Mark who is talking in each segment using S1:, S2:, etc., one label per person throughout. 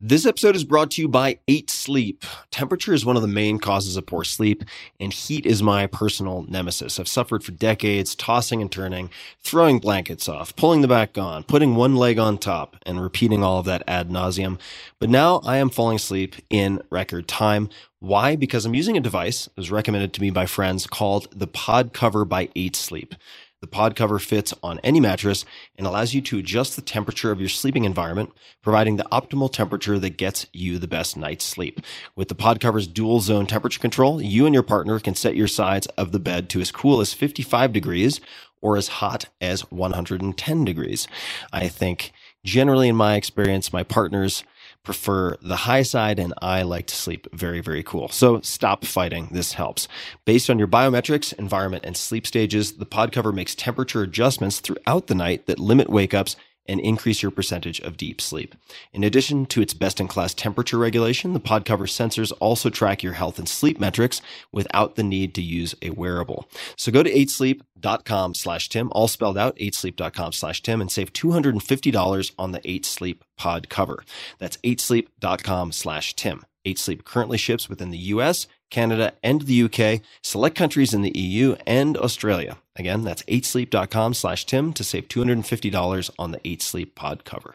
S1: This episode is brought to you by Eight Sleep. Temperature is one of the main causes of poor sleep, and heat is my personal nemesis. I've suffered for decades, tossing and turning, throwing blankets off, pulling the back on, putting one leg on top, and repeating all of that ad nauseum. But now I am falling asleep in record time. Why? Because I'm using a device that was recommended to me by friends called the Pod Cover by Eight Sleep. The pod cover fits on any mattress and allows you to adjust the temperature of your sleeping environment, providing the optimal temperature that gets you the best night's sleep. With the pod cover's dual zone temperature control, you and your partner can set your sides of the bed to as cool as 55 degrees or as hot as 110 degrees. I think generally in my experience, my partners prefer the high side and I like to sleep very, very cool. So stop fighting. This helps. Based on your biometrics, environment, and sleep stages, the pod cover makes temperature adjustments throughout the night that limit wake ups and increase your percentage of deep sleep. In addition to its best in class temperature regulation, the pod cover sensors also track your health and sleep metrics without the need to use a wearable. So go to 8sleep.com slash Tim, all spelled out, 8sleep.com slash Tim, and save $250 on the 8sleep pod cover. That's 8sleep.com slash Tim. 8sleep currently ships within the US, Canada, and the UK, select countries in the EU, and Australia. Again, that's 8sleep.com slash Tim to save $250 on the 8sleep pod cover.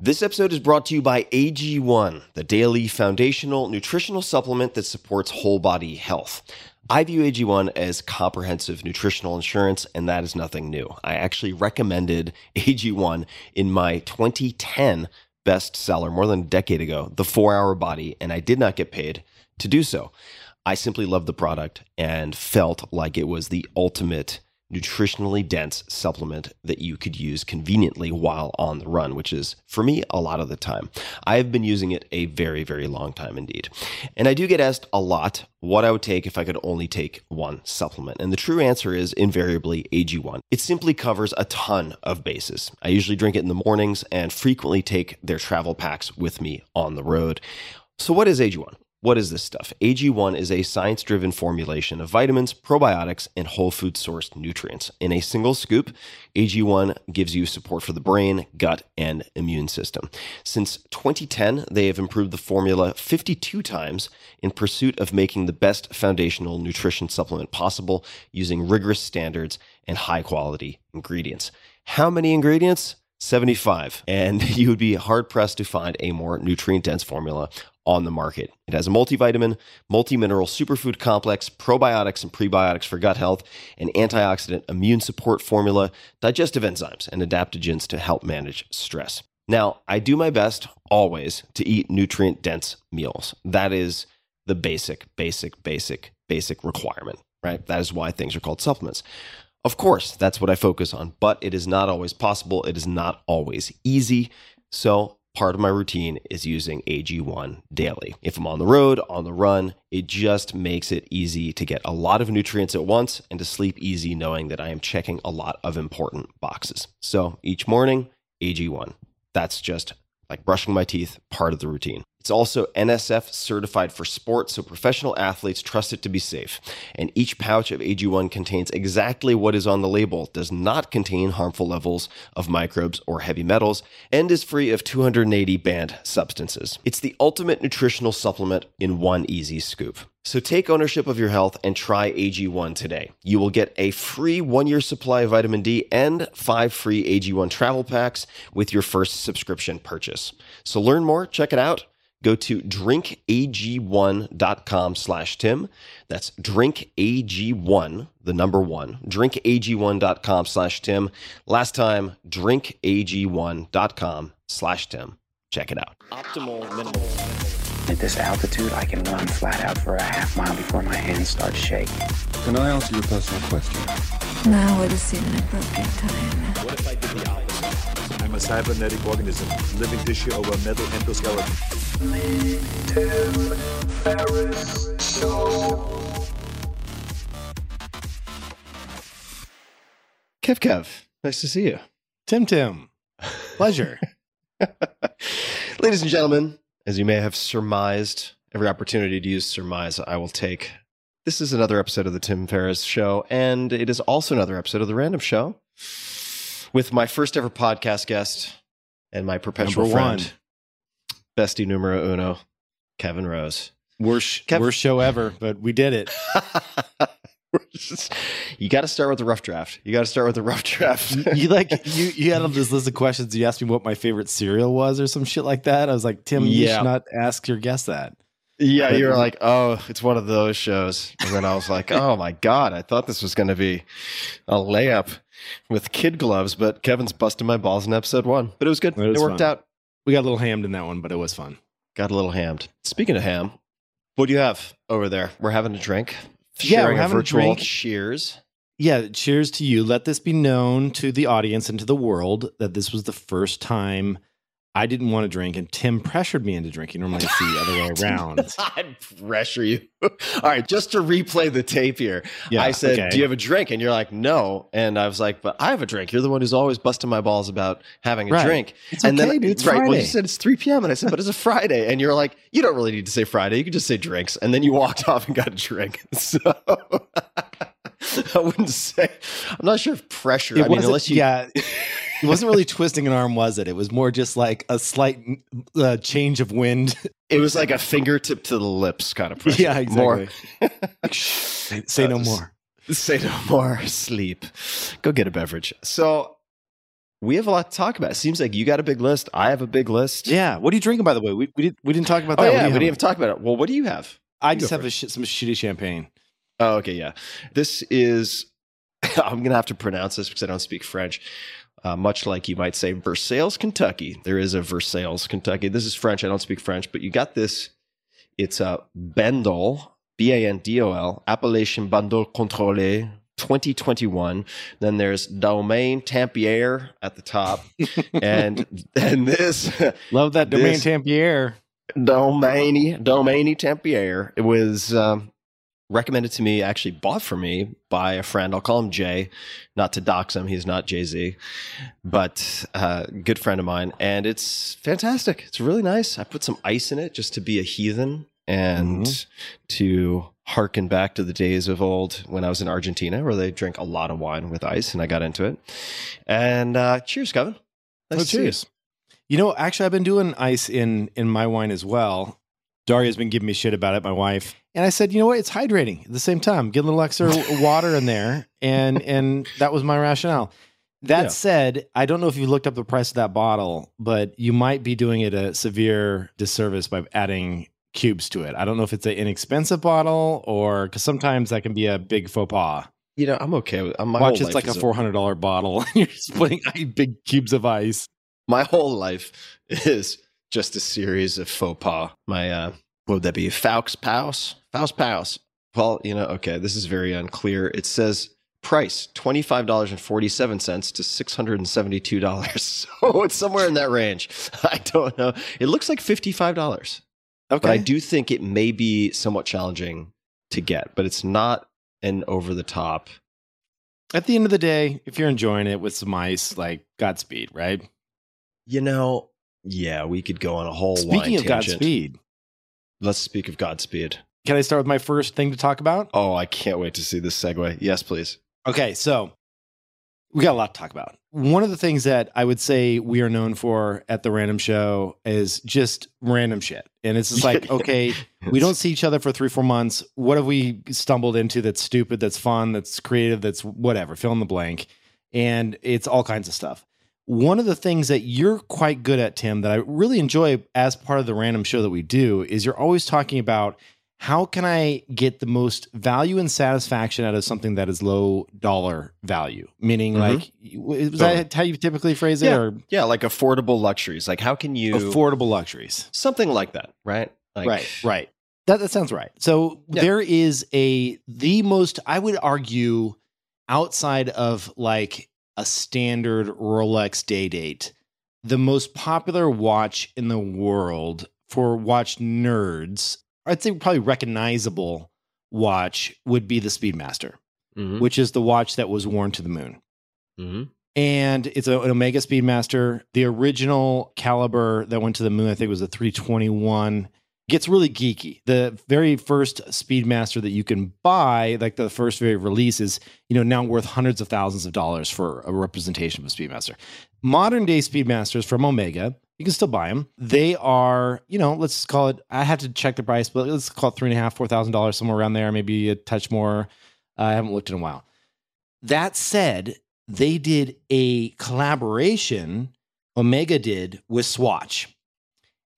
S1: This episode is brought to you by AG1, the daily foundational nutritional supplement that supports whole body health. I view AG1 as comprehensive nutritional insurance, and that is nothing new. I actually recommended AG1 in my 2010 bestseller more than a decade ago, The Four Hour Body, and I did not get paid to do so. I simply loved the product and felt like it was the ultimate nutritionally dense supplement that you could use conveniently while on the run, which is for me a lot of the time. I have been using it a very, very long time indeed. And I do get asked a lot what I would take if I could only take one supplement. And the true answer is invariably AG1. It simply covers a ton of bases. I usually drink it in the mornings and frequently take their travel packs with me on the road. So, what is AG1? What is this stuff? AG1 is a science driven formulation of vitamins, probiotics, and whole food sourced nutrients. In a single scoop, AG1 gives you support for the brain, gut, and immune system. Since 2010, they have improved the formula 52 times in pursuit of making the best foundational nutrition supplement possible using rigorous standards and high quality ingredients. How many ingredients? 75. And you would be hard pressed to find a more nutrient dense formula on the market. It has a multivitamin, multi mineral superfood complex, probiotics and prebiotics for gut health, an antioxidant immune support formula, digestive enzymes, and adaptogens to help manage stress. Now, I do my best always to eat nutrient dense meals. That is the basic, basic, basic, basic requirement, right? That is why things are called supplements. Of course, that's what I focus on, but it is not always possible. It is not always easy. So part of my routine is using AG1 daily. If I'm on the road, on the run, it just makes it easy to get a lot of nutrients at once and to sleep easy knowing that I am checking a lot of important boxes. So each morning, AG1. That's just like brushing my teeth, part of the routine. It's also NSF certified for sports, so professional athletes trust it to be safe. And each pouch of AG1 contains exactly what is on the label, does not contain harmful levels of microbes or heavy metals, and is free of 280 banned substances. It's the ultimate nutritional supplement in one easy scoop. So take ownership of your health and try AG1 today. You will get a free one year supply of vitamin D and five free AG1 travel packs with your first subscription purchase. So learn more, check it out go to drinkag1.com slash tim. That's drinkag1 the number one drinkag1.com slash tim. Last time drinkag1.com slash tim. Check it out. Optimal minimal
S2: at this altitude i can run flat out for a half mile before my hands start shaking.
S3: Can i answer your personal question?
S4: Now would seem an appropriate time.
S5: What if i did the opposite i'm a cybernetic organism living tissue over metal endoskeleton.
S1: Kev kev nice to see you.
S6: Tim tim. Pleasure.
S1: Ladies and gentlemen as you may have surmised every opportunity to use surmise i will take this is another episode of the tim ferriss show and it is also another episode of the random show with my first ever podcast guest and my perpetual
S6: Number one.
S1: friend, bestie numero uno, Kevin Rose.
S6: Worst,
S1: Kev-
S6: worst show ever, but we did it.
S1: you got to start with the rough draft. You got to start with the rough draft.
S6: you, like you you had this list of questions. You asked me what my favorite cereal was or some shit like that. I was like, Tim, you should not ask your guest that.
S1: yeah, you were like, oh, it's one of those shows. And then I was like, oh my God, I thought this was going to be a layup with kid gloves, but Kevin's busting my balls in episode one. But it was good.
S6: It
S1: It, worked
S6: fun.
S1: out.
S6: We got a little hammed in that one, but it was fun.
S1: Got a little hammed. Speaking of ham, what do you have over there? We're having a drink.
S6: Yeah, we're having a
S1: virtual
S6: drink.
S1: Cheers.
S6: Yeah, cheers to you. Let this be known to the audience and to the world that this was the first time I didn't want to drink, and Tim pressured me into drinking. Normally, it's the other way around.
S1: I'd pressure you. All right, just to replay the tape here.
S6: Yeah,
S1: I said,
S6: okay.
S1: Do you have a drink? And you're like, No. And I was like, But I have a drink. You're the one who's always busting my balls about having a
S6: Right.
S1: drink.
S6: It's
S1: and
S6: okay,
S1: then,
S6: dude. It's
S1: right, well, you said it's 3 p.m. And I said, But it's a Friday. And you're like, You don't really need to say Friday. You can just say drinks. And then you walked off and got a drink. So I wouldn't say, I'm not sure if pressure,
S6: It
S1: I mean, unless you,
S6: yeah, it wasn't really twisting an arm, was it? It was more just like a slight uh, change of wind.
S1: it was like a fingertip to the lips kind of pressure.
S6: yeah, exactly. Say, say no
S1: Uh,
S6: more.
S1: Say no more. Sleep. Go get a beverage. So we have a lot to talk about. It seems like you got a big list. I have a big list.
S6: Yeah. What are you drinking, by the way? We, we, did, we didn't talk about
S1: Oh
S6: that.
S1: Yeah, we didn't even talk about it. Well, what do you have?
S6: I
S1: you
S6: just have a sh- some shitty champagne.
S1: Oh, okay, yeah. This is. I'm gonna have to pronounce this because I don't speak French. Uh, much like you might say Versailles, Kentucky. There is a Versailles, Kentucky. This is French. I don't speak French, but you got this. It's a Bandol, B A N D O L, Appellation Contrôlé 2021. Then there's Domaine Tempier at the top. and and this
S6: Love that Domaine
S1: This-
S6: Tempier.
S1: Domaine Domaine Tempier. It was um, recommended to me, actually bought for me by a friend. I'll call him Jay, not to dox him. He's not Jay Z, but uh, good friend of mine, and it's fantastic. It's really nice. I put some ice in it just to be a heathen and to harken back to the days of old when I was in Argentina, where they drink a lot of wine with ice, and I got into it. And uh, cheers, Kevin. Nice
S6: Oh,
S1: see you.
S6: cheers. You know, actually, I've been doing ice in in my wine as well. Darya's been giving me shit about it, my wife, and I said, you know what? It's hydrating at the same time. Get a little extra water in there, and and that was my rationale. That
S1: Yeah.
S6: said, I don't know if you looked up the price of that bottle, but you might be doing it a severe disservice by adding cubes to it. I don't know if it's an inexpensive bottle or because sometimes that can be a big faux pas.
S1: You know, I'm okay with. My
S6: Watch, it's like a four hundred dollar bottle, and you're just putting big cubes of ice.
S1: my whole life is just a series of faux pas. My uh what would that be? Faux Paus? Faux Paus. Well, you know, okay, this is very unclear. It says price $25.47 to $672. So it's somewhere in that range. I don't know. It looks like $55.
S6: Okay,
S1: But I do think it may be somewhat challenging to get, but it's not an over the top.
S6: at the end of the day, if you're enjoying it with some ice, like Godspeed, right?
S1: You know, yeah, we could go on a whole
S6: Speaking of
S1: tangent.
S6: Godspeed,
S1: Let's speak of Godspeed.
S6: can I start with my first thing to talk about?
S1: Oh, I can't wait to see this segue. Yes, please.
S6: Okay, so we got a lot to talk about. One of the things that I would say we are known for at the random show is just random shit. And it's just like, okay, we don't see each other for three, four months. What have we stumbled into that's stupid, that's fun, that's creative, that's whatever, fill in the blank. And it's all kinds of stuff. One of the things that you're quite good at, Tim, that I really enjoy as part of the random show that we do is you're always talking about how can I get the most value and satisfaction out of something that is low dollar value? Meaning,
S1: Mhm.
S6: like, is that how you typically phrase it,
S1: Yeah.
S6: or
S1: Yeah, like affordable luxuries. Like, how can you
S6: affordable luxuries?
S1: something like that, right? Like,
S6: right, right. That that sounds right. So
S1: Yeah.
S6: there is a the most I would argue outside of like a standard Rolex day date, the most popular watch in the world for watch nerds, I'd say probably recognizable watch would be the Speedmaster,
S1: Mhm,
S6: which is the watch that was worn to the moon
S1: mhm.
S6: and it's a, an Omega Speedmaster. The original caliber that went to the moon, I think, was a 321. Gets really geeky. The very first Speedmaster that you can buy, like the first very release, is you know now worth hundreds of thousands of dollars for a representation of a Speedmaster. Modern day Speedmasters from Omega, you can still buy them. They are, you know, let's call it. I have to check the price, but let's call it three and a half, four thousand dollars, somewhere around there, maybe a touch more. I haven't looked in a while. That said, they did a collaboration. Omega did with Swatch.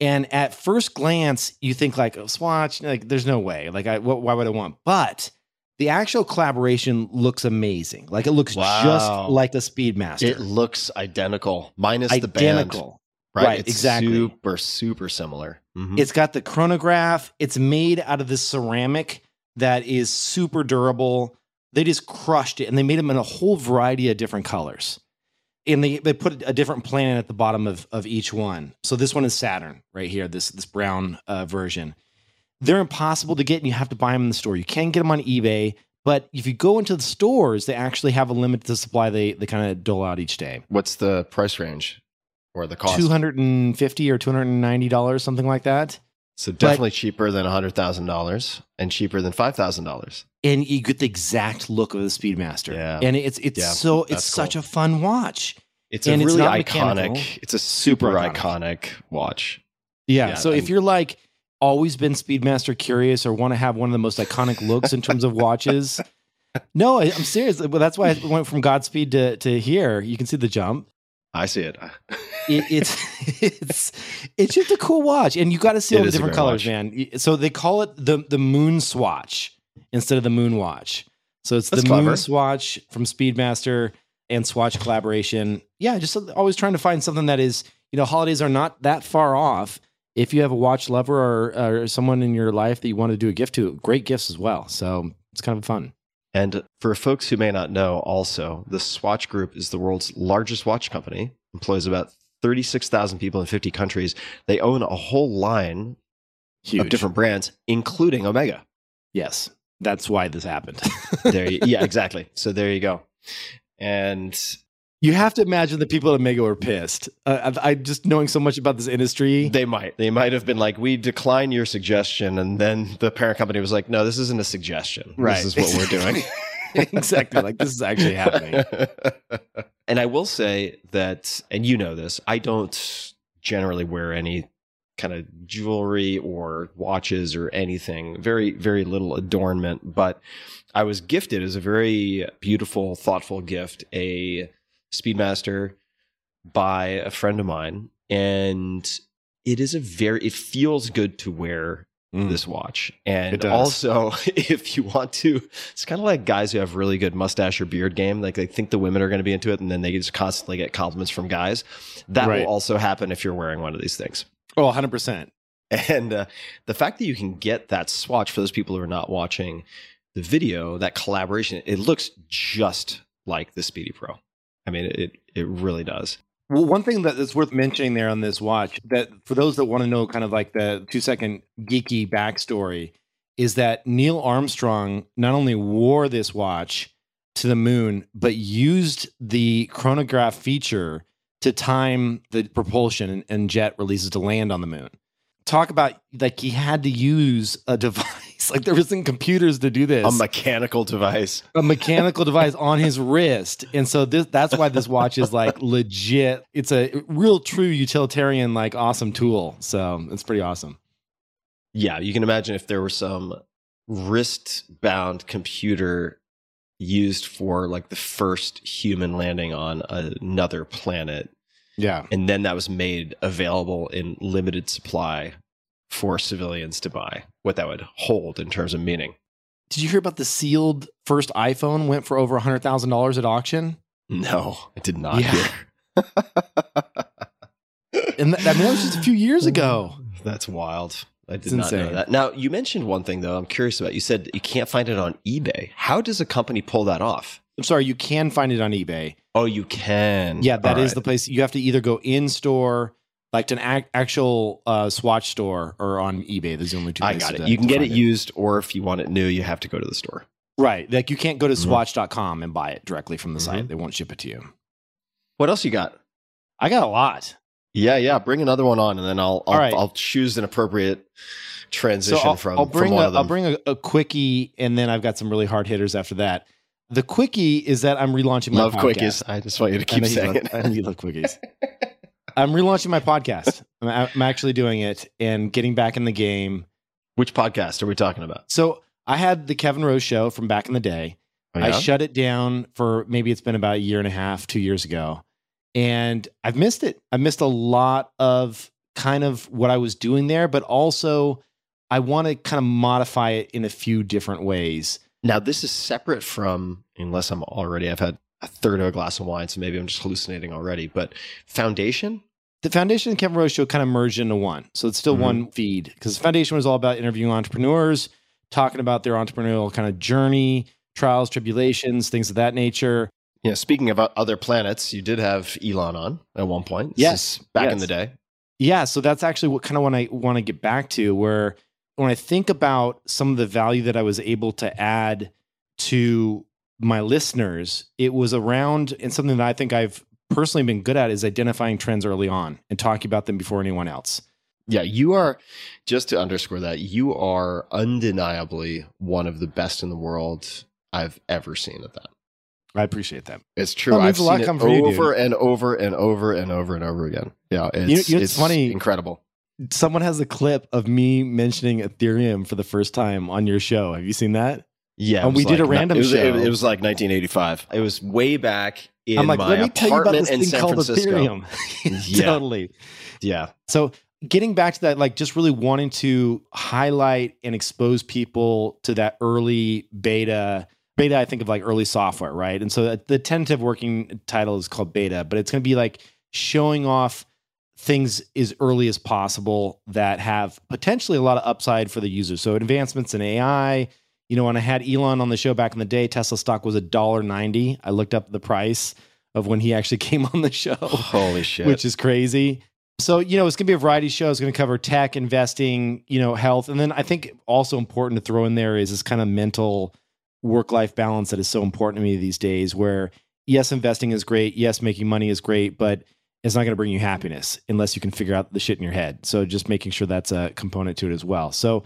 S6: And at first glance, you think like, oh, Swatch, like there's no way. Like, I, wh- why would I want? But the actual collaboration looks amazing. Like it looks
S1: Wow.
S6: just like the Speedmaster.
S1: It looks identical, minus the band.
S6: identical.
S1: Right,
S6: Right,
S1: It's
S6: exactly.
S1: Super, super similar. Mhm.
S6: It's got the chronograph. It's made out of this ceramic that is super durable. They just crushed it and they made them in a whole variety of different colors. And they, they put a different planet at the bottom of, of each one. So this one is Saturn right here, this, this brown uh, version. They're impossible to get and you have to buy them in the store. You can get them on eBay, but if you go into the stores, they actually have a limited supply they, they kind of dole out each day.
S1: What's the price range or the cost?
S6: 250 or $290, something like that.
S1: So definitely cheaper than hundred thousand dollars, and cheaper than five thousand dollars.
S6: and you get the exact look of the Speedmaster.
S1: Yeah.
S6: and it's it's
S1: Yeah,
S6: so it's
S1: that's
S6: such a fun watch.
S1: It's
S6: And
S1: a really
S6: not
S1: iconic.
S6: mechanical.
S1: It's a super,
S6: Super
S1: iconic.
S6: iconic.
S1: watch.
S6: Yeah.
S1: Yeah,
S6: so if you're like always been Speedmaster curious or want to have one of the most iconic looks in terms of watches, no, I'm serious. Well, that's why I went from Godspeed to to here. You can see the jump.
S1: I see it.
S6: It, it's it's it's just a cool watch, and you got to see
S1: It
S6: all the different colors,
S1: watch.
S6: man. So they call it the the Moon Swatch instead of the Moon Watch. So it's
S1: That's
S6: the
S1: clever.
S6: Moon Swatch from Speedmaster and Swatch collaboration. Yeah, just uh, always trying to find something that is you know holidays are not that far off. If you have a watch lover or, or someone in your life that you want to do a gift to, great gifts as well. So it's kind of fun.
S1: And for folks who may not know, also, the Swatch Group is the world's largest watch company, employs about 36,000 people in 50 countries. They own a whole line
S6: Huge.
S1: of different brands, including Omega.
S6: Yes, that's why this happened.
S1: There, you, yeah, exactly. So there you go. And
S6: You have to imagine the people at Omega were pissed. Uh, I, I just knowing so much about this industry.
S1: they might, they might have been like, "We decline your suggestion," and then the parent company was like, "No, this isn't a suggestion. This is what we're doing."
S6: exactly. Like this is actually happening.
S1: and I will say that, and you know this, I don't generally wear any kind of jewelry or watches or anything, very, very little adornment. But I was gifted as a very beautiful, thoughtful gift a Speedmaster by a friend of mine. And it is a very, it feels good to wear
S6: Mm.
S1: this watch. And also, if you want to, it's kind of like guys who have really good mustache or beard game. Like they think the women are going to be into it, and then they just constantly get compliments from guys. That
S6: Right.
S1: will also happen if you're wearing one of these things.
S6: Oh, 100%.
S1: And uh, the fact that you can get that swatch for those people who are not watching the video, that collaboration, it looks just like the Speedy Pro. I mean, it it really does.
S6: Well, one thing that is worth mentioning there on this watch that for those that want to know kind of like the two second geeky backstory is that Neil Armstrong not only wore this watch to the moon, but used the chronograph feature to time the propulsion and, and jet releases to land on the moon. Talk about like he had to use a device, like there wasn't computers to do this
S1: A mechanical device.
S6: a mechanical device on his wrist. And so this that's why this watch is like legit. It's a real true utilitarian like awesome tool. So it's pretty awesome.
S1: Yeah, you can imagine if there were some wrist bound computer used for like the first human landing on another planet,
S6: Yeah.
S1: and then that was made available in limited supply for civilians to buy, what that would hold in terms of meaning.
S6: Did you hear about the sealed first iPhone went for over hundred thousand dollars at auction?
S1: No, I did not
S6: Yeah.
S1: hear.
S6: And that, I mean that was just a few years ago.
S1: That's wild. I did
S6: It's
S1: not know that. Now, you mentioned one thing though. I'm curious about. You said you can't find it on eBay. How does a company pull that off?
S6: I'm sorry, you can find it on eBay.
S1: Oh, you can.
S6: Yeah, that
S1: All
S6: is
S1: right.
S6: the place. You have to either go in store, like an ac- actual uh, Swatch store, or on eBay. There's the only two.
S1: I got it.
S6: to-
S1: You can get it
S6: find
S1: used, or if you want it new, you have to go to the store.
S6: Right. Like you can't go to
S1: Mhm.
S6: swatch.com and buy it directly from the
S1: Mhm.
S6: site. They won't ship it to you.
S1: What else you got?
S6: I got a lot.
S1: Yeah, yeah. Bring another one on, and then I'll I'll,
S6: All right.
S1: I'll choose an appropriate
S6: So
S1: transition
S6: I'll,
S1: from
S6: I'll bring
S1: from one
S6: a,
S1: of them.
S6: I'll bring a, a quickie, and then I've got some really hard hitters after that. The quickie is that I'm relaunching my
S1: Love
S6: podcast.
S1: quickies. I just want you to keep
S6: know
S1: saying it.
S6: I love quickies. I'm relaunching my podcast. I'm, I'm actually doing it and getting back in the game.
S1: Which podcast are we talking about?
S6: So I had the Kevin Rose show from back in the day.
S1: Oh,
S6: I shut it down for maybe it's been about a year and a half, two years ago. And I've missed it. I missed a lot of kind of what I was doing there, but also I want to kind of modify it in a few different ways.
S1: now this is separate from, unless I'm already, I've had a third of a glass of wine, so maybe I'm just hallucinating already. But Foundation,
S6: The Foundation and Kevin Rose show kind of merged into one. So it's still
S1: Mhm.
S6: one feed because Foundation was all about interviewing entrepreneurs, talking about their entrepreneurial kind of journey, trials, tribulations, things of that nature.
S1: know, speaking about other planets, you did have Elon on at one point.
S6: Yes,
S1: back in the day.
S6: Yeah, so that's actually what kind of what I want to get back to where when I think about some of the value that I was able to add to my listeners, it was around and something that I think I've personally been good at is identifying trends early on and talking about them before anyone else.
S1: Yeah, you are just to underscore that you are undeniably one of the best in the world I've ever seen at that.
S6: I appreciate that.
S1: It's true. I've
S6: means a lot
S1: seen it
S6: from you,
S1: over and over and over and over and over again. Yeah, it's,
S6: you know, it's
S1: it's
S6: funny.
S1: incredible.
S6: Someone has a clip of me mentioning Ethereum for the first time on your show. Have you seen that?
S1: Yeah,
S6: And we
S1: was
S6: did a random
S1: it was,
S6: show.
S1: It, it was like 1985. It was way back in
S6: I'm like,
S1: my
S6: let me tell you about this
S1: in
S6: thing
S1: San
S6: called
S1: Francisco.
S6: Ethereum.
S1: Yeah.
S6: totally.
S1: Yeah,
S6: So getting back to that, like just really wanting to highlight and expose people to that early beta. Beta, I think of like early software, right? And so the tentative working title is called beta, but it's going to be like showing off things as early as possible that have potentially a lot of upside for the user. So advancements in AI. You know, when I had Elon on the show back in the day, Tesla stock was a dollar ninety. I looked up the price of when he actually came on the show
S1: holy shit.
S6: which is crazy. So, you know, it's going to be a variety show. It's going to cover tech, investing, you know, health. And then I think also important to throw in there is this kind of mental work life balance that is so important to me these days where, yes, investing is great. Yes, making money is great, but it's not going to bring you happiness unless you can figure out the shit in your head. So, just making sure that's a component to it as well. So,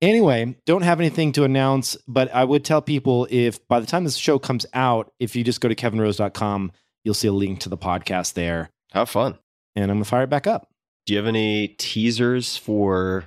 S6: Anyway, don't have anything to announce, but I would tell people if by the time this show comes out, if you just go to kevinrose.com, you'll see a link to the podcast there.
S1: Have fun.
S6: And I'm going to fire it back up.
S1: Do you have any teasers for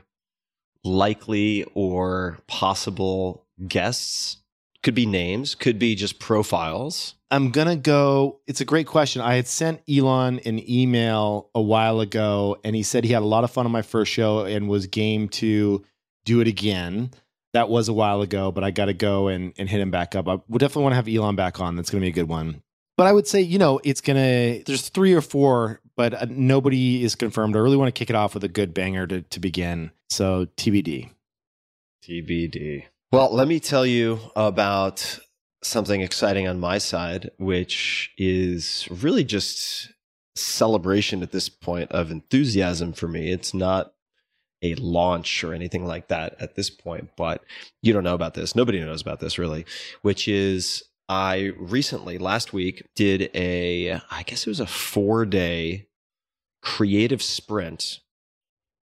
S1: likely or possible guests? Could be names, could be just profiles.
S6: I'm going to go. It's a great question. I had sent Elon an email a while ago, and he said he had a lot of fun on my first show and was game to do it again. That was a while ago, but I got to go and, and hit him back up. I would definitely want to have Elon back on. That's going to be a good one. But I would say, you know, it's going to, there's three or four, but uh, nobody is confirmed. I really want to kick it off with a good banger to, to begin. So TBD.
S1: TBD. Well, let me tell you about something exciting on my side, which is really just celebration at this point of enthusiasm for me. It's not a launch or anything like that at this point, but you don't know about this. Nobody knows about this really, which is I recently, last week, did a, I guess it was a four day creative sprint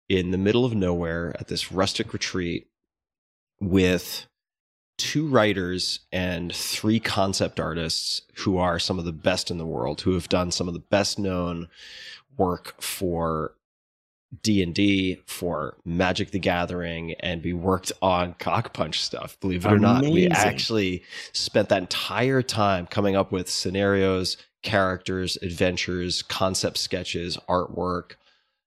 S1: in the middle of nowhere at this rustic retreat with two writers and three concept artists who are some of the best in the world who have done some of the best known work for D&D for Magic the Gathering and we worked on cockpunch stuff believe it or not. We actually spent that entire time coming up with scenarios characters adventures concept sketches artwork.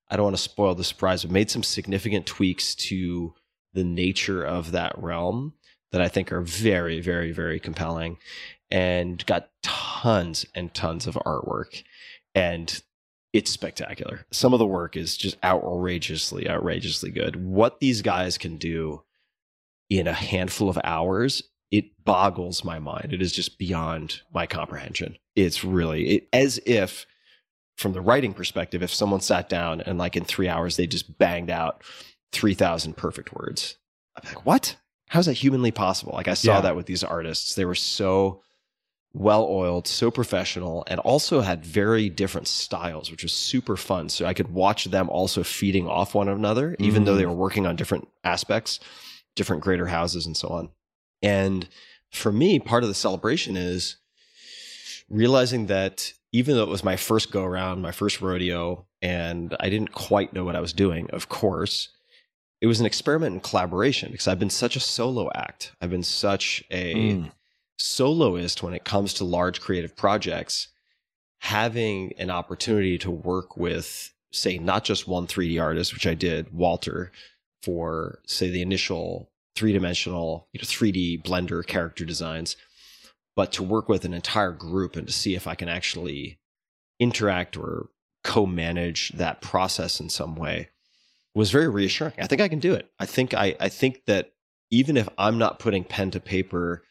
S1: I don't want to spoil the surprise but made some significant tweaks to the nature of that realm that I think are very, very, very compelling and got tons and tons of artwork. And it's spectacular. Some of the work is just outrageously, outrageously good. What these guys can do in a handful of hours, it boggles my mind. It is just beyond my comprehension. It's really it, as if, from the writing perspective, if someone sat down and like in three hours they just banged out 3,000 perfect words. I'm like, what? How's that humanly possible? Like I saw
S6: Yeah.
S1: that with these artists. They were so well oiled, so professional, and also had very different styles, which was super fun. So I could watch them also feeding off one another, even though they were working on different aspects, different greater houses, and so on. And for me, part of the celebration is realizing that even though it was my first go around, my first rodeo, and I didn't quite know what I was doing, of course, it was an experiment in collaboration because I've been such a solo act. I've been such a
S6: Mm.
S1: Soloist when it comes to large creative projects. Having an opportunity to work with, say, not just one 3D artist, which I did, Walter, for say the initial three dimensional, you know, 3D Blender character designs, but to work with an entire group and to see if I can actually interact or co-manage that process in some way was very reassuring. I think I can do it. I think I, I think that even if I'm not putting pen to paper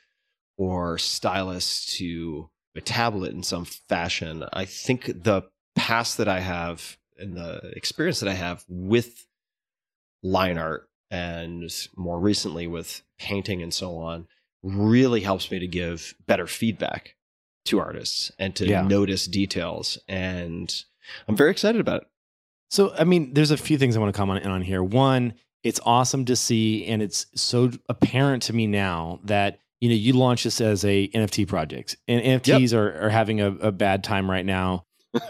S1: or stylus to a tablet in some fashion, I think the past that I have and the experience that I have with line art and more recently with painting and so on really helps me to give better feedback to artists and to
S6: Yeah.
S1: notice details. And I'm very excited about it.
S6: So, I mean, there's a few things I want to comment on here. One, it's awesome to see, and it's so apparent to me now that you know you launched this as a NFT project, and NFTs are, are having a, a bad time right now.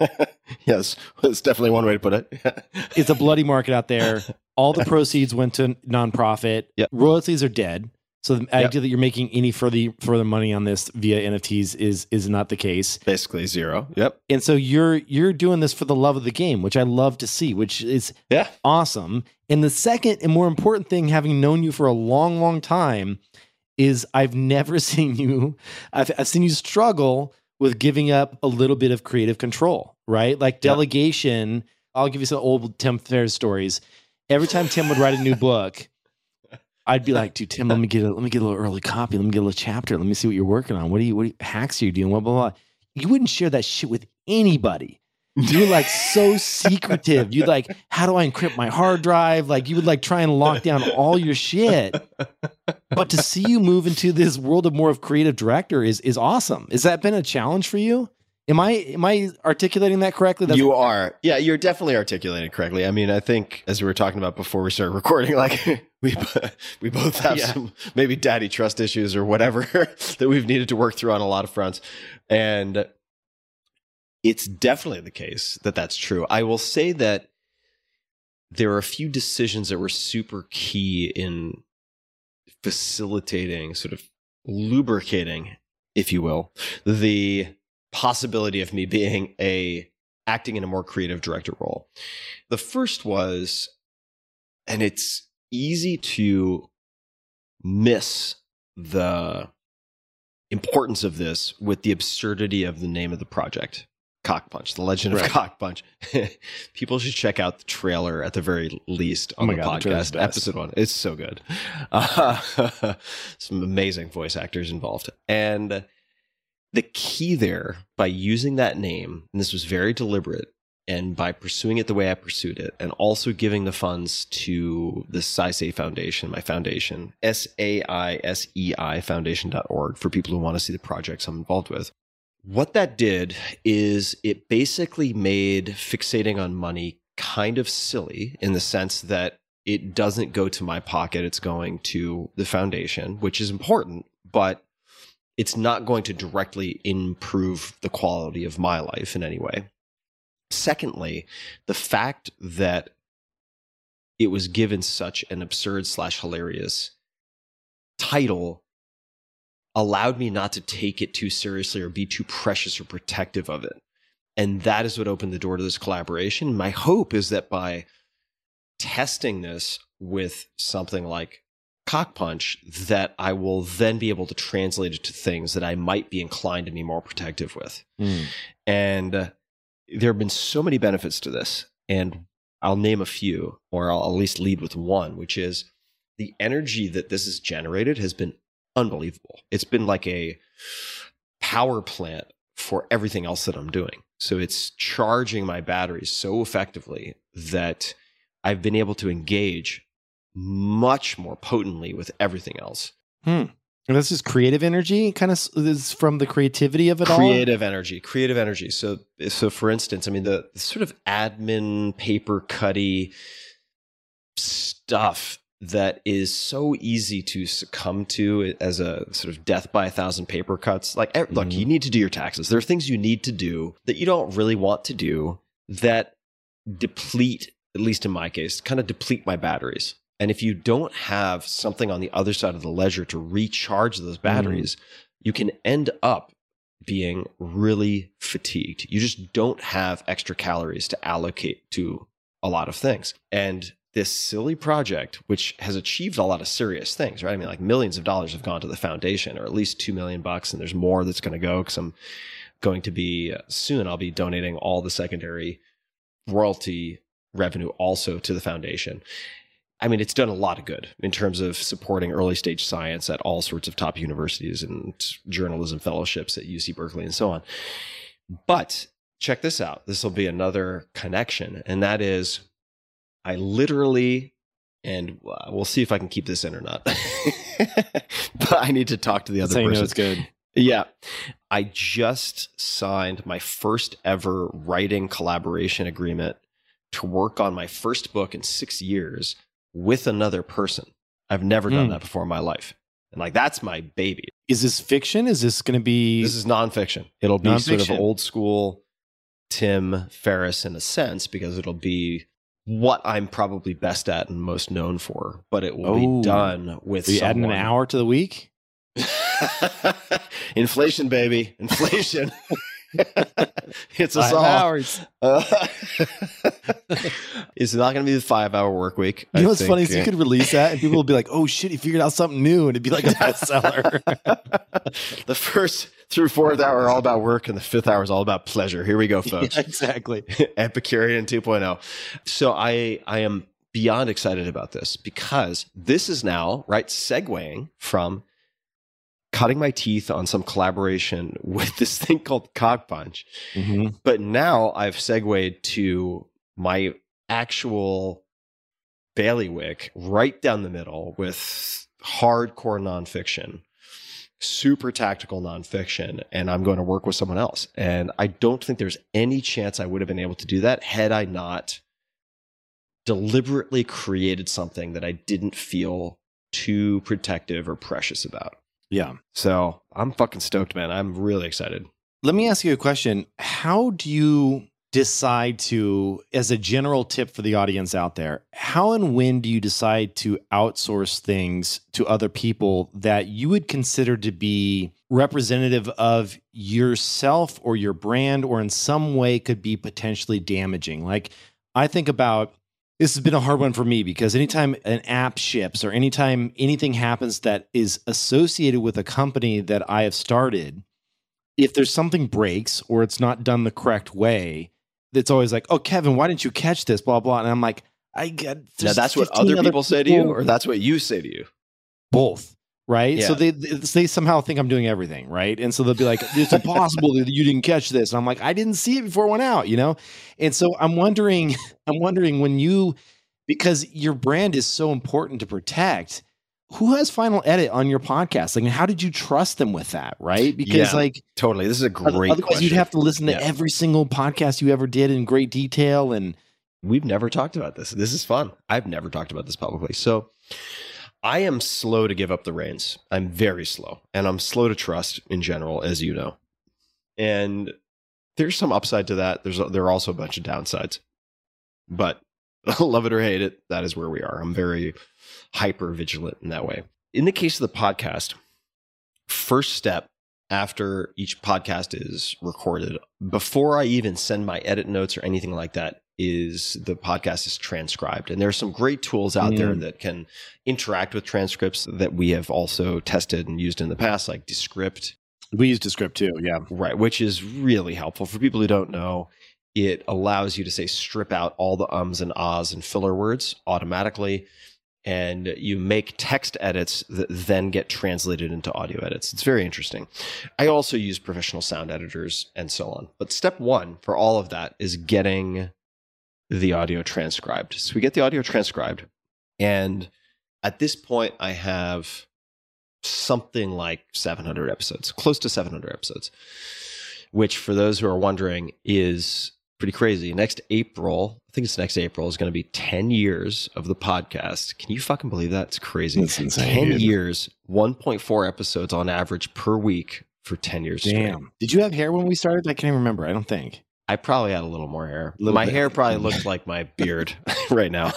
S1: yes, that's definitely one way to put it.
S6: It's a bloody market out there. All the proceeds went to nonprofit.
S1: Yep.
S6: Royalties are dead. So the
S1: Yep.
S6: idea that you're making any further further money on this via NFTs is is not the case.
S1: Basically zero. Yep.
S6: And so you're you're doing this for the love of the game, which I love to see, which is
S1: Yeah.
S6: awesome. And the second and more important thing, having known you for a long, long time, is I've never seen you. I've, I've seen you struggle with giving up a little bit of creative control, right? Like
S1: Yeah.
S6: delegation. I'll give you some old Tim Ferriss stories. Every time Tim would write a new book, I'd be like, "Dude, Tim, let me get a let me get a little early copy. Let me get a little chapter. Let me see what you're working on. What are you? What are you, hacks are you doing? Blah blah blah." You wouldn't share that shit with anybody. You were like so secretive. You'd like, how do I encrypt my hard drive? Like you would like try and lock down all your shit. But to see you move into this world of more of creative director is is awesome. Has that been a challenge for you? Am I am I articulating that correctly? That's
S1: you are. Yeah, you're definitely articulating correctly. I mean, I think as we were talking about before we started recording, like we we both have
S6: Yeah.
S1: some maybe daddy trust issues or whatever that we've needed to work through on a lot of fronts, and it's definitely the case that that's true. I will say that there are a few decisions that were super key in facilitating, sort of lubricating, if you will, the possibility of me being a acting in a more creative director role. The first was, and it's easy to miss the importance of this with the absurdity of the name of the project. Cock Punch, the legend of
S6: Right.
S1: Cock Punch. People should check out the trailer at the very least on
S6: Oh my
S1: the
S6: God,
S1: podcast.
S6: the.
S1: Episode one. It's so good. Uh, some amazing voice actors involved. And the key there by using that name, and this was very deliberate, and by pursuing it the way I pursued it, and also giving the funds to the Saisei Foundation, my foundation, S A I S E I foundation.org, for people who want to see the projects I'm involved with. What that did is it basically made fixating on money kind of silly in the sense that it doesn't go to my pocket, it's going to the foundation, which is important, but it's not going to directly improve the quality of my life in any way. Secondly, the fact that it was given such an absurd slash hilarious title allowed me not to take it too seriously or be too precious or protective of it. And that is what opened the door to this collaboration. My hope is that by testing this with something like cock punch that I will then be able to translate it to things that I might be inclined to be more protective with.
S6: Mm.
S1: And uh, there have been so many benefits to this. And I'll name a few, or I'll at least lead with one, which is the energy that this has generated has been unbelievable. It's been like a power plant for everything else that I'm doing. So it's charging my batteries so effectively that I've been able to engage much more potently with everything else.
S6: Hmm. And this is creative energy, kind of is from the creativity of it all.
S1: creative energy creative energy so so for instance i mean the, the sort of admin paper cutty stuff that is so easy to succumb to as a sort of death by a thousand paper cuts like look
S6: Mhm.
S1: you need to do your taxes there are things you need to do that you don't really want to do that deplete at least in my case kind of deplete my batteries and if you don't have something on the other side of the ledger to recharge those batteries you can end up being really fatigued. You just don't have extra calories to allocate to a lot of things. And this silly project, which has achieved a lot of serious things, right? I mean, like millions of dollars have gone to the foundation, or at least two million bucks, and there's more that's going to go because I'm going to be uh, soon. I'll be donating all the secondary royalty revenue also to the foundation. I mean, it's done a lot of good in terms of supporting early stage science at all sorts of top universities and journalism fellowships at UC Berkeley and so on. But check this out. This will be another connection, and that is I literally, and uh, we'll see if I can keep this in or not. but I need to talk to the other person.
S6: it's good.
S1: Yeah. I just signed my first ever writing collaboration agreement to work on my first book in six years with another person. I've never done
S6: Hmm.
S1: that before in my life. And like, that's my baby.
S6: Is this fiction? Is this going to be?
S1: This is nonfiction. It'll be sort of old school Tim Ferriss in a sense, because it'll be what I'm probably best at and most known for, but it will
S6: Oh.
S1: be done with
S6: Are you adding an hour to the week?
S1: Inflation, baby. Inflation. it's us
S6: Five
S1: all.
S6: hours.
S1: Uh, it's not going to be the five hour work week.
S6: You know what's
S1: think,
S6: funny is you could release that and people will be like, "Oh shit, he figured out something new," and it'd be like a bestseller.
S1: the first through fourth hour are all about work, and the fifth hour is all about pleasure. Here we go, folks.
S6: Yeah, exactly.
S1: Epicurean 2.0. So I I am beyond excited about this because this is now right segueing from cutting my teeth on some collaboration with this thing called Cock Punch.
S6: Mhm.
S1: But now I've segued to my actual bailiwick right down the middle with hardcore nonfiction, super tactical nonfiction, and I'm going to work with someone else. And I don't think there's any chance I would have been able to do that had I not deliberately created something that I didn't feel too protective or precious about.
S6: Yeah.
S1: So I'm fucking stoked, man. I'm really excited.
S6: Let me ask you a question. How do you decide to, as a general tip for the audience out there, how and when do you decide to outsource things to other people that you would consider to be representative of yourself or your brand or in some way could be potentially damaging? Like, I think about this has been a hard one for me because anytime an app ships or anytime anything happens that is associated with a company that I have started, if there's something breaks or it's not done the correct way, it's always like, "Oh, Kevin, why didn't you catch this?" Blah blah. And I'm like, I got
S1: Now that's what
S6: 15
S1: other people say to you, or that's what you say to you.
S6: both, right? So
S1: Yeah.
S6: they they somehow think I'm doing everything, right? And so they'll be like, "It's impossible that you didn't catch this." And I'm like, "I didn't see it before it went out," you know. And so I'm wondering, I'm wondering when you, because your brand is so important to protect. Who has final edit on your podcast? Like, how did you trust them with that, right? Because
S1: Yeah.
S6: like
S1: Totally. This is a great
S6: Otherwise,
S1: question.
S6: you'd have to listen to
S1: Yeah.
S6: every single podcast you ever did in great detail. And
S1: We've never talked about this. This is fun. I've never talked about this publicly. So I am slow to give up the reins. I'm very slow, and I'm slow to trust in general, as you know. And there's some upside to that. There's there are also a bunch of downsides, but love it or hate it, that is where we are. I'm very hyper vigilant in that way. In the case of the podcast, first step after each podcast is recorded, before I even send my edit notes or anything like that, is the podcast is transcribed. And there are some great tools out there
S6: Mm.
S1: that can interact with transcripts that we have also tested and used in the past, like Descript,
S6: we use Descript too. Yeah.
S1: right? Which is really helpful for people who don't know. It allows you to say strip out all the ums and ahs and filler words automatically. And you make text edits that then get translated into audio edits. It's very interesting. I also use professional sound editors and so on. But step one for all of that is getting the audio transcribed. So we get the audio transcribed. And at this point, I have something like 700 episodes, close to 700 episodes, which for those who are wondering is pretty crazy. Next April, I think it's next April, is going to be 10 years of the podcast. Can you fucking believe that? It's crazy.
S6: That's insane,
S1: 10
S6: dude.
S1: years, 1.4 episodes on average per week for 10 years straight.
S6: Damn. Did you have hair when we started? I can't even remember. I don't think.
S1: I probably had a little more hair.
S6: Little
S1: my
S6: bit.
S1: hair probably mm. looked like my beard right now.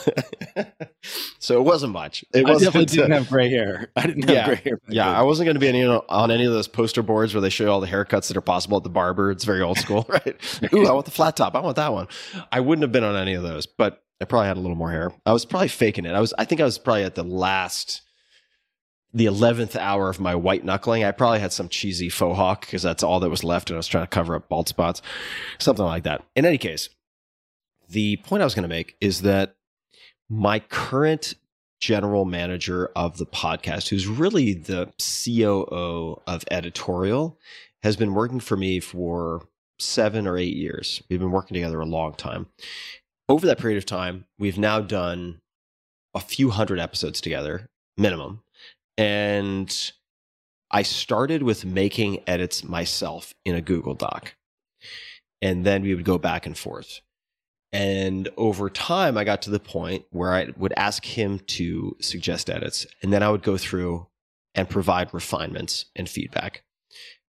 S1: so it wasn't much. It
S6: I
S1: wasn't.
S6: definitely didn't have gray hair. I didn't have
S1: Yeah.
S6: gray hair.
S1: yeah. I wasn't going to be any, on any of those poster boards where they show you all the haircuts that are possible at the barber. It's very old school, right? Ooh, I want the flat top. I want that one. I wouldn't have been on any of those, but I probably had a little more hair. I was probably faking it. I was. I think I was probably at the last, the eleventh hour of my white knuckling. I probably had some cheesy faux hawk because that's all that was left, and I was trying to cover up bald spots, something like that. In any case, the point I was going to make is that my current general manager of the podcast, who's really the COO of editorial, has been working for me for seven or eight years. We've been working together a long time. Over that period of time, we've now done a few hundred episodes together, minimum. And I started with making edits myself in a Google Doc. And then we would go back and forth. And over time, I got to the point where I would ask him to suggest edits, and then I would go through and provide refinements and feedback.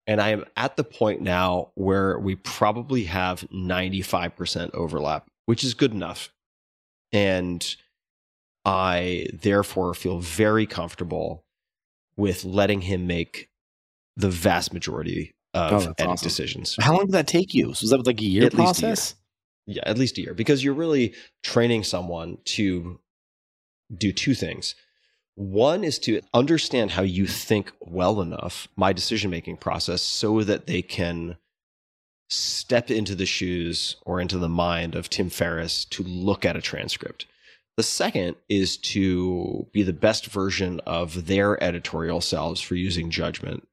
S1: And I am at the point now where we probably have 95% overlap, which is good enough. And I therefore feel very comfortable with letting him make the vast majority
S6: Oh,
S1: of edit
S6: awesome.
S1: decisions.
S6: How long did that take you? So was that like a year
S1: At least a year.
S6: process?
S1: Yeah, at least a year because you're really training someone to do two things. One is to understand how you think well enough, my decision making process, so that they can step into the shoes or into the mind of Tim Ferriss to look at a transcript. The second is to be the best version of their editorial selves for using judgment.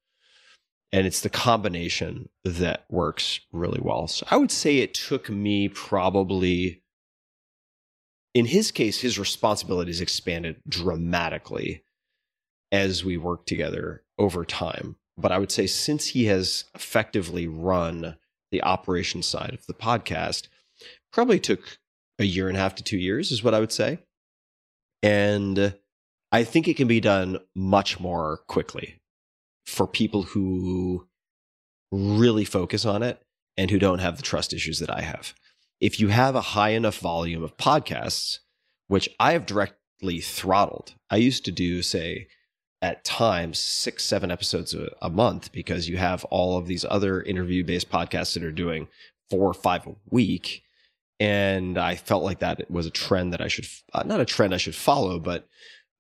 S1: And it's the combination that works really well. So I would say it took me probably, in his case, his responsibilities expanded dramatically as we worked together over time. But I would say since he has effectively run the operation side of the podcast, probably took a year and a half to two years, is what I would say. And I think it can be done much more quickly for people who really focus on it and who don't have the trust issues that I have. If you have a high enough volume of podcasts, which I have directly throttled, I used to do, say, at times six, seven episodes a, a month because you have all of these other interview based podcasts that are doing four or five a week. And I felt like that was a trend that I should, uh, not a trend I should follow, but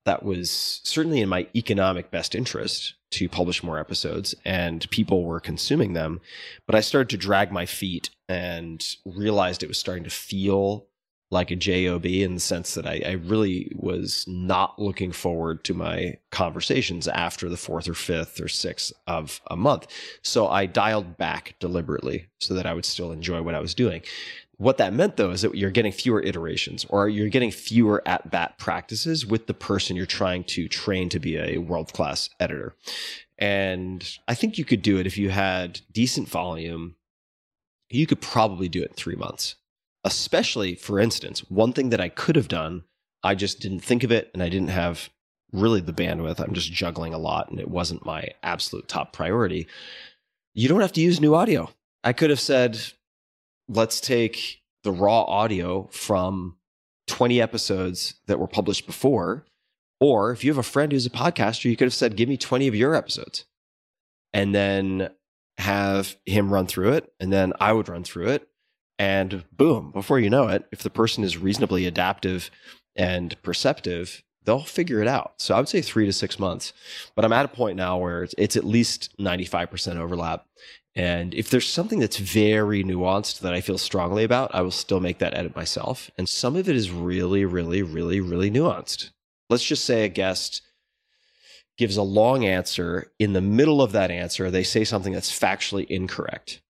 S1: that was certainly in my economic best interest to publish more episodes and people were consuming them. But I started to drag my feet and realized it was starting to feel like a job in the sense that I, I really was not looking forward to my conversations after the fourth or fifth or sixth of a month. So I dialed back deliberately so that I would still enjoy what I was doing. What that meant though is that you're getting fewer iterations or you're getting fewer at bat practices with the person you're trying to train to be a world class editor. And I think you could do it if you had decent volume. You could probably do it in three months. Especially, for instance, one thing that I could have done, I just didn't think of it and I didn't have really the bandwidth. I'm just juggling a lot and it wasn't my absolute top priority. You don't have to use new audio. I could have said, let's take the raw audio from 20 episodes that were published before. Or if you have a friend who's a podcaster, you could have said, give me 20 of your episodes and then have him run through it. And then I would run through it. And boom, before you know it, if the person is reasonably adaptive and perceptive, they'll figure it out. So I would say three to six months. But I'm at a point now where it's, it's at least 95% overlap. And if there's something that's very nuanced that I feel strongly about, I will still make that edit myself. And some of it is really, really, really, really nuanced. Let's just say a guest gives a long answer. In the middle of that answer, they say something that's factually incorrect.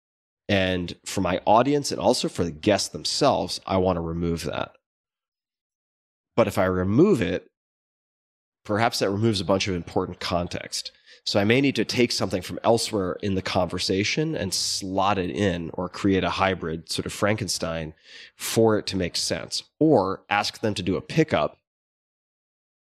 S1: And for my audience and also for the guests themselves, I want to remove that. But if I remove it, perhaps that removes a bunch of important context. So I may need to take something from elsewhere in the conversation and slot it in or create a hybrid sort of Frankenstein for it to make sense or ask them to do a pickup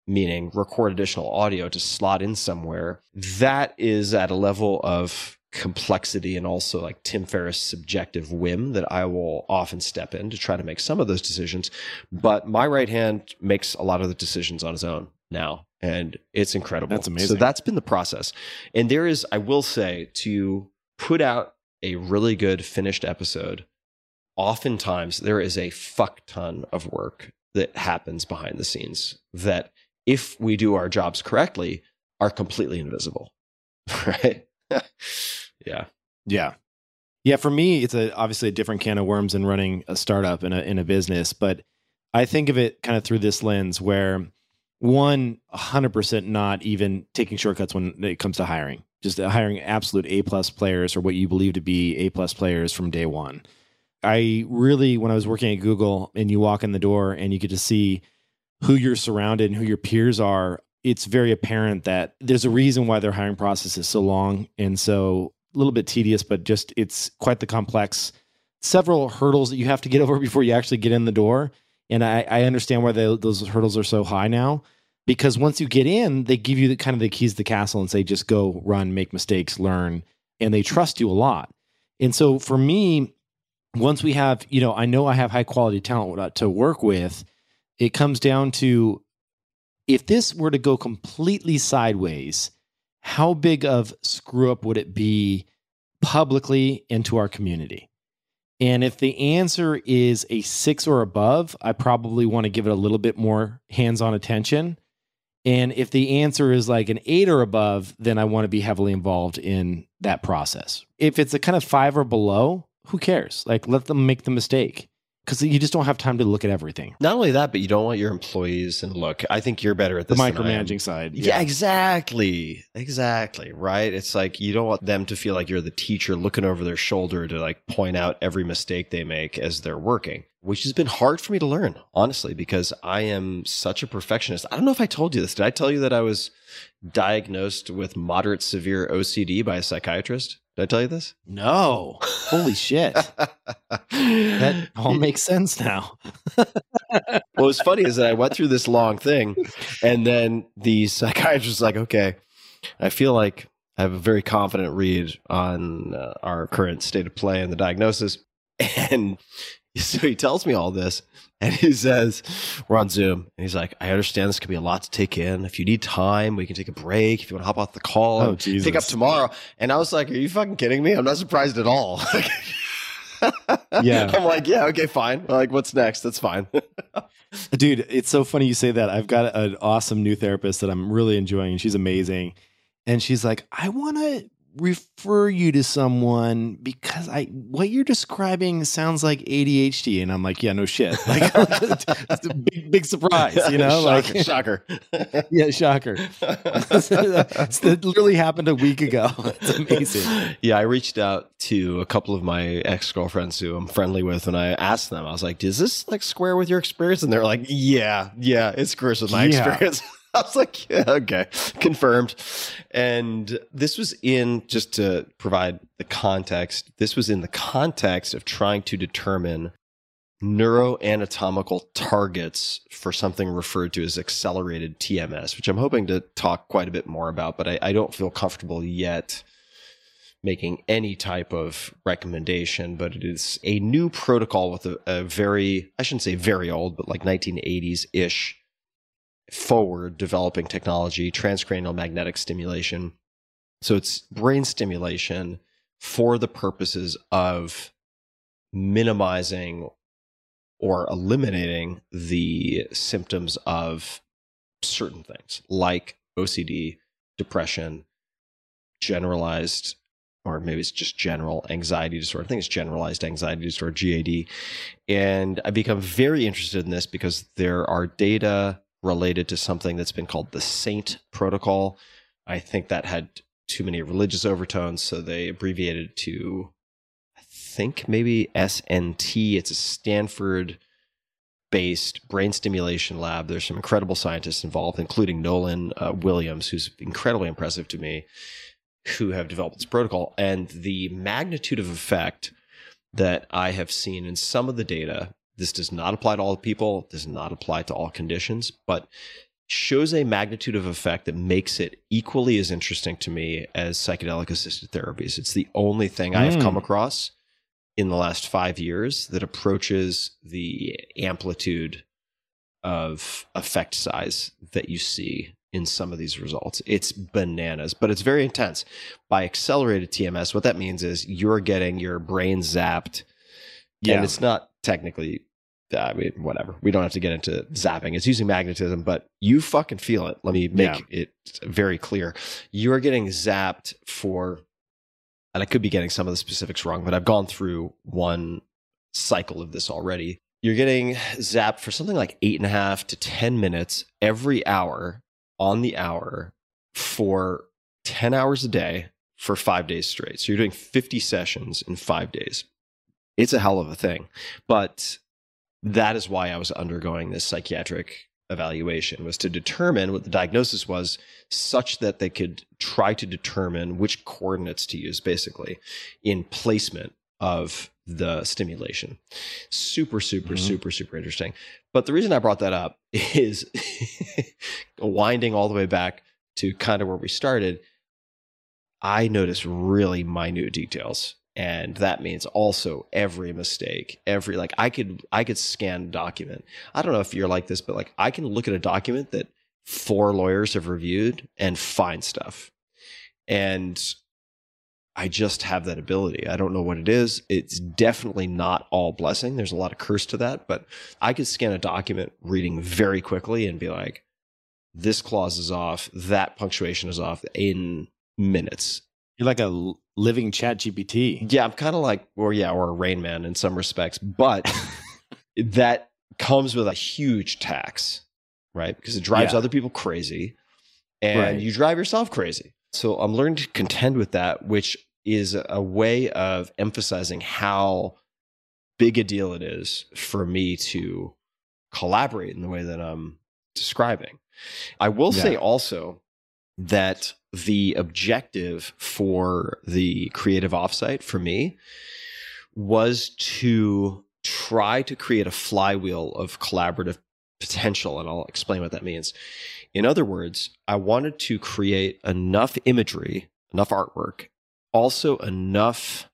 S1: meaning record additional audio to slot in somewhere, that is at a level of complexity and also like Tim Ferriss' subjective whim that I will often step in to try to make some of those decisions. But my right hand makes a lot of the decisions on his own now. And it's incredible.
S6: That's amazing.
S1: So that's been the process. And there is, I will say, to put out a really good finished episode, oftentimes there is a fuck ton of work that happens behind the scenes that if we do our jobs correctly, are completely invisible. Right? yeah.
S6: Yeah. Yeah, for me, it's a obviously a different can of worms than running a startup in a in a business, but I think of it kind of through this lens where one, hundred percent not even taking shortcuts when it comes to hiring. Just hiring absolute A plus players or what you believe to be A plus players from day one. I really, when I was working at Google and you walk in the door and you get to see who you're surrounded and who your peers are, it's very apparent that there's a reason why their hiring process is so long and so a little bit tedious, but just it's quite the complex. Several hurdles that you have to get over before you actually get in the door. And I, I understand why they, those hurdles are so high now because once you get in, they give you the kind of the keys to the castle and say, just go, run, make mistakes, learn, and they trust you a lot. And so for me, once we have, you know, I know I have high quality talent to work with, it comes down to if this were to go completely sideways, how big of screw up would it be publicly into our community? And if the answer is a six or above, I probably want to give it a little bit more hands on attention. And if the answer is like an eight or above, then I want to be heavily involved in that process. If it's a kind of five or below, who cares? Like, let them make the mistake because you just don't have time to look at everything.
S1: Not only that, but you don't want your employees and look. I think you're better at
S6: The
S1: this. am.
S6: micromanaging side.
S1: Yeah. exactly. Exactly. Right. It's like you don't want them to feel like you're the teacher looking over their shoulder to like point out every mistake they make as they're working, which has been hard for me to learn, honestly, because I am such a perfectionist. I don't know if I told you this. Did I tell you that I was diagnosed with moderate severe OCD by a psychiatrist? Did I tell you this?
S6: No. Holy shit. That all makes sense now.
S1: what was funny is that I went through this long thing, and then the psychiatrist was like, "Okay, I feel like I have a very confident read on uh, our current state of play and the diagnosis." And so he tells me all this, and he says, "We're on Zoom," and he's like, "I understand this could be a lot to take in. If you need time, we can take a break. If you want to hop off the call,
S6: Oh, Jesus.
S1: pick up tomorrow." And I was like, "Are you fucking kidding me? I'm not surprised at all."
S6: Yeah.
S1: I'm like, yeah, okay, fine. Like, what's next? That's fine.
S6: Dude, it's so funny you say that. I've got an awesome new therapist that I'm really enjoying, and she's amazing. And she's like, I want to refer you to someone because I what you're describing sounds like ADHD. And I'm like, yeah, no shit. Like, it's a big, big surprise, you know?
S1: shocker,
S6: like,
S1: shocker.
S6: yeah, shocker. it literally happened a week ago. It's amazing.
S1: Yeah, I reached out to a couple of my ex girlfriends who I'm friendly with, and I asked them, I was like, "Does this like square with your experience?" And they're like, "Yeah, yeah, it squares with my
S6: Yeah.
S1: experience." I was like, yeah, "Okay, confirmed." And this was in just to provide the context. This was in the context of trying to determine neuroanatomical targets for something referred to as accelerated TMS, which I'm hoping to talk quite a bit more about, but I, I don't feel comfortable yet making any type of recommendation. But it is a new protocol with a, a very, I shouldn't say very old, but like 1980s ish forward developing technology, transcranial magnetic stimulation. So it's brain stimulation for the purposes of minimizing or eliminating the symptoms of certain things like OCD, depression, generalized, or maybe it's just general anxiety disorder. I think it's generalized anxiety disorder, GAD. And I become very interested in this because there are data related to something that's been called the SAINT protocol. I think that had too many religious overtones, so they abbreviated to I think maybe SNT. It's a Stanford based brain stimulation lab. There's some incredible scientists involved, including Nolan uh, Williams, who's incredibly impressive to me, who have developed this protocol. And the magnitude of effect that I have seen in some of the data, this does not apply to all people, does not apply to all conditions, but shows a magnitude of effect that makes it equally as interesting to me as psychedelic assisted therapies. It's the only thing I have come
S6: Mm.
S1: across in the last five years that approaches the amplitude of effect size that you see in some of these results. It's bananas, but it's very intense. By accelerated TMS, what that means is you're getting your brain zapped.
S6: Yeah.
S1: And it's not technically, I mean, whatever. We don't have to get into zapping. It's using magnetism, but you fucking feel it. Let me make it very clear. You are getting zapped for, and I could be getting some of the specifics wrong, but I've gone through one cycle of this already. You're getting zapped for something like eight and a half to 10 minutes every hour on the hour for 10 hours a day for five days straight. So you're doing 50 sessions in five days. It's a hell of a thing. But that is why I was undergoing this psychiatric evaluation was to determine what the diagnosis was such that they could try to determine which coordinates to use basically in placement of the stimulation. Super, super,
S6: Mhm.
S1: super, super interesting. But the reason I brought that up is winding all the way back to kind of where we started. I noticed really minute details. And that means also every mistake, every like I could I could scan document. I don't know if you're like this, but like I can look at a document that four lawyers have reviewed and find stuff. And I just have that ability. I don't know what it is. It's definitely not all blessing. There's a lot of curse to that, but I could scan a document reading very quickly and be like, this clause is off, that punctuation is off in minutes.
S6: You're like a living ChatGPT.
S1: Yeah, I'm kind of like, or yeah, or a Rain Man in some respects, but that comes with a huge tax, right? Because it drives
S6: Yeah.
S1: other people crazy and
S6: Right.
S1: you drive yourself crazy. So I'm learning to contend with that, which is a way of emphasizing how big a deal it is for me to collaborate in the way that I'm describing. I will say also that the objective for the creative offsite for me was to try to create a flywheel of collaborative potential and I'll explain what that means. In other words, I wanted to create enough imagery, enough artwork, also enough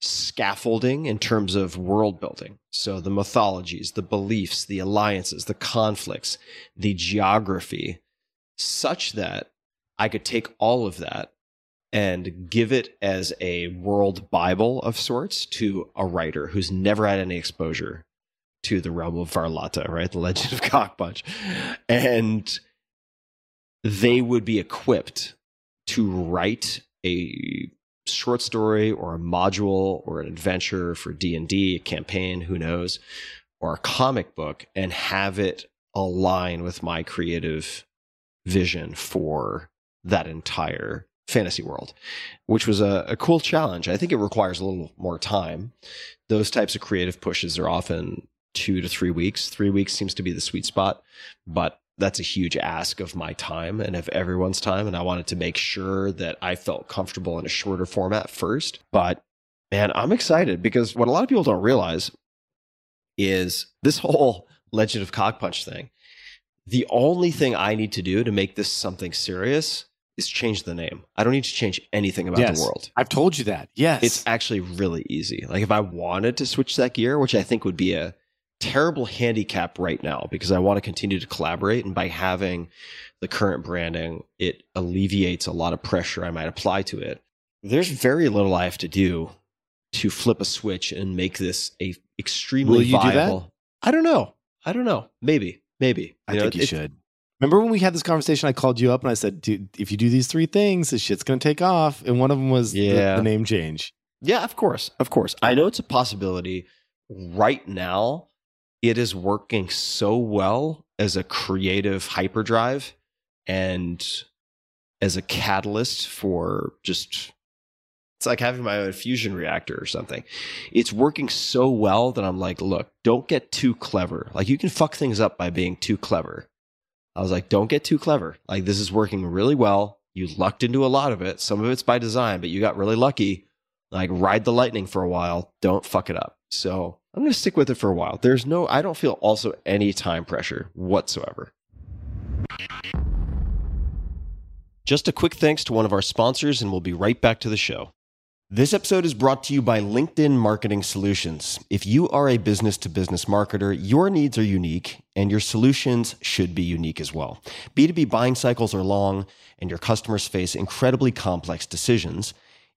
S1: scaffolding in terms of world building. So the mythologies, the beliefs, the alliances, the conflicts, the geography, such that I could take all of that and give it as a world Bible of sorts to a writer who's never had any exposure to the realm of Varlata, right? The legend of Cockpunch. And they would be equipped to write a short story or a module or an adventure for D&D, a campaign, who knows, or a comic book and have it align with my creative vision for that entire fantasy world, which was a, a cool challenge. I think it requires a little more time. Those types of creative pushes are often two to three weeks. Three weeks seems to be the sweet spot, but that's a huge ask of my time and of everyone's time. And I wanted to make sure that I felt comfortable in a shorter format first. But man, I'm excited because what a lot of people don't realize is this whole Legend of Cockpunch thing. The only thing I need to do to make this something serious is change the name. I don't need to change anything about
S6: Yes.
S1: the world.
S6: I've told you that. Yes.
S1: It's actually really easy. Like if I wanted to switch that gear, which I think would be a terrible handicap right now because I want to continue to collaborate and by having the current branding, it alleviates a lot of pressure I might apply to it. There's very little I have to do to flip a switch and make this a extremely
S6: Will you do that?
S1: viable. I don't know. I don't know. Maybe. Maybe.
S6: I
S1: know,
S6: think you
S1: it-
S6: should. Remember when we had this conversation? I called you up and I said, Dude, if you do these three things, this shit's going to take off. And one of them was the-
S1: Yeah.
S6: the, name change.
S1: Yeah, of course. Of course. I know it's a possibility. Right now, it is working so well as a creative hyperdrive and as a catalyst for just It's like having my own fusion reactor or something. It's working so well that I'm like, look, don't get too clever. Like you can fuck things up by being too clever. I was like, don't get too clever. Like this is working really well. You lucked into a lot of it. Some of it's by design, but you got really lucky. Like ride the lightning for a while. Don't fuck it up. So I'm going to stick with it for a while. There's no, I don't feel also any time pressure whatsoever. Just a quick thanks to one of our sponsors, and we'll be right back to the show. This episode is brought to you by LinkedIn Marketing Solutions. If you are a business to business marketer, your needs are unique and your solutions should be unique as well. B2B buying cycles are long and your customers face incredibly complex decisions.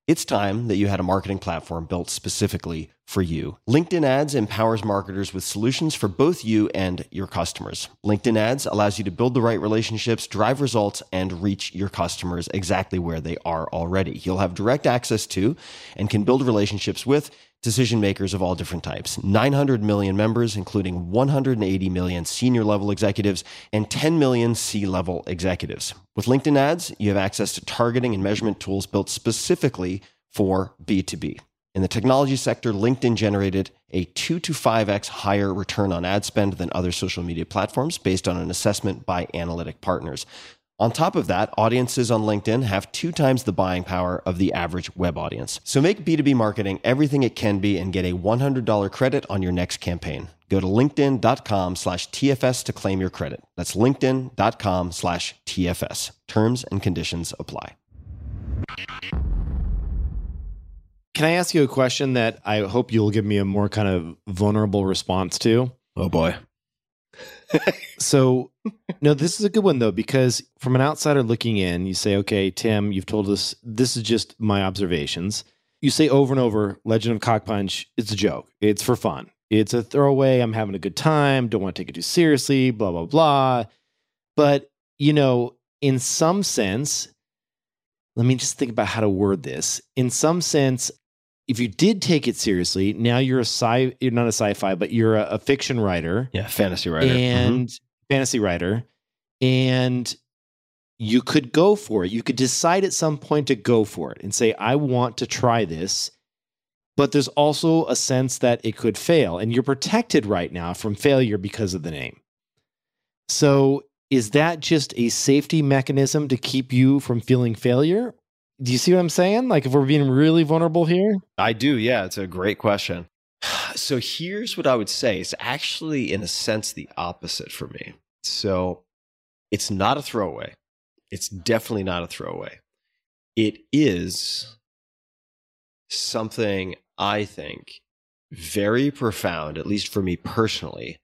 S1: It's time that you had a marketing platform built specifically for you. LinkedIn Ads empowers marketers with solutions for both you and your customers. LinkedIn Ads allows you to build the right relationships, drive results, and reach your customers exactly where they are already. You'll have direct access to and can build relationships with decision makers of all different types 900 million members, including 180 million senior level executives and 10 million C level executives. With LinkedIn ads, you have access to targeting and measurement tools built specifically for B2B. In the technology sector, LinkedIn generated a 2 to 5x higher return on ad spend than other social media platforms based on an assessment by analytic partners. On top of that, audiences on LinkedIn have two times the buying power of the average web audience. So make B2B marketing everything it can be and get a $100 credit on your next campaign. Go to linkedin.com slash TFS to claim your credit. That's linkedin.com slash TFS. Terms and conditions apply.
S6: Can I ask you a question that I hope you'll give me a more kind of vulnerable response to?
S1: Oh boy.
S6: So no this is a good one though because from an outsider looking in you say okay tim you've told us this is just my observations. You say over and over legend of Cockpunch, it's a joke. It's for fun. It's a throwaway. I'm having a good time. Don't want to take it too seriously blah blah blah. But you know in some sense let me just think about how to word this. In some sense if you did take it seriously, now you're a sci you're not a sci-fi, but you're a, a fiction writer.
S1: Yeah, fantasy writer.
S6: And mm-hmm. fantasy writer. And you could go for it. You could decide at some point to go for it and say, I want to try this. But there's also a sense that it could fail. And you're protected right now from failure because of the name. So is that just a safety mechanism to keep you from feeling failure? Do you see what I'm saying? Like if we're being really vulnerable here?
S1: I do. Yeah, it's a great question. So here's what I would say. It's actually in a sense the opposite for me. So it's not a throwaway. It's definitely not a throwaway. It is something I think very profound, at least for me personally,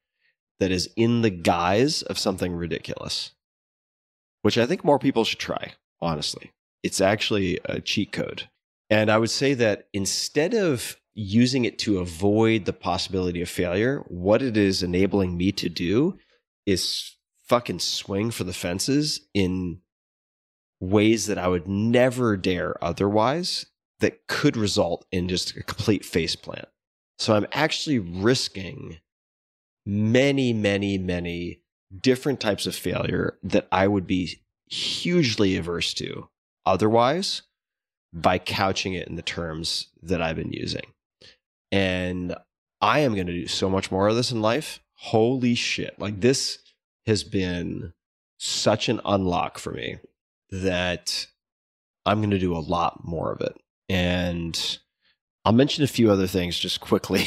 S1: that is in the guise of something ridiculous, which I think more people should try, honestly it's actually a cheat code. And I would say that instead of using it to avoid the possibility of failure, what it is enabling me to do is fucking swing for the fences in ways that I would never dare otherwise that could result in just a complete faceplant. So I'm actually risking many, many, many different types of failure that I would be hugely averse to otherwise by couching it in the terms that I've been using. And I am going to do so much more of this in life. Holy shit. Like this has been such an unlock for me that I'm going to do a lot more of it. And I'll mention a few other things just quickly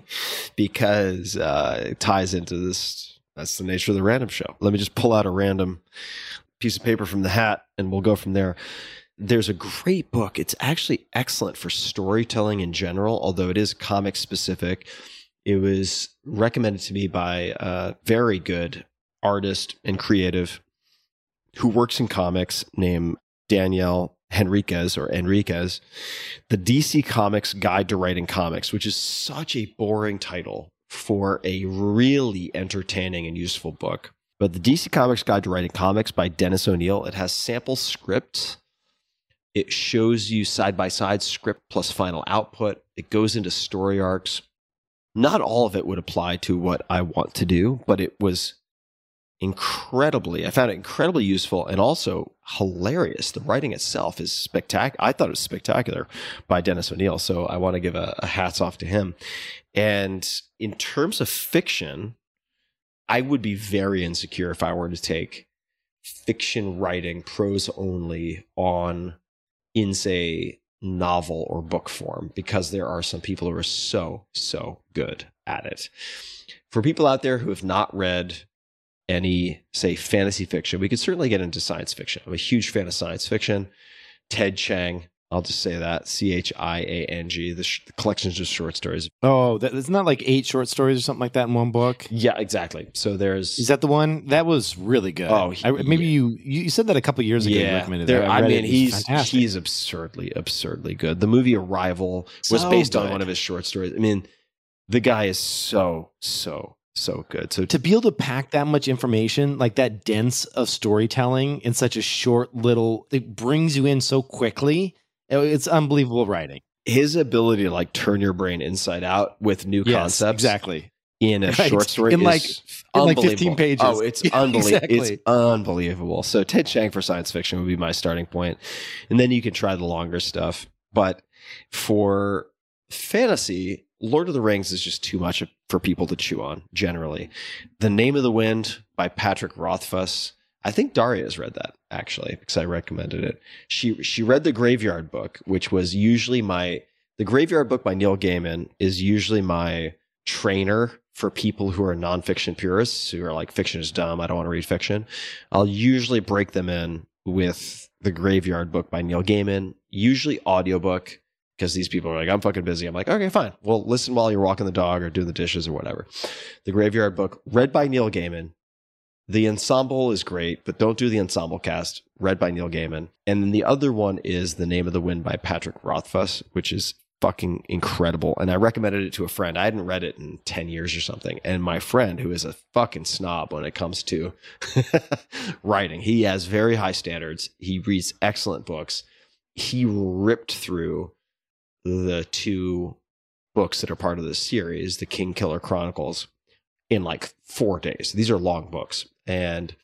S1: because uh, it ties into this. That's the nature of the random show. Let me just pull out a random piece of paper from the hat and we'll go from there. There's a great book. It's actually excellent for storytelling in general, although it is comic specific. It was recommended to me by a very good artist and creative who works in comics named Danielle Henriquez or Enriquez, the DC Comics Guide to Writing Comics, which is such a boring title for a really entertaining and useful book. But the DC Comics Guide to Writing Comics by Dennis O'Neil. it has sample scripts. It shows you side by side script plus final output. It goes into story arcs. Not all of it would apply to what I want to do, but it was incredibly, I found it incredibly useful and also hilarious. The writing itself is spectacular. I thought it was spectacular by Dennis O'Neil. So I want to give a, a hats off to him. And in terms of fiction, I would be very insecure if I were to take fiction writing prose only on in say novel or book form because there are some people who are so so good at it. For people out there who have not read any say fantasy fiction we could certainly get into science fiction. I'm a huge fan of science fiction. Ted chiang I'll just say that C H I A N G. The, sh- the collections of short stories.
S6: Oh, that, it's not like eight short stories or something like that in one book.
S1: Yeah, exactly. So there's
S6: Is that the one that was really good?
S1: Oh,
S6: I, maybe
S1: yeah.
S6: you you said that a couple years ago.
S1: yeah.
S6: recommended
S1: there-
S6: that.
S1: I,
S6: read
S1: mean,
S6: it. It was
S1: he's
S6: fantastic.
S1: he's absurdly absurdly good. The movie Arrival was
S6: So
S1: based on one of his short stories. I mean, the guy is so so so good. So
S6: to be able to pack that much information, like that dense of storytelling in such a short little, it brings you in so quickly. It- It's unbelievable writing.
S1: his ability to like turn your brain inside out with new
S6: Yes,
S1: concepts
S6: exactly.
S1: in a
S6: Right.
S1: short story
S6: In like- in like 15 pages.
S1: Oh, it's unbelievable.
S6: exactly.
S1: It's unbelievable. So Ted Chiang for science fiction would be my starting point, and then you can try the longer stuff. But for fantasy, Lord of the Rings is just too much for people to chew on. Generally, The Name of the Wind by Patrick Rothfuss. I think Darya's read that actually because I recommended it. She she read the Graveyard Book, which was usually my the Graveyard Book by Neil Gaiman is usually my trainer for people who are nonfiction purists who are like fiction is dumb. I don't want to read fiction. I'll usually break them in with the Graveyard Book by Neil Gaiman, usually audiobook because these people are like, I'm fucking busy. I'm like, okay, fine. Well, listen while you're walking the dog or doing the dishes or whatever. The Graveyard Book, read by Neil Gaiman. The ensemble is great, but don't do the ensemble cast, read by Neil Gaiman. And then the other one is The Name of the Wind by Patrick Rothfuss, which is fucking incredible. And I recommended it to a friend. I hadn't read it in 10 years or something. And my friend, who is a fucking snob when it comes to writing, he has very high standards. He reads excellent books. He ripped through the two books that are part of this series, the Kingkiller Chronicles, in like four days. These are long books. And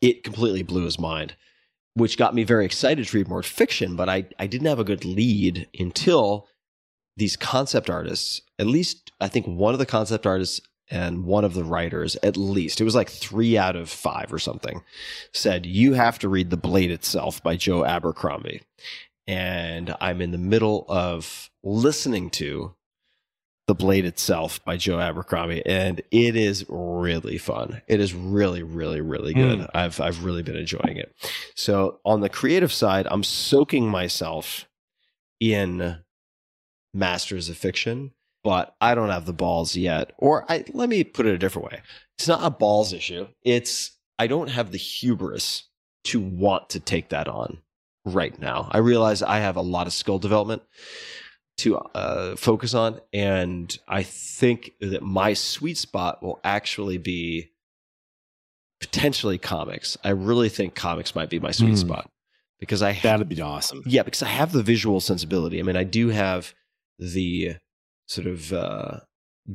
S1: it completely blew his mind, which got me very excited to read more fiction. But I, I didn't have a good lead until these concept artists, at least I think one of the concept artists and one of the writers, at least, it was like three out of five or something, said, You have to read The Blade Itself by Joe Abercrombie. And I'm in the middle of listening to The Blade Itself by Joe Abercrombie, and it is really fun. It is really, really, really good.
S6: Mm.
S1: I've I've really been enjoying it. So on the creative side, I'm soaking myself in Masters of Fiction, but I don't have the balls yet. Or I let me put it a different way. It's not a balls issue. It's I don't have the hubris to want to take that on right now. I realize I have a lot of skill development to uh, focus on, and I think that my sweet spot will actually be potentially comics. I really think comics might be my sweet
S6: Hmm.
S1: spot because I
S6: That'd be awesome.
S1: yeah, because I have the visual sensibility. I mean, I do have the sort of uh,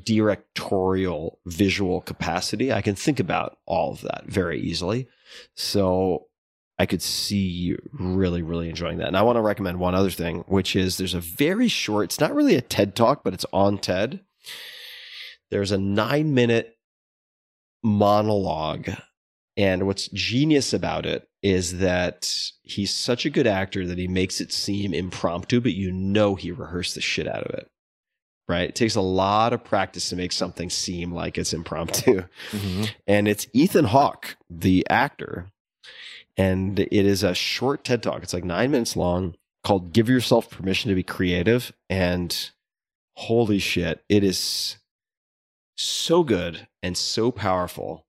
S1: directorial visual capacity. I can think about all of that very easily. So I could see you really, really enjoying that. And I want to recommend one other thing, which is there's a very short, it's not really a TED talk, but it's on TED. There's a nine minute monologue. And what's genius about it is that he's such a good actor that he makes it seem impromptu, but you know he rehearsed the shit out of it. Right? It takes a lot of practice to make something seem like it's impromptu.
S6: Mhm.
S1: And it's Ethan Hawke, the actor. And it is a short TED talk. It's like nine minutes long called Give Yourself Permission to Be Creative. And holy shit, it is so good and so powerful.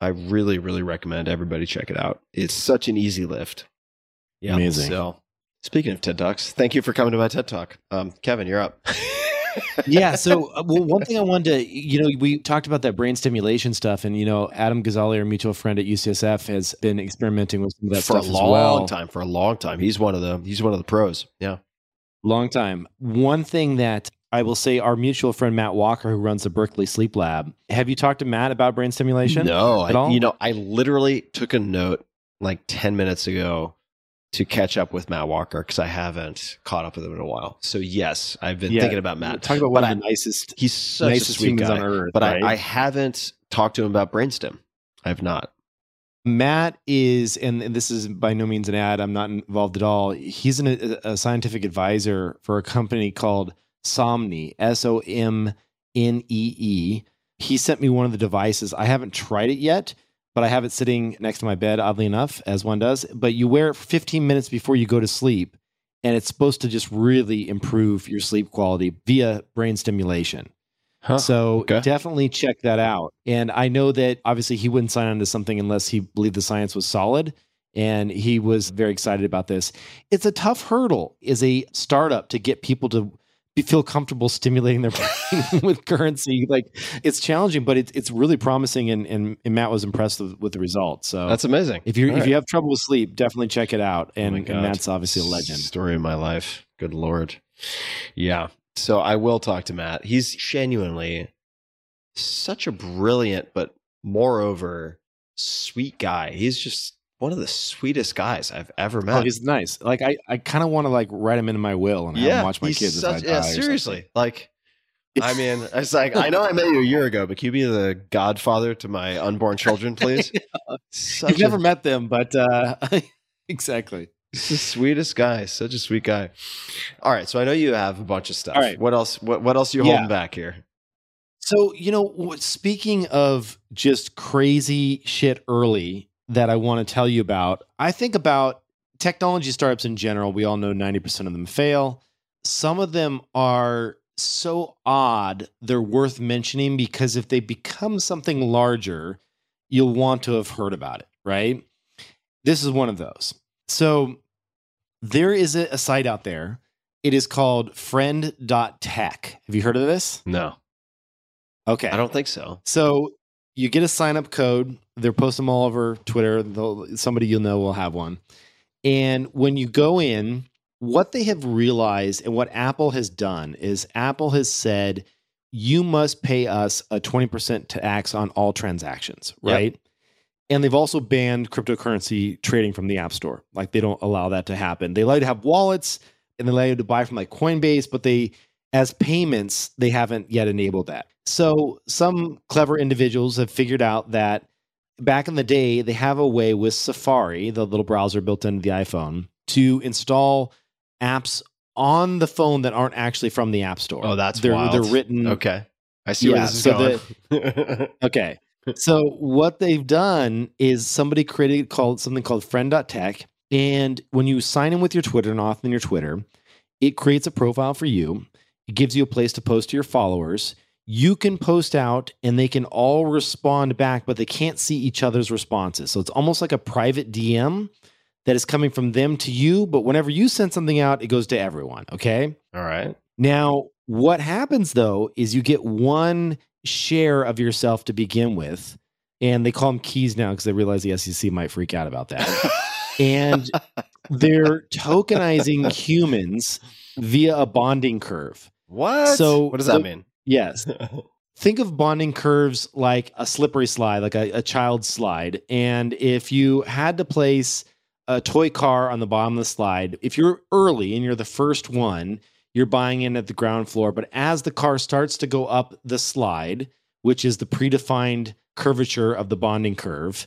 S1: I really, really recommend everybody check it out. It's such an easy lift. Yeah.
S6: Amazing.
S1: So, speaking of TED Talks, thank you for coming to my TED Talk. Um, Kevin, you're up.
S6: yeah. So, uh, well, one thing I wanted to, you know, we talked about that brain stimulation stuff, and you know, Adam Gazzaley, our mutual friend at UCSF, has been experimenting with some of that
S1: for a long
S6: well.
S1: time. For a long time, he's one of the he's one of the pros. Yeah.
S6: Long time. One thing that I will say our mutual friend Matt Walker, who runs the Berkeley Sleep Lab. Have you talked to Matt about brain stimulation?
S1: No,
S6: at
S1: I,
S6: all?
S1: you know, I literally took a note like 10 minutes ago to catch up with Matt Walker because I haven't caught up with him in a while. So, yes, I've been
S6: Yeah,
S1: thinking about Matt.
S6: Talk about one
S1: But
S6: of the nicest,
S1: He's such
S6: nicest
S1: a sweet guy.
S6: on earth.
S1: but
S6: right?
S1: I, I haven't talked to him about brain stim. I have not.
S6: Matt is, and this is by no means an ad. I'm not involved at all. He's an, a, a scientific advisor for a company called Somnee, S O M N E E. He sent me one of the devices. I haven't tried it yet, but I have it sitting next to my bed, oddly enough, as one does. But you wear it for 15 minutes before you go to sleep, and it's supposed to just really improve your sleep quality via brain stimulation. So
S1: okay.
S6: definitely check that out. And I know that obviously he wouldn't sign on to something unless he believed the science was solid. And he was very excited about this. It's a tough hurdle as a startup to get people to feel comfortable stimulating their brain with currency. Like it's challenging, but it's it's really promising. And, and, and Matt was impressed with, with the results. So
S1: That's amazing.
S6: if you
S1: All
S6: if
S1: right.
S6: you have trouble with sleep, definitely check it out.
S1: Oh
S6: And,
S1: my
S6: and. Matt's obviously a legend.
S1: Story of my life. Good lord. Yeah. So I will talk to Matt. He's genuinely such a brilliant, but moreover, sweet guy. He's just one of the sweetest guys I've ever met.
S6: Oh, he's nice. Like I, I kind of want to like write him into my will and have him watch my kids.
S1: such- yeah,
S6: die or something.
S1: seriously. Like, I mean, it's like I know I met you a year ago, but can you be the godfather to my unborn children, please? Such
S6: You've never met them, but uh, exactly.
S1: he's the sweetest guy. Such a sweet guy. All right, so I know you have a bunch of stuff.
S6: All right.
S1: What else? What What else are you
S6: Yeah.
S1: holding back here?
S6: So you know, speaking of just crazy shit early that I want to tell you about, I think about technology startups in general. We all know ninety percent of them fail. Some of them are so odd they're worth mentioning because if they become something larger, you'll want to have heard about it, right? This is one of those. So there is a, a site out there. It is called friend.tech. Have you heard of this?
S1: No,
S6: Okay.
S1: I don't think so.
S6: So you get a sign up code. They're posting them all over Twitter. They'll, somebody you'll know will have one. And when you go in, what they have realized and what Apple has done is Apple has said, you must pay us a 20% tax on all transactions,
S1: Yep.
S6: right? And they've also banned cryptocurrency trading from the App Store. Like they don't allow that to happen. They allow you to have wallets and they allow you to buy from like Coinbase, but they, as payments, they haven't yet enabled that. So some clever individuals have figured out that back in the day, they have a way with Safari, the little browser built into the iPhone, to install apps on the phone that aren't actually from the App Store.
S1: Oh, that's
S6: they're
S1: wild.
S6: they're written
S1: Okay, I see where this is
S6: so
S1: going.
S6: Okay. So what they've done is somebody created called something called friend.tech. And when you sign in with your Twitter and in your Twitter, it creates a profile for you. It gives you a place to post to your followers. You can post out and they can all respond back, but they can't see each other's responses. So it's almost like a private DM that is coming from them to you. But whenever you send something out, it goes to everyone. Okay.
S1: All right.
S6: Now, what happens though is you get one share of yourself to begin with, and they call them keys now because they realize the SEC might freak out about that. and they're tokenizing humans via a bonding curve.
S1: What?
S6: So
S1: what does that
S6: the-
S1: mean?
S6: Yes. Think of bonding curves like a slippery slide, like a, a child's slide. And if you had to place a toy car on the bottom of the slide, if you're early and you're the first one, you're buying in at the ground floor. But as the car starts to go up the slide, which is the predefined curvature of the bonding curve,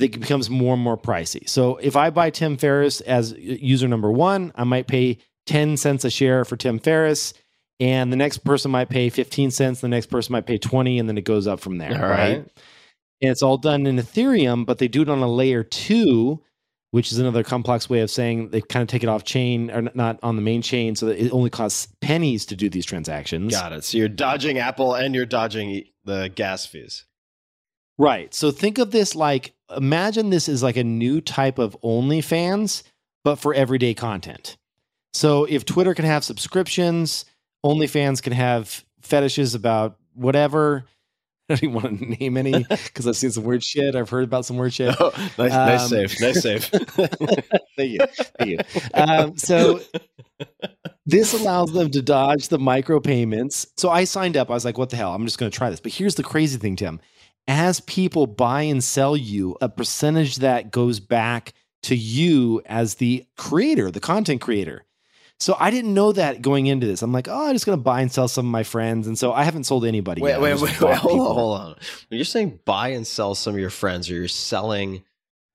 S6: it becomes more and more pricey. So if I buy Tim Ferriss as user number one, I might pay 10 cents a share for Tim Ferriss. And the next person might pay 15 cents, the next person might pay 20, and then it goes up from there.
S1: All
S6: right?
S1: right.
S6: And it's all done in Ethereum, but they do it on a layer two, which is another complex way of saying they kind of take it off chain or not on the main chain. So that it only costs pennies to do these transactions.
S1: Got it. So you're dodging Apple and you're dodging the gas fees.
S6: Right. So think of this like imagine this is like a new type of OnlyFans, but for everyday content. So if Twitter can have subscriptions, OnlyFans can have fetishes about whatever. I don't even want to name any because I've seen some weird shit. I've heard about some weird shit.
S1: Oh, nice, nice
S6: Um,
S1: save. Nice save.
S6: Thank you. Thank you. Um, so this allows them to dodge the micropayments. So I signed up. I was like, what the hell? I'm just going to try this. But here's the crazy thing, Tim. As people buy and sell you, a percentage that goes back to you as the creator, the content creator. So I didn't know that going into this. I'm like, oh, I'm just going to buy and sell some of my friends. And so I haven't sold anybody.
S1: Wait,
S6: yet.
S1: wait, wait, wait. Hold on, hold on. When you're saying buy and sell some of your friends, or you're selling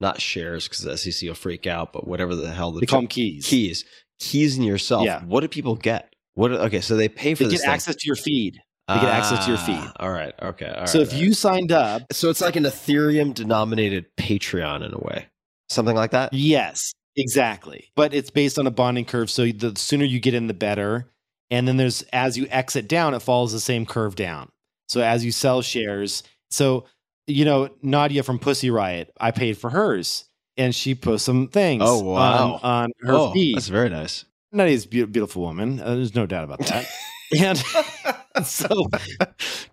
S1: not shares because the SEC will freak out, but whatever the hell the
S6: They call them keys.
S1: keys, keys in yourself.
S6: Yeah.
S1: What do people get? What? Okay, so they pay for
S6: They get
S1: thing.
S6: access to your feed. they get access to your feed.
S1: Ah, All right. Okay. all
S6: so
S1: right,
S6: if
S1: all
S6: you signed up,
S1: so it's like an Ethereum denominated Patreon in a way, something like that.
S6: yes, exactly. But it's based on a bonding curve. So the sooner you get in, the better. And then there's as you exit down, it follows the same curve down. So as you sell shares, so you know Nadia from Pussy Riot, I paid for hers, and she put some things.
S1: Oh, wow.
S6: on, on her
S1: oh,
S6: feed.
S1: that's very nice.
S6: Nadia's a beau- beautiful woman. Uh, there's no doubt about that. and so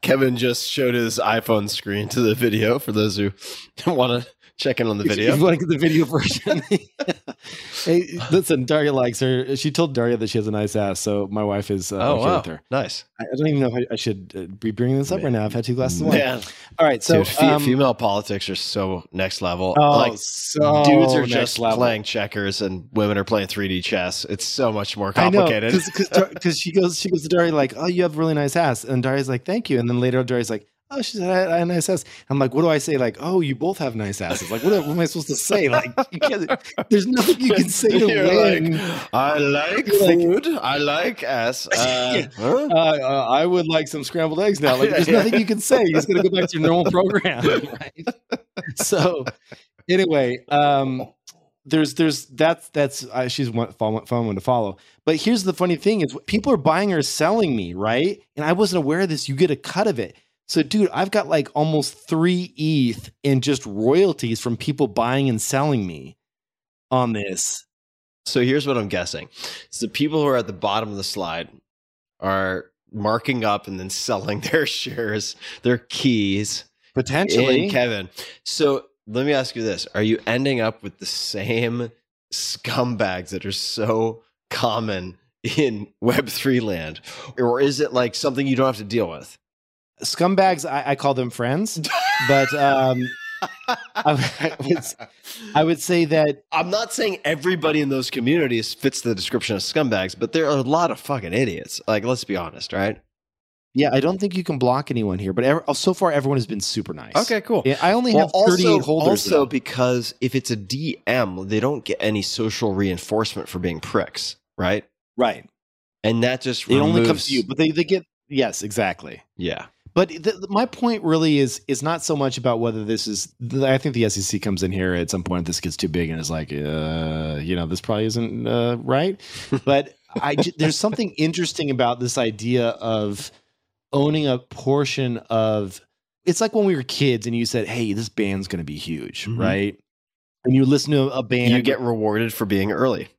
S1: Kevin just showed his iPhone screen to the video for those who want to check in on the video.
S6: If you want to get the video version. hey, listen, Darya likes her. She told Darya that she has a nice ass, so my wife is uh,
S1: oh
S6: okay
S1: wow,
S6: with her.
S1: nice.
S6: I I don't even know if I, I should uh, be bringing this up right now. I've had two glasses of wine. All right, so
S1: Dude,
S6: um,
S1: female politics are so next level.
S6: oh,
S1: like
S6: so
S1: dudes are just
S6: level.
S1: playing checkers and women are playing 3D chess. It's so much more complicated.
S6: because she goes she goes to Darya like, oh, you have a really nice ass, and Darya's like, thank you, and then later Darya's like. Oh, she said I, I have a nice ass. I'm like, what do I say? Like, oh, you both have nice asses. Like, what, what am I supposed to say? Like, you there's nothing you can say to win.
S1: like, I like food. I like ass. Uh, huh?
S6: uh, uh, I would like some scrambled eggs now. Like, there's nothing you can say. You're just gonna go back to your normal program, right? So, anyway, um, there's there's that's that's uh, she's one fun, fun one to follow. But here's the funny thing: is people are buying or selling me, right? And I wasn't aware of this. You get a cut of it. So, dude, I've got like almost three ETH in just royalties from people buying and selling me on this.
S1: So here's what I'm guessing. So the people who are at the bottom of the slide are marking up and then selling their shares, their keys
S6: Potentially,
S1: in Kevin. So let me ask you this. Are you ending up with the same scumbags that are so common in Web3 land? Or is it like something you don't have to deal with?
S6: Scumbags I, I call them friends but um I, would, I would say that
S1: I'm not saying everybody in those communities fits the description of scumbags, but there are a lot of fucking idiots. Like, let's be honest, right?
S6: yeah i don't think you can block anyone here but ever, so far everyone has been super nice
S1: Okay, cool.
S6: yeah, i only
S1: Well,
S6: have 38
S1: also,
S6: holders
S1: also because if it's a DM, they don't get any social reinforcement for being pricks, right?
S6: right
S1: And that just
S6: it only comes to you but they, they get yes exactly
S1: Yeah,
S6: but the, my point really is is not so much about whether this is i think the sec comes in here at some point this gets too big and is like uh you know this probably isn't uh, right but I there's something interesting about this idea of owning a portion of it's like when we were kids and you said hey this band's going to be huge
S1: Mhm.
S6: right and you listen to a band
S1: you get rewarded for being early.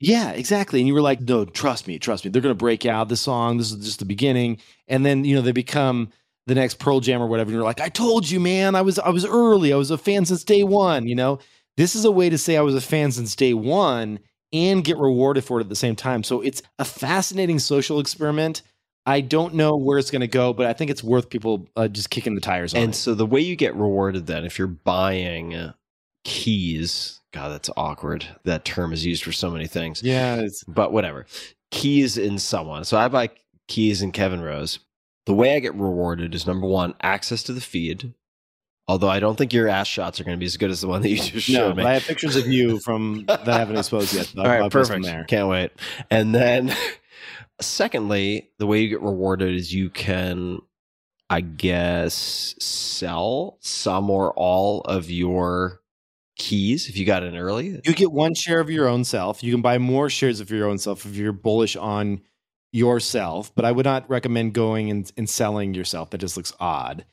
S6: Yeah, exactly. And you were like, no, trust me, trust me. They're going to break out this song. This is just the beginning. And then, you know, they become the next Pearl Jam or whatever. And you're like, I told you, man, I was, I was early. I was a fan since day one. You know, this is a way to say I was a fan since day one and get rewarded for it at the same time. So it's a fascinating social experiment. I don't know where it's going to go, but I think it's worth people uh, just kicking the tires on
S1: And
S6: it.
S1: so the way you get rewarded then, if you're buying uh, keys, God, that's awkward. That term is used for so many things.
S6: Yeah,
S1: but whatever. Keys in someone. So I buy keys in Kevin Rose. The way I get rewarded is number one, access to the feed. Although I don't think your ass shots are going to be as good as the one that you just
S6: no,
S1: showed me.
S6: I have pictures of you from that I haven't exposed yet.
S1: All right, perfect.
S6: there.
S1: Can't wait. And then, secondly, the way you get rewarded is you can, I guess, sell some or all of your keys if you got in early.
S6: You get one share of your own self. You can buy more shares of your own self if you're bullish on yourself, but I would not recommend going and, and selling yourself. That just looks odd.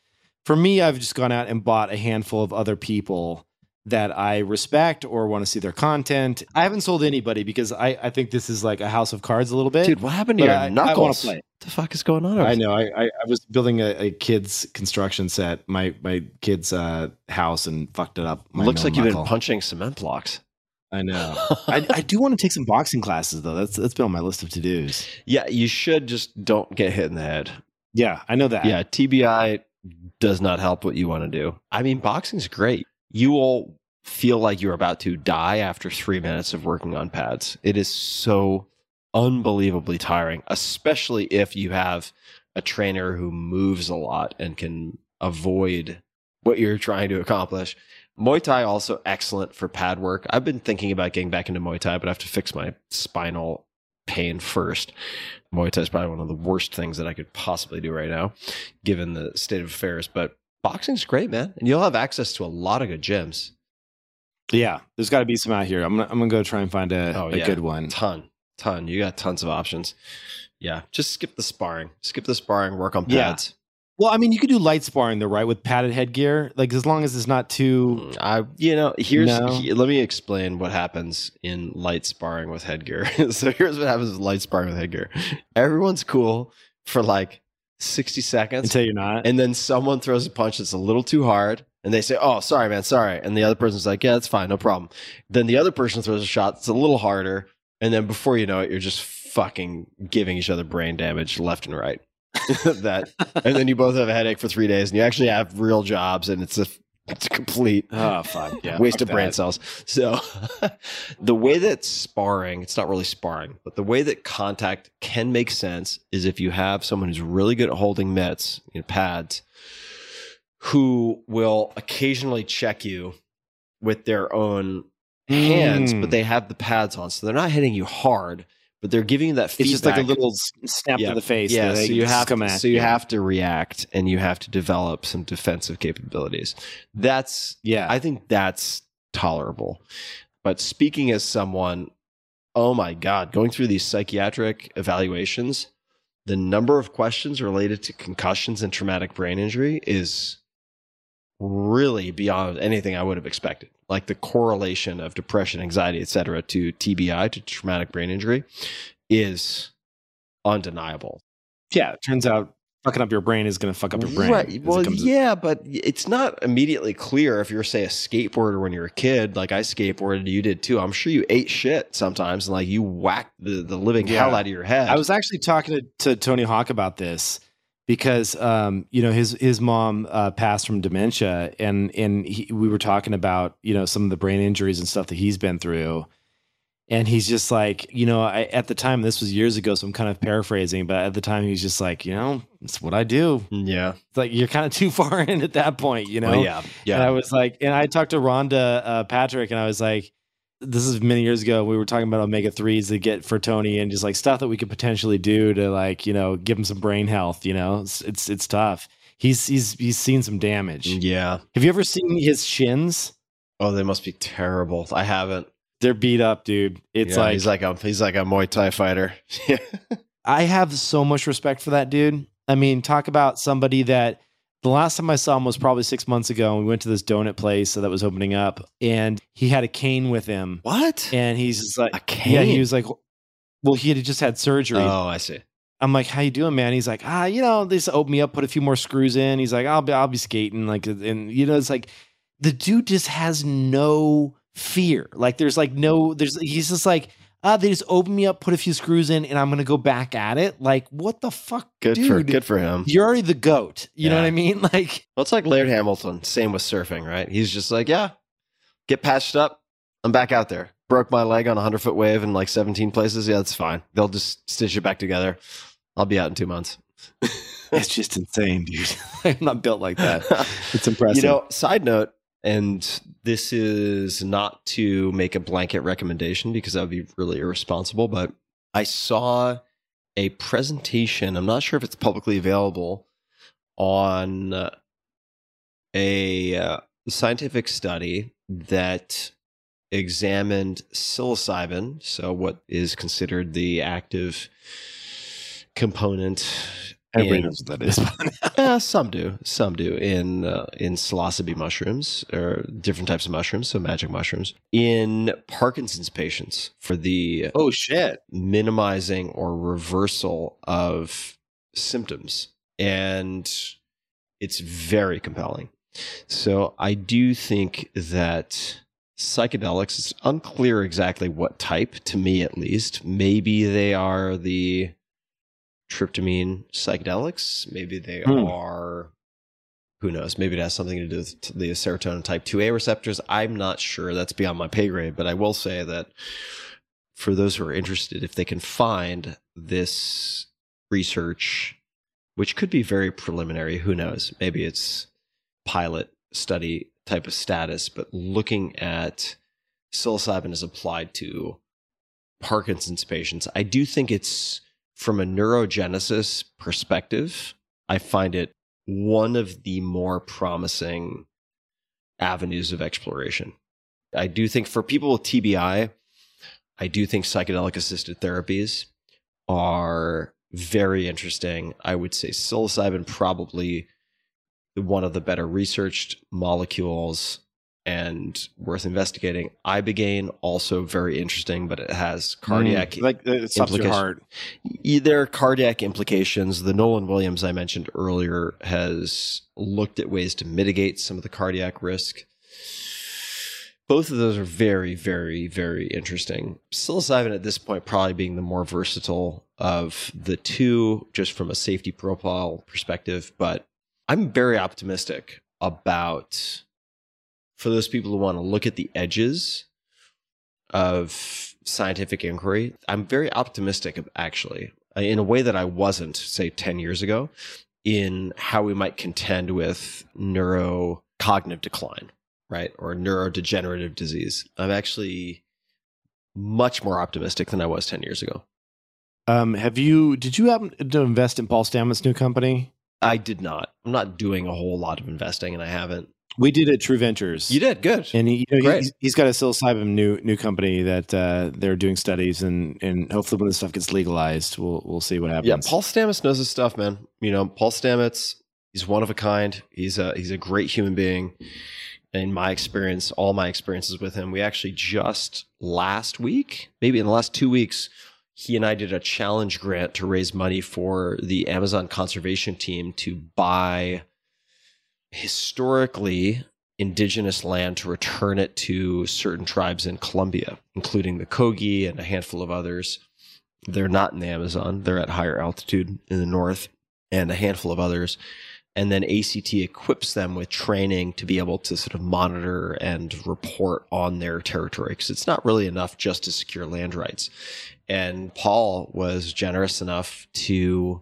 S6: For me, I've just gone out and bought a handful of other people that I respect or want to see their content. I haven't sold anybody because I, I think this is like a house of cards a little bit.
S1: Dude, what happened to your
S6: I- I
S1: knuckles?
S6: wanna play.
S1: What the fuck is going on?
S6: I know. I, I, I was building a, a kid's construction set, my my kid's uh, house, and fucked it up.
S1: Looks like you've been punching cement blocks.
S6: I know. I, I do want to take some boxing classes though. That's that's been on my list of to dos.
S1: Yeah, you should just don't get hit in the head.
S6: Yeah, I know that.
S1: Yeah, TBI does not help what you want to do. I mean, boxing's great. You will feel like you're about to die after three minutes of working on pads. It is so unbelievably tiring, especially if you have a trainer who moves a lot and can avoid what you're trying to accomplish. Muay Thai also excellent for pad work. I've been thinking about getting back into Muay Thai, but I have to fix my spinal pain first. Muay Thai is probably one of the worst things that I could possibly do right now, given the state of affairs. But boxing's great, man, and you'll have access to a lot of good gyms.
S6: Yeah, there's got to be some out here. I'm gonna I'm gonna go try and find a,
S1: Oh,
S6: a
S1: yeah.
S6: good one.
S1: Ton, ton. You got tons of options. Yeah, just skip the sparring. Skip the sparring. Work on
S6: Yeah.
S1: pads.
S6: Well, I mean, you could do light sparring though, right? With padded headgear, like as long as it's not too.
S1: Mm, I, you know, here's
S6: No.
S1: he- let me explain what happens in light sparring with headgear. so here's what happens with light sparring with headgear. Everyone's cool for like 60 seconds,
S6: Until you're not.
S1: and then someone throws a punch that's a little too hard, and they say, "Oh, sorry, man, sorry," and the other person's like, "Yeah, that's fine, no problem." Then the other person throws a shot that's a little harder, and then before you know it, you're just fucking giving each other brain damage left and right. that, and then you both have a headache for three days, and you actually have real jobs, and it's a it's a complete
S6: oh fuck yeah,
S1: waste
S6: fuck
S1: of brain cells. So the way that sparring, it's not really sparring, but the way that contact can make sense is if you have someone who's really good at holding mitts, you know, pads, who will occasionally check you with their own hands,
S6: Mm.
S1: but they have the pads on. So they're not hitting you hard, but they're giving you that feedback.
S6: It's just like a little mm, snap
S1: Yeah.
S6: to the face.
S1: Yeah, so you have to,
S6: at
S1: so you have to react and you have to develop some defensive capabilities. That's
S6: yeah.
S1: I think that's tolerable. But speaking as someone, oh my God, going through these psychiatric evaluations, the number of questions related to concussions and traumatic brain injury is really beyond anything I would have expected. Like the correlation of depression, anxiety, et cetera, to TBI, to traumatic brain injury, is undeniable.
S6: yeah. It turns out fucking up your brain is going to fuck up your brain.
S1: Right. Well, yeah, but it's not immediately clear if you're, say, a skateboarder when you're a kid. Like I skateboarded, you did too. I'm sure you ate shit sometimes, and like you whacked the, the living
S6: Yeah.
S1: hell out of your head.
S6: I was actually talking to, to Tony Hawk about this because um, you know his his mom uh, passed from dementia, and and he, we were talking about you know some of the brain injuries and stuff that he's been through, and he's just like you know I, at the time this was years ago, so I'm kind of paraphrasing, but at the time he was just like you know it's what I do.
S1: yeah.
S6: It's like you're kind of too far in at that point, you know.
S1: Well, yeah.
S6: And I was like, and I talked to Rhonda uh, Patrick, and I was like, this is many years ago. We were talking about omega threes to get for Tony, and just like stuff that we could potentially do to like you know give him some brain health. You know, it's it's, it's tough. He's he's he's seen some damage.
S1: yeah.
S6: Have you ever seen his shins?
S1: Oh, they must be terrible. I haven't.
S6: They're beat up, dude. It's
S1: Yeah,
S6: like,
S1: he's like a he's like a Muay Thai fighter. Yeah.
S6: I have so much respect for that dude. I mean, talk about somebody that the last time I saw him was probably six months ago, and we went to this donut place that was opening up, and he had a cane with him.
S1: What?
S6: and he's just like,
S1: A cane?
S6: yeah, he was like, well, he had just had surgery.
S1: Oh, I see.
S6: I'm like, how you doing, man? He's like, ah, you know, they just opened me up, put a few more screws in. He's like, I'll be, I'll be skating, like, and you know, it's like, the dude just has no fear. Like, there's like no, there's, he's just like, ah, they just opened me up, put a few screws in, and I'm gonna go back at it. Like, what the fuck,
S1: Good
S6: dude?
S1: for good for him.
S6: You're already the goat. You know what I mean? Like,
S1: Well, it's like Laird Hamilton. Same with surfing, right? He's just like, yeah, get patched up. I'm back out there. Broke my leg on a 100 foot wave in like 17 places. Yeah, that's fine. They'll just stitch it back together. I'll be out in two months.
S6: it's just insane, dude. I'm not built like that. It's impressive.
S1: You know, side note, and this is not to make a blanket recommendation because that would be really irresponsible, but I saw a presentation. I'm not sure if it's publicly available on a uh, scientific study that examined psilocybin, so what is considered the active component.
S6: Everybody knows what that is.
S1: yeah, some do. Some do in uh, in psilocybe mushrooms or different types of mushrooms, so magic mushrooms. In Parkinson's patients for the
S6: oh shit.
S1: minimizing or reversal of symptoms, and it's very compelling. So I do think that psychedelics. It's unclear exactly what type, to me at least. Maybe they are the tryptamine psychedelics. Maybe they
S6: Hmm.
S1: are, who knows? Maybe it has something to do with the serotonin type 2A receptors. I'm not sure. That's beyond my pay grade. But I will say that for those who are interested, if they can find this research, which could be very preliminary, who knows? Maybe it's pilot study type of status, but looking at psilocybin as applied to Parkinson's patients, I do think it's from a neurogenesis perspective, I find it one of the more promising avenues of exploration. I do think for people with TBI, I do think psychedelic assisted therapies are very interesting. I would say psilocybin probably one of the better researched molecules and worth investigating. Ibogaine also very interesting, but it has cardiac
S6: Mm, like it stops your heart.
S1: There are cardiac implications. The Nolan Williams I mentioned earlier has looked at ways to mitigate some of the cardiac risk. Both of those are very, very, very interesting. Psilocybin at this point probably being the more versatile of the two, just from a safety profile perspective. But I'm very optimistic about for those people who want to look at the edges of scientific inquiry. I'm very optimistic, actually, in a way that I wasn't, say, 10 years ago, in how we might contend with neurocognitive decline, right? Or neurodegenerative disease. I'm actually much more optimistic than I was 10 years ago.
S6: Um, have you? Did you happen to invest in Paul Stamets' new company?
S1: I did not. I'm not doing a whole lot of investing, and I haven't.
S6: We did at True Ventures.
S1: You did good.
S6: And he, you know, he's, he's got a psilocybin new new company that uh, they're doing studies and and hopefully when this stuff gets legalized, we'll we'll see what happens.
S1: Yeah, Paul Stamets knows his stuff, man. You know, Paul Stamets, he's one of a kind. He's a he's a great human being. In my experience, all my experiences with him, we actually just last week, maybe in the last two weeks, he and I did a challenge grant to raise money for the Amazon conservation team to buy historically indigenous land to return it to certain tribes in Colombia, including the Kogi and a handful of others. They're not in the Amazon, they're at higher altitude in the north, and a handful of others. And then ACT equips them with training to be able to sort of monitor and report on their territory because it's not really enough just to secure land rights. And Paul was generous enough to,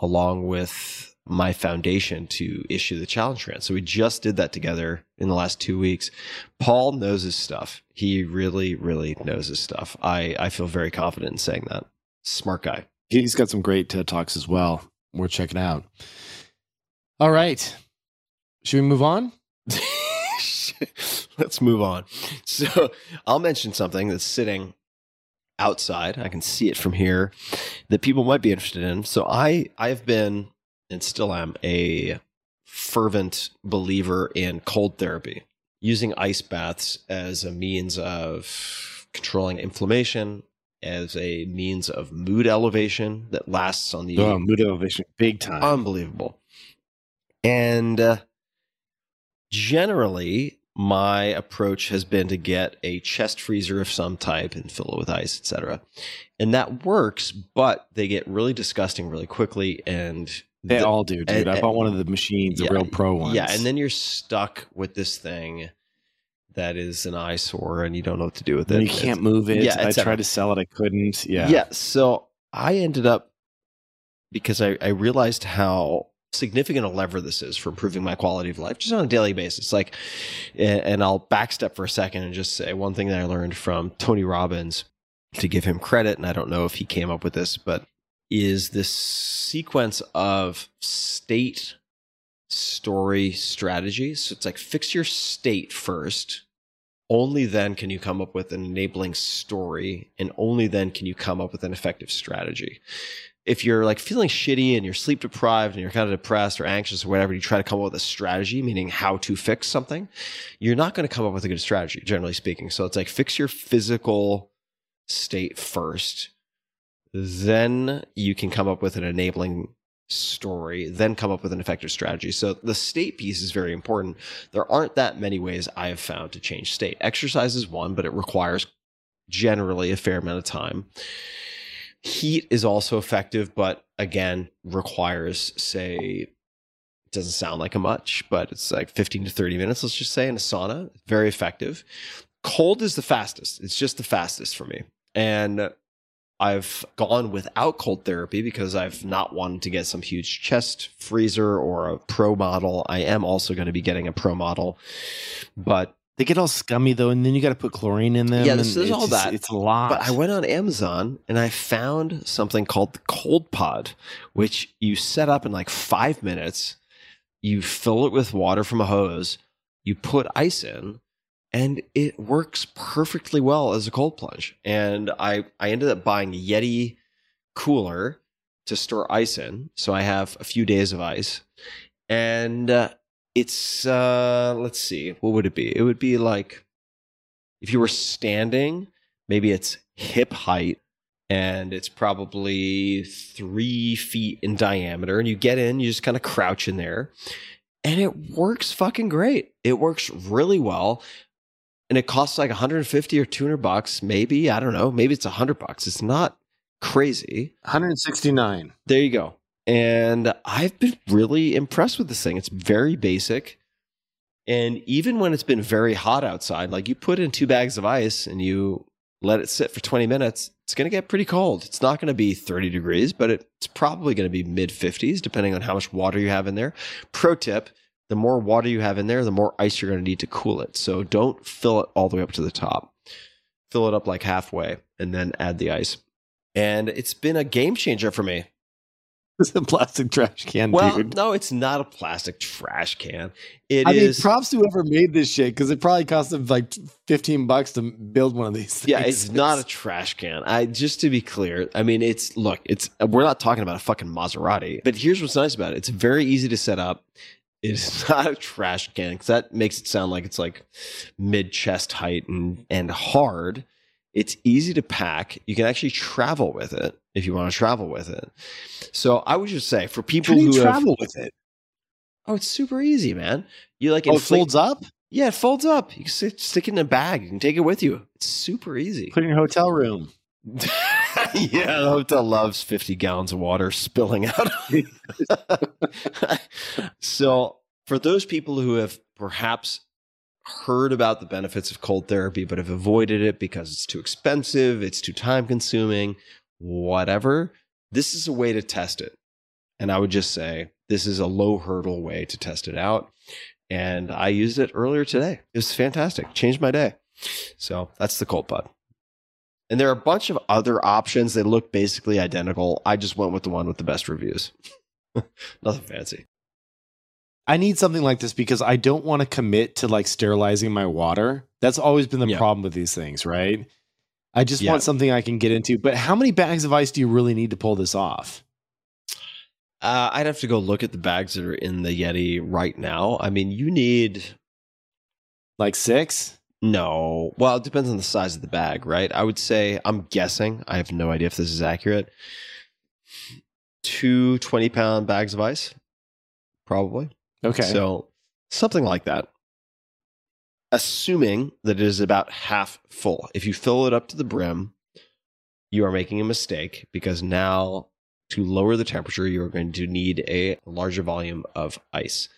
S1: along with my foundation, to issue the challenge grant. So we just did that together in the last two weeks. Paul knows his stuff. He really, really knows his stuff. I, I feel very confident in saying that. Smart guy.
S6: he's got some great TED talks as well. We're checking out. All right, should we move on?
S1: Let's move on. So I'll mention something that's sitting outside. I can see it from here that people might be interested in. So I I've been and still am a fervent believer in cold therapy, using ice baths as a means of controlling inflammation, as a means of mood elevation that lasts on the
S6: Oh, mood elevation, big time.
S1: unbelievable. And uh, generally, my approach has been to get a chest freezer of some type and fill it with ice, etc. And that works, but they get really disgusting really quickly. And
S6: they
S1: the-
S6: all do, dude.
S1: and-
S6: I bought one of the machines, the real pro ones.
S1: yeah, and then you're stuck with this thing that is an eyesore, and you don't know what to do with it.
S6: then you can't move it.
S1: Yeah,
S6: I tried to sell it, I couldn't. Yeah,
S1: Yeah. So I ended up because I, I realized how significant a lever this is for improving my quality of life just on a daily basis. Like, and and I'll backstep for a second and just say one thing that I learned from Tony Robbins to give him credit, and I don't know if he came up with this, but is this sequence of state story strategies. So it's like fix your state first. Only then can you come up with an enabling story, and only then can you come up with an effective strategy. If you're like feeling shitty and you're sleep deprived and you're kind of depressed or anxious or whatever, you try to come up with a strategy, meaning how to fix something, you're not going to come up with a good strategy, generally speaking. So it's like fix your physical state first, then you can come up with an enabling story, then come up with an effective strategy. So the state piece is very important. There aren't that many ways I have found to change state. Exercise is one, but it requires generally a fair amount of time. Heat is also effective, but again, requires, say, doesn't sound like a much, but it's like 15 to 30 minutes, let's just say, in a sauna. Very effective. Cold is the fastest. It's just the fastest for me. And I've gone without cold therapy because I've not wanted to get some huge chest freezer or a pro model. I am also going to be getting a pro model, but
S6: They get all scummy though, and then you got to put chlorine in them.
S1: Yeah, this is all
S6: just-
S1: that.
S6: It's a lot.
S1: But I went on Amazon and I found something called the Cold Pod, which you set up in like five minutes. You fill it with water from a hose, you put ice in, and it works perfectly well as a cold plunge. And I, I ended up buying a Yeti cooler to store ice in. So I have a few days of ice. And uh, it's, uh, let's see, what would it be? It would be like if you were standing, maybe it's hip height and it's probably three feet in diameter. And you get in, you just kind of crouch in there, and it works fucking great. It works really well. And it costs like 150 or 200 bucks, maybe. I don't know. Maybe it's 100 bucks. It's not crazy.
S6: 169.
S1: There you go. And I've been really impressed with this thing. It's very basic. And even when it's been very hot outside, like you put in two bags of ice and you let it sit for 20 minutes, it's going to get pretty cold. It's not going to be 30 degrees, but it's probably going to be mid 50s, depending on how much water you have in there. Pro tip the more water you have in there, the more ice you're going to need to cool it. So don't fill it all the way up to the top. Fill it up like halfway and then add the ice. And it's been a game changer for me.
S6: It's a plastic trash can,
S1: Well,
S6: dude.
S1: no, it's not a plastic trash can. It is.
S6: I mean, props to whoever made this shit because it probably cost them like 15 bucks to build one of these things.
S1: yeah, it's not a trash can. I just to be clear, I mean, it's look, it's we're not talking about a fucking Maserati, but here's what's nice about it: it's very easy to set up. It's not a trash can because that makes it sound like it's like mid chest height and and hard. It's easy to pack. You can actually travel with it if you want to travel with it. So I would just say for people
S6: How do you
S1: who have-
S6: travel with it?
S1: oh, it's super easy, man. You like
S6: Oh, it folds up?
S1: Yeah, it folds up. You can stick, stick it in a bag. You can take it with you. It's super easy.
S6: Put it in your hotel room.
S1: yeah, the hotel loves 50 gallons of water spilling out. so, for those people who have perhaps heard about the benefits of cold therapy but have avoided it because it's too expensive, it's too time consuming, whatever, this is a way to test it. And I would just say this is a low hurdle way to test it out. And I used it earlier today. It was fantastic. Changed my day. So that's the cold pod. And there are a bunch of other options that look basically identical. I just went with the one with the best reviews. Nothing fancy.
S6: I need something like this because I don't want to commit to like sterilizing my water. That's always been the
S1: Yeah.
S6: problem with these things, right? I just
S1: Yeah.
S6: want something I can get into. But how many bags of ice do you really need to pull this off?
S1: Uh, I'd have to go look at the bags that are in the Yeti right now. I mean, you need
S6: Like six?
S1: No. Well, it depends on the size of the bag, right? I would say, I'm guessing, I have no idea if this is accurate. Two 20 pound bags of ice, probably.
S6: Okay.
S1: So something like that. Assuming that it is about half full. If you fill it up to the brim, you are making a mistake because now to lower the temperature, you are going to need a larger volume of ice.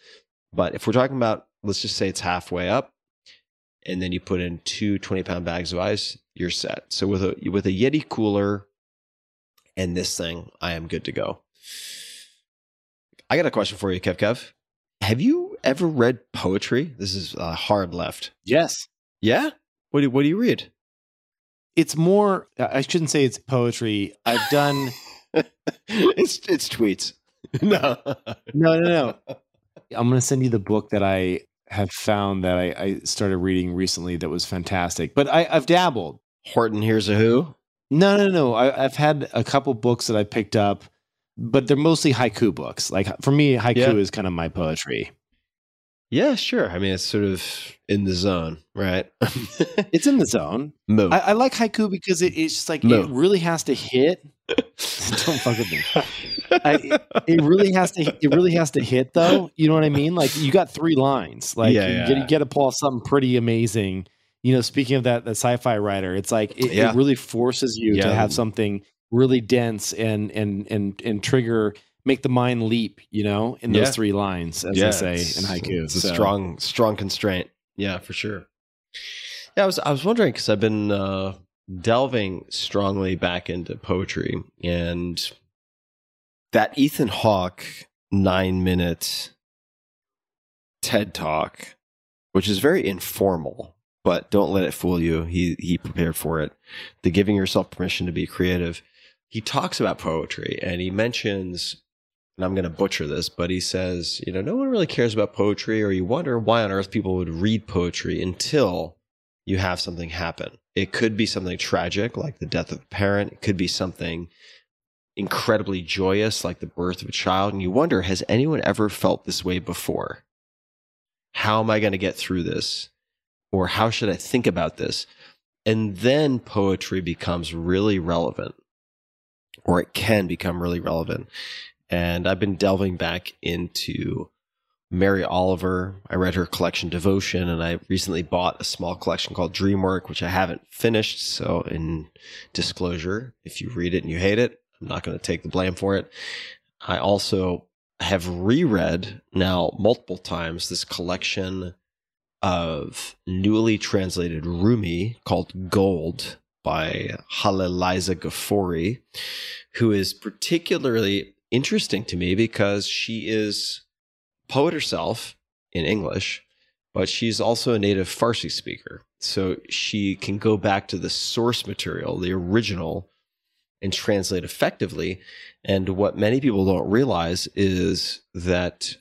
S1: But if we're talking about, let's just say it's halfway up, and then you put in two 20 pound bags of ice, you're set. So with a with a Yeti cooler and this thing, I am good to go. I got a question for you, Kev Kev. Have you ever read poetry? This is uh, hard left.
S6: yes.
S1: Yeah. What do What do you read?
S6: It's more, I shouldn't say it's poetry. I've done,
S1: it's it's tweets. no.
S6: no, no, no. I'm going to send you the book that I have found that I, I started reading recently that was fantastic. But I, I've dabbled.
S1: Horton Hears a Who.
S6: No, no, no. I, I've had a couple books that I picked up, but they're mostly haiku books. Like for me, haiku
S1: Yeah.
S6: is kind of my poetry.
S1: Yeah, sure. I mean, it's sort of in the zone, right?
S6: It's in the zone. I, I like haiku because it, it's just like it really has to hit. Don't fuck with me. I, it really has to. It really has to hit, though. You know what I mean? Like you got three lines. Like
S1: Yeah,
S6: you,
S1: yeah.
S6: Get, you get to pull something pretty amazing. You know, speaking of that, the sci-fi writer, it's like it,
S1: Yeah.
S6: it really forces you
S1: Yeah.
S6: to have something really dense and and and and trigger, make the mind leap. You know, in those
S1: Yeah.
S6: three lines, as
S1: Yeah,
S6: they say in
S1: it's-
S6: haiku.
S1: It's a strong, strong constraint. Yeah, for sure. Yeah, I was I was wondering because I've been uh, delving strongly back into poetry and that Ethan Hawke nine minute TED talk, which is very informal, but don't let it fool you. He he prepared for it. The giving yourself permission to be creative. He talks about poetry and he mentions and I'm going to butcher this, but he says, you know, no one really cares about poetry, or you wonder why on earth people would read poetry until you have something happen. It could be something tragic, like the death of a parent. It could be something incredibly joyous, like the birth of a child. And you wonder, has anyone ever felt this way before? How am I going to get through this? Or how should I think about this? And then poetry becomes really relevant, or it can become really relevant and I've been delving back into Mary Oliver. I read her collection Devotion, and I recently bought a small collection called Dreamwork, which I haven't finished. So, in disclosure, if you read it and you hate it, I'm not going to take the blame for it. I also have reread now multiple times this collection of newly translated Rumi called Gold by Haleh Liza Gafori, who is particularly interesting to me because she is poet herself in English, but she's also a native Farsi speaker. So she can go back to the source material, the original, and translate effectively. And what many people don't realize is that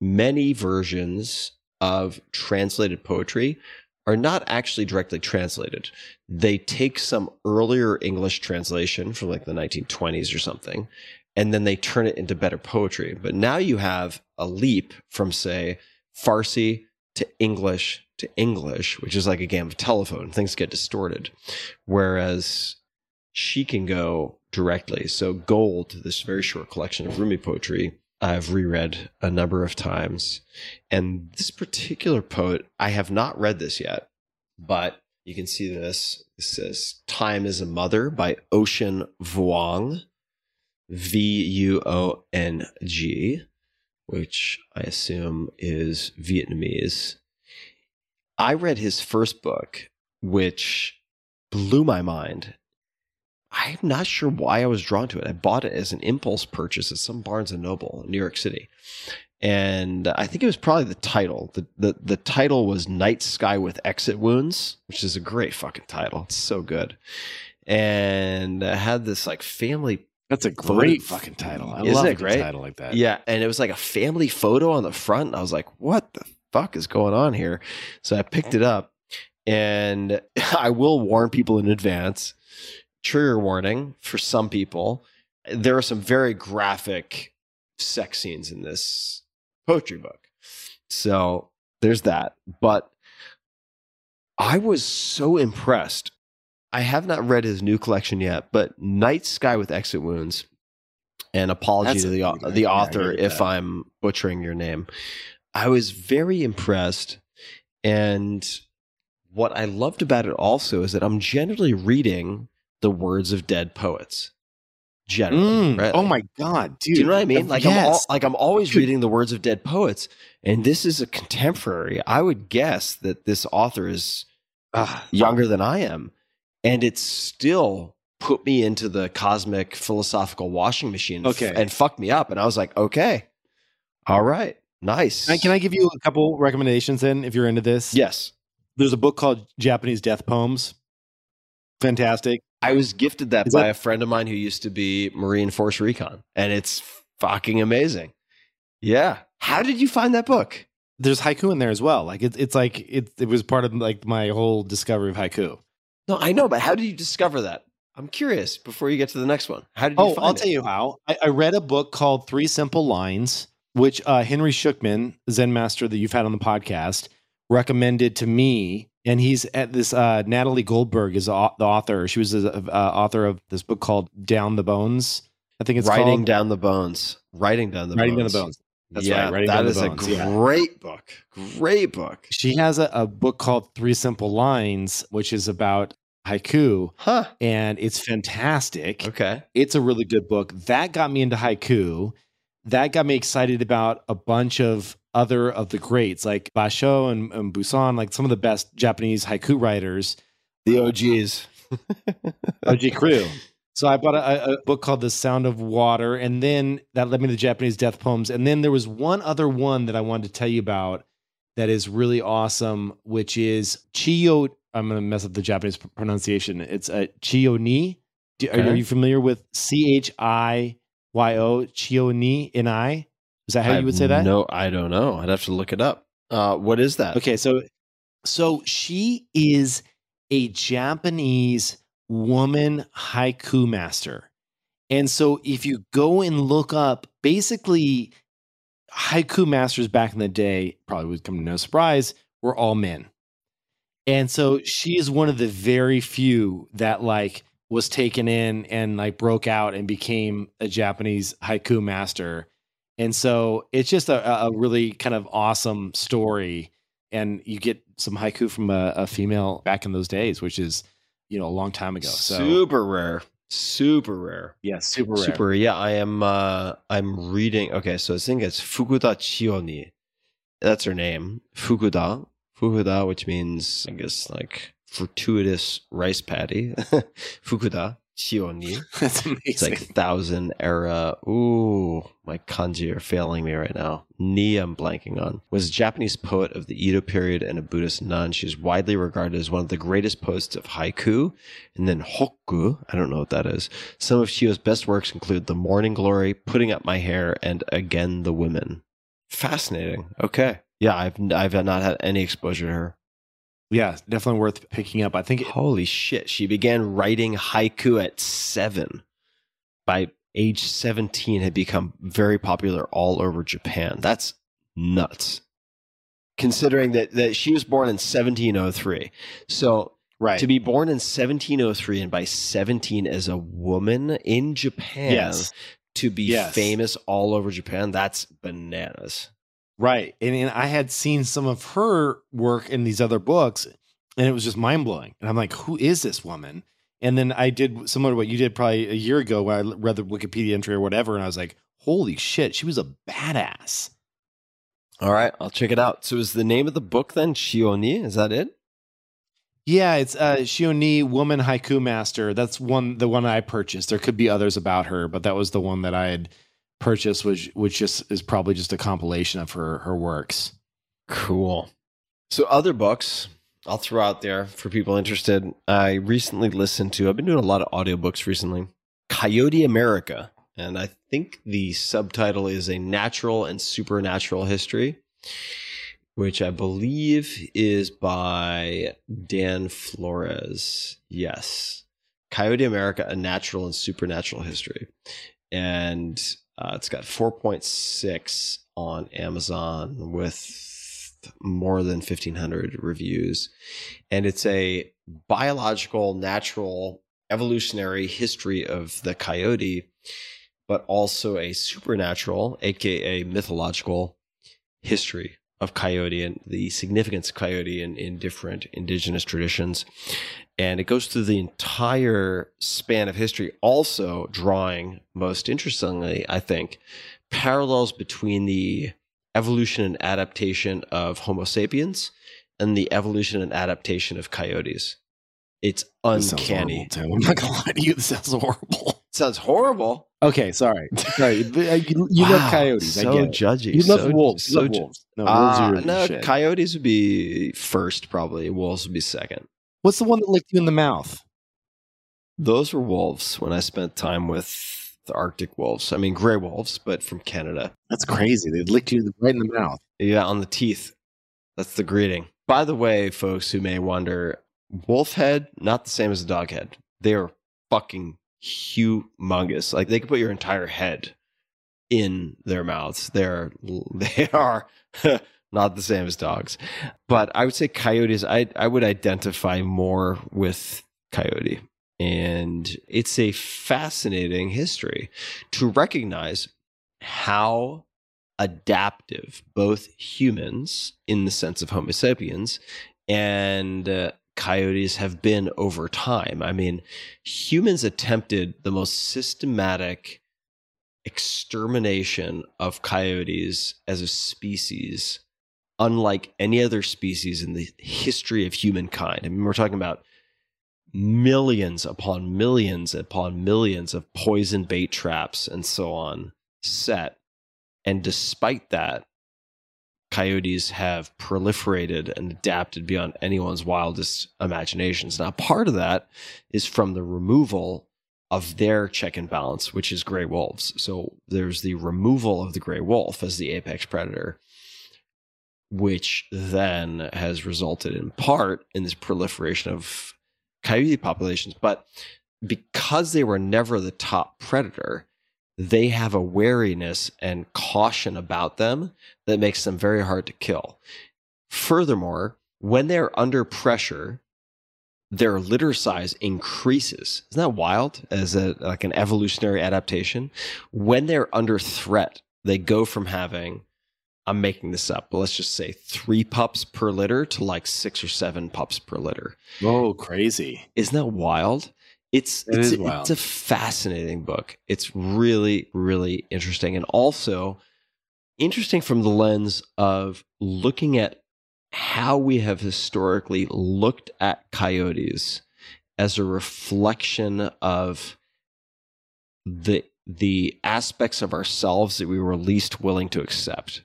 S1: many versions of translated poetry are not actually directly translated. They take some earlier English translation from like the 1920s or something, and then they turn it into better poetry. But now you have a leap from, say, Farsi to English to English, which is like a game of telephone. Things get distorted. Whereas she can go directly. So, Gold, this very short collection of Rumi poetry, I've reread a number of times. And this particular poet, I have not read this yet, but you can see this. This says Time is a Mother by Ocean Vuong, V U O N G, which I assume is Vietnamese. I read his first book, which blew my mind. I'm not sure why I was drawn to it. I bought it as an impulse purchase at some Barnes and Noble in New York City. And I think it was probably the title. The, the the title was Night Sky with Exit Wounds, which is a great fucking title. It's so good. And I had this like family
S6: That's a great fucking title. I
S1: Isn't
S6: love
S1: it
S6: a title like that.
S1: Yeah, and it was like a family photo on the front. And I was like, what the fuck is going on here? So I picked it up, and I will warn people in advance trigger warning for some people. There are some very graphic sex scenes in this poetry book. So there's that. But I was so impressed. I have not read his new collection yet, but Night Sky with Exit Wounds. And apology
S6: That's
S1: to the the. Author if
S6: that.
S1: I'm butchering your name. I was very impressed, and what I loved about it also is that I'm generally reading the words of dead poets. Generally,
S6: Mm,
S1: right?
S6: Oh my god, dude!
S1: do you know what I mean? Like I'm all, like I'm always
S6: Dude.
S1: reading the words of dead poets, and this is a contemporary. I would guess that this author is
S6: Ah,
S1: younger than I am, and it still put me into the cosmic philosophical washing machine.
S6: Okay.
S1: and fucked me up, and I was like, okay, all right, nice.
S6: Can I- can I give you a couple recommendations then if you're into this?
S1: Yes,
S6: There's a book called Japanese Death Poems. Fantastic.
S1: I was gifted that
S6: Is
S1: by
S6: that-
S1: a friend of mine who used to be Marine Force Recon, and it's fucking amazing. Yeah, how did you find that book?
S6: There's haiku in there as well. Like it's it's like it it was part of like my whole discovery of haiku.
S1: No, I know, but how did you discover that? I'm curious. Before you get to the next one, how did you?
S6: Oh, I'll
S1: it?
S6: tell you how. I, I read a book called Three Simple Lines, which uh, Henry Shukman, Zen master that you've had on the podcast, recommended to me. And he's at this. Uh, Natalie Goldberg is the author. She was the uh, author of this book called Down the Bones. I think it's
S1: Writing
S6: called.
S1: down the bones. Writing down the
S6: Writing
S1: bones.
S6: down the bones. That's
S1: yeah,
S6: right. Writing
S1: that
S6: Down the
S1: is a
S6: Bones, yeah.
S1: great book. Great book.
S6: She has a, a book called Three Simple Lines, which is about haiku,
S1: Huh.
S6: and it's fantastic.
S1: Okay.
S6: It's a really good book. That got me into haiku. That got me excited about a bunch of other of the greats, like Basho and, and Buson, like some of the best Japanese haiku writers.
S1: The OGs.
S6: OG Crew. So I bought a, a book called The Sound of Water, and then that led me to Japanese death poems. And then there was one other one that I wanted to tell you about that is really awesome, which is Chiyo. I'm going to mess up the Japanese pronunciation. It's a Chiyo ni. Do- Are, are you familiar with C H I Y O Chiyo ni N I? Is that how
S1: I
S6: you would say that?
S1: No, I don't know. I'd have to look it up. Uh, what is that?
S6: Okay, so so she is a Japanese woman haiku master. And so if you go and look up basically haiku masters back in the day, probably would come to no surprise, were all men. And so she is one of the very few that like was taken in and like broke out and became a Japanese haiku master. And so it's just a, a really kind of awesome story. And you get some haiku from a, a female back in those days, which is, you know, a long time ago. So
S1: Super rare. Super rare.
S6: yeah, super rare.
S1: Super. Yeah, I am. Uh, I'm reading. Okay, so I think it's Fukuda Chiyo-ni. That's her name. Fukuda. Fukuda, which means I guess like fortuitous rice paddy. Fukuda Chiyo-ni.
S6: That's amazing.
S1: It's like thousand era. Ooh, my kanji are failing me right now. Ni, I'm blanking on. Was a Japanese poet of the Edo period and a Buddhist nun. She's widely regarded as one of the greatest poets of haiku. And then hokku, I don't know what that is. Some of Chiyo's best works include The Morning Glory, Putting Up My Hair, and Again the Women. Fascinating. Okay. Yeah, I've I've not had any exposure to her.
S6: Yeah, definitely worth picking up. I think it,
S1: Holy shit. She began writing haiku at seven. By age 17, had become very popular all over Japan. That's nuts. Considering that, that she was born in 1703. So
S6: right.
S1: to be born in 1703 and by 17 as a woman in Japan
S6: Yes.
S1: to be
S6: Yes.
S1: famous all over Japan, that's bananas.
S6: Right. And, and I had seen some of her work in these other books, and it was just mind blowing. And I'm like, who is this woman? And then I did similar to what you did probably a year ago when I read the Wikipedia entry or whatever. And I was like, holy shit, she was a badass.
S1: All right, I'll check it out. So is the name of the book then Chiyo-ni? Is that it?
S6: Yeah, it's uh Chiyo-ni Woman Haiku Master. That's one the one I purchased. There could be others about her, but that was the one that I had purchased, which which just is probably just a compilation of her her works.
S1: Cool. So other books I'll throw out there for people interested. I recently listened to I've been doing a lot of audiobooks recently. Coyote America. And I think the subtitle is A Natural and Supernatural History, which I believe is by Dan Flores. Yes. Coyote America, A Natural and Supernatural History. And uh, it's got 4.6 on Amazon with more than 1,500 reviews. And it's a biological, natural, evolutionary history of the coyote, but also a supernatural, aka mythological history of coyote and the significance of coyote in, in different indigenous traditions. And it goes through the entire span of history, also drawing, most interestingly, I think, parallels between the evolution and adaptation of Homo sapiens and the evolution and adaptation of coyotes. It's
S6: This sounds
S1: uncanny.
S6: horrible, Tim. I'm not gonna lie to you. This sounds horrible.
S1: sounds horrible.
S6: Okay, sorry. Sorry. Uh, You, you
S1: Wow,
S6: love coyotes. I
S1: So
S6: get it.
S1: judgy.
S6: You love
S1: so,
S6: wolves. You love
S1: ju-
S6: wolves. No, wolves
S1: Uh,
S6: are
S1: no,
S6: shit.
S1: coyotes would be first, probably. Wolves would be second.
S6: What's the one that licked you in the mouth?
S1: Those were wolves when I spent time with the Arctic wolves. I mean, gray wolves, but from Canada.
S6: That's crazy. They licked you right in the mouth.
S1: Yeah, on the teeth. That's the greeting. By the way, folks who may wonder, wolf head, not the same as a dog head. They are fucking humongous. Like they could put your entire head in their mouths. They're they are not the same as dogs. But I would say coyotes, I I would identify more with coyote. And it's a fascinating history to recognize how adaptive both humans, in the sense of Homo sapiens, and uh, coyotes have been over time. I mean, humans attempted the most systematic extermination of coyotes as a species, unlike any other species in the history of humankind. I mean, we're talking about millions upon millions upon millions of poison bait traps and so on set. And despite that, coyotes have proliferated and adapted beyond anyone's wildest imaginations. Now, part of that is from the removal of their check and balance, which is gray wolves. So there's the removal of the gray wolf as the apex predator, which then has resulted in part in this proliferation of coyote populations. But because they were never the top predator, they have a wariness and caution about them that makes them very hard to kill. Furthermore, when they're under pressure, their litter size increases. Isn't that wild as a like an evolutionary adaptation? When they're under threat, they go from having I'm making this up, but let's just say three pups per litter to like six or seven pups per litter.
S6: Oh, crazy.
S1: Isn't that wild? It's
S6: It
S1: it's, it's a fascinating book. It's really really interesting and also interesting from the lens of looking at how we have historically looked at coyotes as a reflection of the the aspects of ourselves that we were least willing to accept.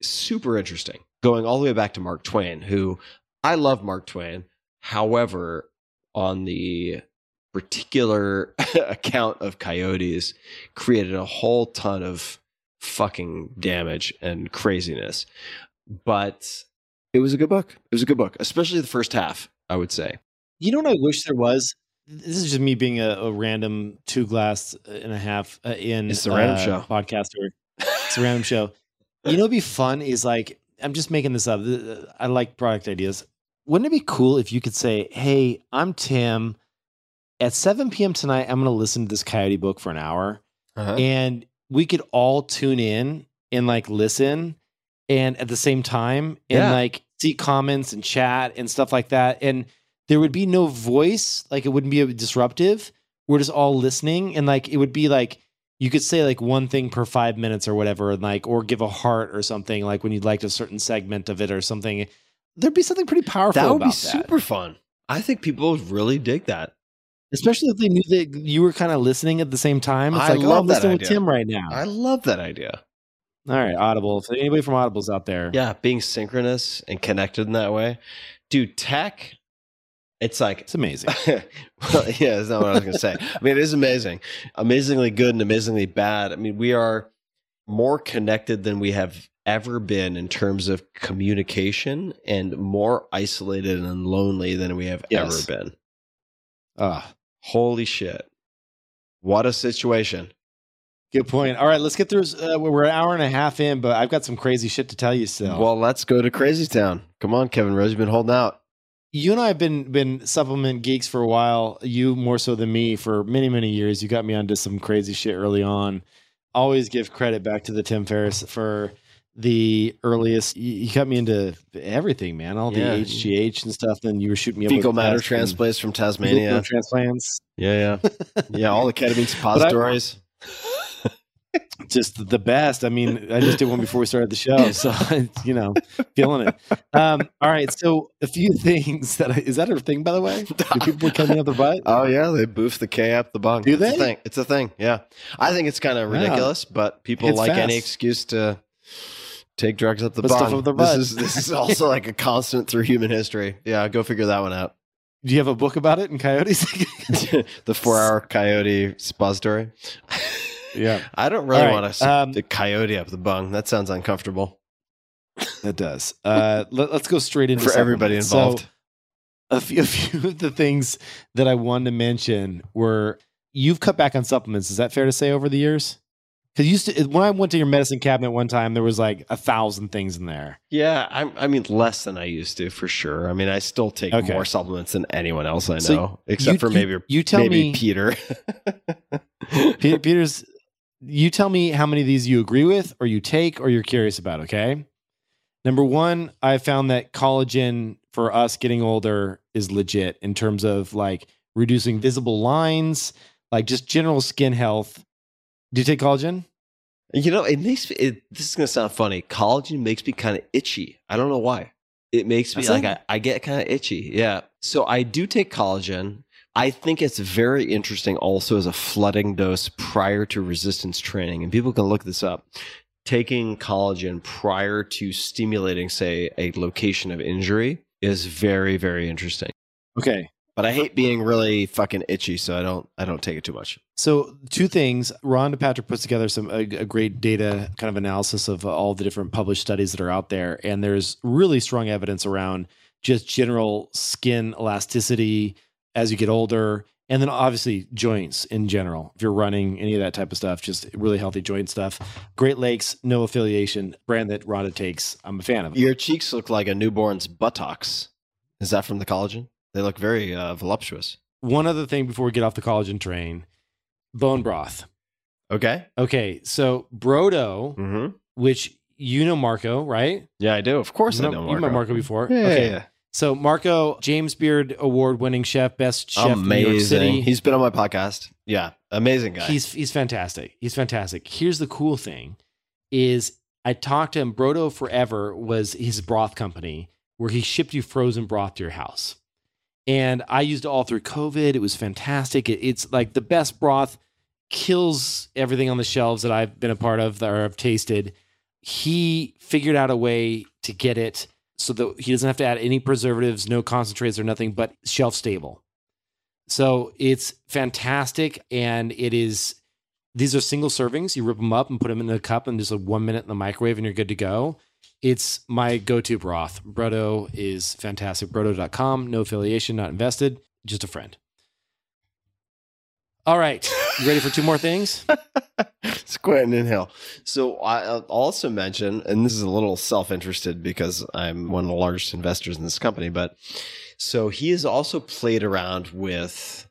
S1: Super interesting. Going all the way back to Mark Twain, who I love Mark Twain. However, on the particular account of coyotes, created a whole ton of fucking damage and craziness. But it was a good book. It was a good book, especially the first half, I would say.
S6: You know what I wish there was? This is just me being a, a random two glass and a half uh, in
S1: It's the random
S6: uh,
S1: show.
S6: podcaster. It's a random show. You know, what'd be fun is like I'm just making this up. I like product ideas. Wouldn't it be cool if you could say, "Hey, I'm Tim. At 7 p.m. tonight, I'm going to listen to this Coyote book for an hour,
S1: Uh-huh.
S6: and we could all tune in and like listen, and at the same time, and
S1: Yeah.
S6: like see comments and chat and stuff like that, and there would be no voice, like it wouldn't be disruptive. We're just all listening, and like it would be like you could say like one thing per five minutes or whatever, and like or give a heart or something like when you liked a certain segment of it or something. There'd be something pretty powerful
S1: that would
S6: about
S1: be
S6: that,
S1: super fun. I think people would really dig that.
S6: Especially if they knew that you were kind of listening at the same time. It's
S1: I
S6: like, oh,
S1: love
S6: I'm
S1: that
S6: listening with
S1: idea.
S6: Tim right now.
S1: I love that idea.
S6: All right, Audible. If anybody from Audible's out there,
S1: Yeah, being synchronous and connected in that way. Dude, tech, it's like
S6: it's amazing.
S1: well, yeah, that's not what I was going to say. I mean, it is amazing, amazingly good and amazingly bad. I mean, we are more connected than we have ever been in terms of communication and more isolated and lonely than we have
S6: Yes.
S1: ever been.
S6: Ah,
S1: Holy shit. What a situation.
S6: good point. All right, let's get through. Uh, we're an hour and a half in, but I've got some crazy shit to tell you still.
S1: Well, let's go to Crazy Town. Come on, Kevin Rose. You've been holding out.
S6: you and I have been been supplement geeks for a while. You more so than me for many many years. You got me onto some crazy shit early on. Always give credit back to the Tim Ferriss for the earliest. You, got me into everything, man. All the HGH and stuff. Then you were shooting me up
S1: Fecal
S6: with
S1: matter transplants from Tasmania.
S6: transplants.
S1: Yeah, yeah. Yeah, all the ketamine suppositories.
S6: Just the best. I mean, I just did one before we started the show, so you know, feeling it. Um, all right, so a few things that I, is that a thing by the way? Do people come me up the butt?
S1: Oh yeah, they boof the K up the bung.
S6: Do
S1: it's A
S6: they?
S1: thing. It's a thing. Yeah, I think it's kind of
S6: Yeah.
S1: ridiculous, but people
S6: It's
S1: like any excuse to take drugs up the bung.
S6: stuff up their
S1: this is this is also like a constant through human history. Yeah, go figure that one out.
S6: Do you have a book about it in coyotes?
S1: the four-hour coyote suppository.
S6: yeah.
S1: I don't really
S6: All right,
S1: want to
S6: um,
S1: the coyote up the bung. That sounds uncomfortable
S6: It does. Uh, let, us go straight into
S1: for everybody involved.
S6: So, a few, a few of the things that I wanted to mention were you've cut back on supplements. Is that fair to say over the years? Because used to when I went to your medicine cabinet one time, there was like a thousand things in there.
S1: Yeah, I'm, I mean, less than I used to for sure. I mean, I still take
S6: Okay.
S1: more supplements than anyone else I know,
S6: So
S1: except
S6: you-
S1: for
S6: you-
S1: maybe
S6: you tell
S1: maybe
S6: me-
S1: Peter.
S6: Peter, Peter's, you tell me how many of these you agree with, or you take, or you're curious about. Okay. Number one, I found that collagen for us getting older is legit in terms of like reducing visible lines, like just general skin health. Do you take collagen?
S1: You know, it makes me. It, this is gonna sound funny. Collagen makes me kind of itchy. I don't know why. It makes me
S6: That's
S1: like? I, I get kind of itchy. Yeah. So I do take collagen. I think it's very interesting also as a flooding dose prior to resistance training, and people can look this up. Taking collagen prior to stimulating, say, a location of injury is very, very interesting.
S6: Okay.
S1: But I hate being really fucking itchy, so I don't. I don't take it too much.
S6: So two things. Rhonda Patrick puts together some a, a great data kind of analysis of all the different published studies that are out there, and there's really strong evidence around just general skin elasticity as you get older, and then obviously joints in general. If you're running any of that type of stuff, just really healthy joint stuff. Great Lakes, no affiliation brand that Rhonda takes. I'm a fan of.
S1: Your cheeks look like a newborn's buttocks. Is that from the collagen? They look very uh, voluptuous.
S6: One other thing before we get off the collagen train, bone broth.
S1: Okay.
S6: Okay, so Brodo,
S1: Mm-hmm.
S6: which you know Marco, right?
S1: Yeah, I do. Of course,
S6: You
S1: I know Marco.
S6: You met Marco before.
S1: Yeah,
S6: okay.
S1: yeah,
S6: So Marco, James Beard award winning chef, best
S1: yeah.
S6: chef in New York. City.
S1: He's been on my podcast. Yeah, amazing guy.
S6: He's he's fantastic. He's fantastic. Here's the cool thing is I talked to him. Brodo Forever was his broth company where he shipped you frozen broth to your house. And I used it all through COVID. It was fantastic. It- it's like the best broth, kills everything on the shelves that I've been a part of or I've tasted. He figured out a way to get it so that he doesn't have to add any preservatives, no concentrates or nothing, but shelf stable. So it's fantastic. And it is, these are single servings. You rip them up and put them in a cup and just like one minute in the microwave and you're good to go. It's my go to broth. Brodo is fantastic. Brodo.com, no affiliation, not invested, just a friend. All right. You ready for two more things?
S1: it's Quentin and Hill. So I- I'll also mention, and this is a little self-interested because I'm one of the largest investors in this company, but so he has also played around with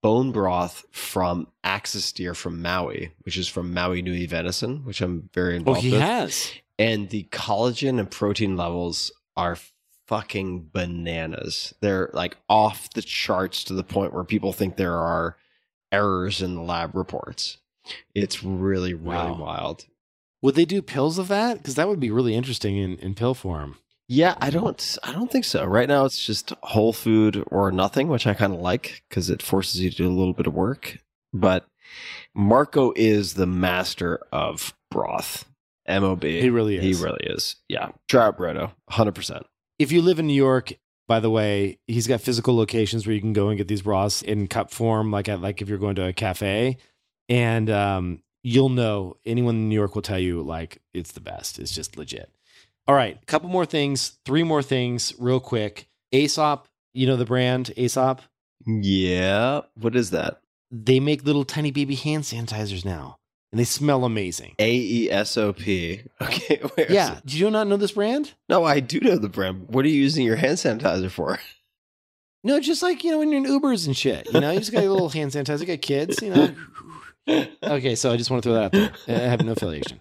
S1: bone broth from Axis deer from Maui, which is from Maui Nui venison, which I'm very involved.
S6: Oh,
S1: involved
S6: he
S1: with.
S6: has.
S1: And the collagen and protein levels are fucking bananas. They're like off the charts to the point where people think there are errors in the lab reports. It's really, really
S6: Wow.
S1: wild.
S6: Would they do pills of that? Because that would be really interesting in, in pill form.
S1: Yeah, I don't I don't think so. Right now it's just whole food or nothing, which I kind of like because it forces you to do a little bit of work. But Marco is the master of broth. MOB.
S6: He really is.
S1: He really is. Yeah. Try out Brodo. 100%.
S6: If you live in New York, by the way, he's got physical locations where you can go and get these broths in cup form, like at, like if you're going to a cafe, and um, you'll know anyone in New York will tell you like it's the best. It's just legit. All right, a couple more things, three more things, real quick. Aesop, you know the brand Aesop.
S1: Yeah. What is that?
S6: They make little tiny baby hand sanitizers now, and they smell amazing.
S1: A E S O P. Okay.
S6: Yeah, did you not know this brand?
S1: No, I do know the brand. What are you using your hand sanitizer for?
S6: No, just like you know when you're in Ubers and shit. You know, you just got your little hand sanitizer. You got kids, you know. Okay, so I just want to throw that out there. I have no affiliation.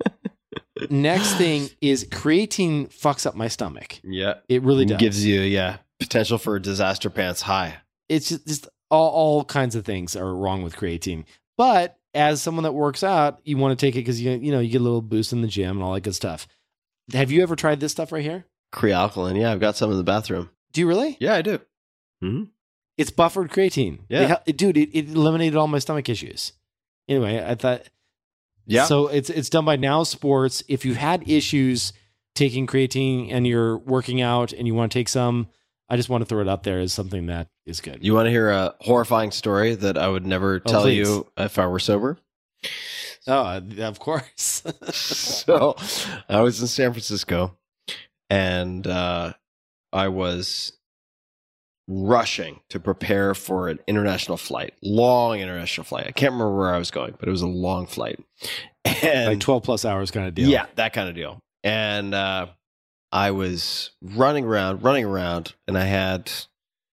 S6: Next thing is creatine fucks up my stomach.
S1: Yeah.
S6: It really does.
S1: Gives you, yeah, potential for disaster pants high.
S6: it's just, just all, all kinds of things are wrong with creatine. But as someone that works out, you want to take it because you you know you get a little boost in the gym and all that good stuff. Have you ever tried this stuff right here?
S1: Kre-Alkalyn. Yeah, I've got some in the bathroom.
S6: Do you really?
S1: Yeah, I do. hmm
S6: It's buffered creatine.
S1: Yeah.
S6: It dude, it, it eliminated all my stomach issues. Anyway, I thought
S1: Yeah.
S6: So it's it's done by Now Sports. If you've had issues taking creatine and you're working out and you want to take some, I just want to throw it out there as something that is good.
S1: you want to hear a horrifying story that I would never
S6: Oh,
S1: tell
S6: please.
S1: you if I were sober?
S6: oh, of course.
S1: so I was in San Francisco and uh, I was rushing to prepare for an international flight, long international flight. I can't remember where I was going, but it was a long flight. And
S6: like 12 plus hours kind of deal.
S1: yeah, that kind of deal. And uh, I was running around, running around, and I had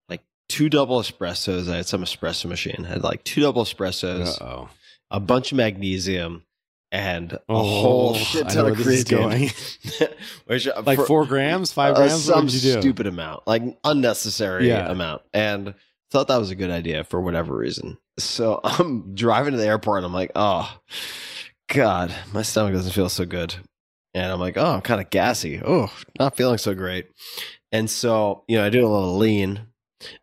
S1: like two double espressos. I had some espresso machine. I had like two double espressos,
S6: Uh-oh.
S1: a bunch of magnesium, and a
S6: Oh,
S1: whole shit ton of creatine. Which, uh,
S6: Like
S1: for-
S6: four grams, five
S1: uh,
S6: grams?
S1: some
S6: did you do?
S1: stupid amount, like unnecessary
S6: Yeah.
S1: amount, and thought that was a good idea for whatever reason. So I'm driving to the airport, and I'm like, oh god, my stomach doesn't feel so good, and I'm like, oh, I'm kind of gassy. Oh, not feeling so great. And so you know, I do a little lean,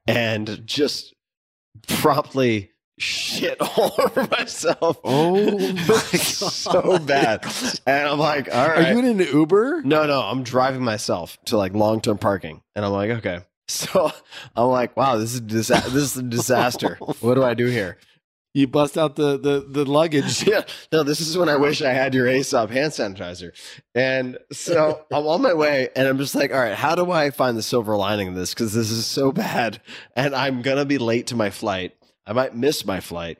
S1: and just promptly shit all over myself.
S6: Oh my
S1: so bad. And I'm like, all right.
S6: Are you in an Uber?
S1: No, no, I'm driving myself to like long term parking, and I'm like, okay. So I'm like, wow, this is this is a disaster. What do I do here?
S6: You bust out the the, the luggage.
S1: Yeah, no, this is when I wish I had your Aesop hand sanitizer. And so I'm on my way, and I'm just like, all right, how do I find the silver lining of this? Because this is so bad, and I'm gonna be late to my flight. I might miss my flight.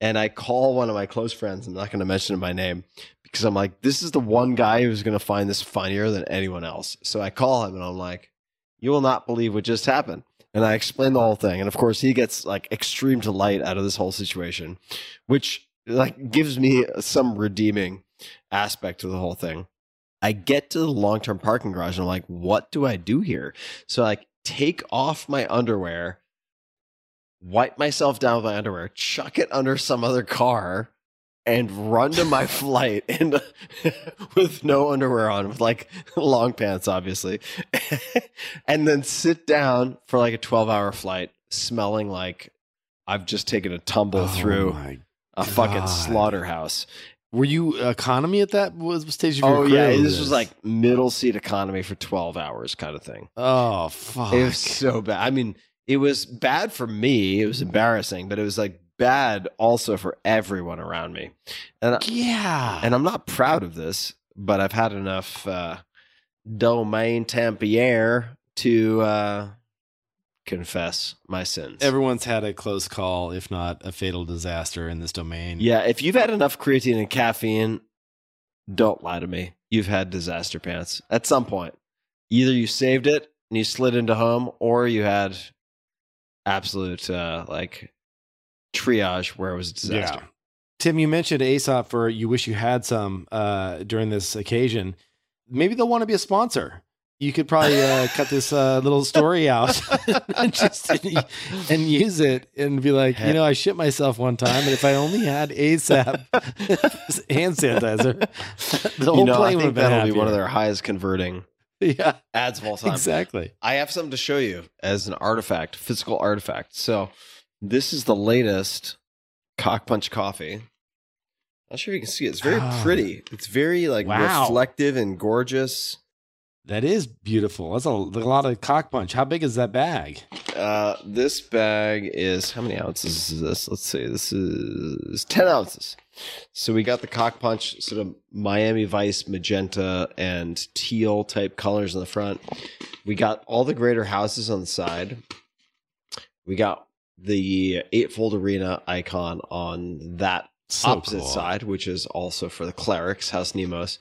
S1: And I call one of my close friends. I'm not gonna mention my name because I'm like, this is the one guy who's gonna find this funnier than anyone else. So I call him, and I'm like, you will not believe what just happened. And I explain the whole thing. And of course, he gets like extreme delight out of this whole situation, which like gives me some redeeming aspect to the whole thing. I get to the long term parking garage and I'm like, what do I do here? So like take off my underwear, wipe myself down with my underwear, chuck it under some other car, and run to my flight and with no underwear on, with like long pants, obviously, and then sit down for like a 12 hour flight, smelling like I've just taken a tumble
S6: Oh
S1: through a fucking slaughterhouse.
S6: Were you economy at that was stage of your
S1: Oh yeah, this was like middle seat economy for 12 hours kind of thing.
S6: Oh fuck.
S1: It was so bad. I mean, it was bad for me. It was embarrassing, but it was like bad also for everyone around me. And I-
S6: yeah.
S1: and I'm not proud of this, but I've had enough uh, Domaine Tempier to uh, confess my sins.
S6: Everyone's had a close call, if not a fatal disaster in this domain.
S1: yeah, if you've had enough creatine and caffeine, don't lie to me. You've had disaster pants at some point. Either you saved it and you slid into home, or you had absolute uh, like triage where it was a disaster.
S6: Yeah. Tim, you mentioned Aesop for you wish you had some uh, during this occasion. Maybe they'll want to be a sponsor. You could probably uh, cut this uh, little story out and just and use it and be like, you know, I shit myself one time, and if I only had Aesop hand sanitizer, the whole
S1: you know, I
S6: plane would
S1: think
S6: have been
S1: that'll be one of their highest converting
S6: yeah,
S1: ads of all time.
S6: exactly.
S1: I have something to show you as an artifact, physical artifact. So this is the latest cock punch coffee. Not sure if you can see it. It's very
S6: Oh.
S1: pretty. It's very like
S6: Wow.
S1: reflective and gorgeous.
S6: That is beautiful. That's a, a lot of cock punch. How big is that bag?
S1: Uh, this bag is how many ounces is this? Let's see. This is ten ounces. So we got the cock punch, sort of Miami Vice magenta and teal type colors on the front. We got all the greater houses on the side. We got the eightfold arena icon on that
S6: So
S1: opposite
S6: cool.
S1: side, which is also for the clerics, House Nemos.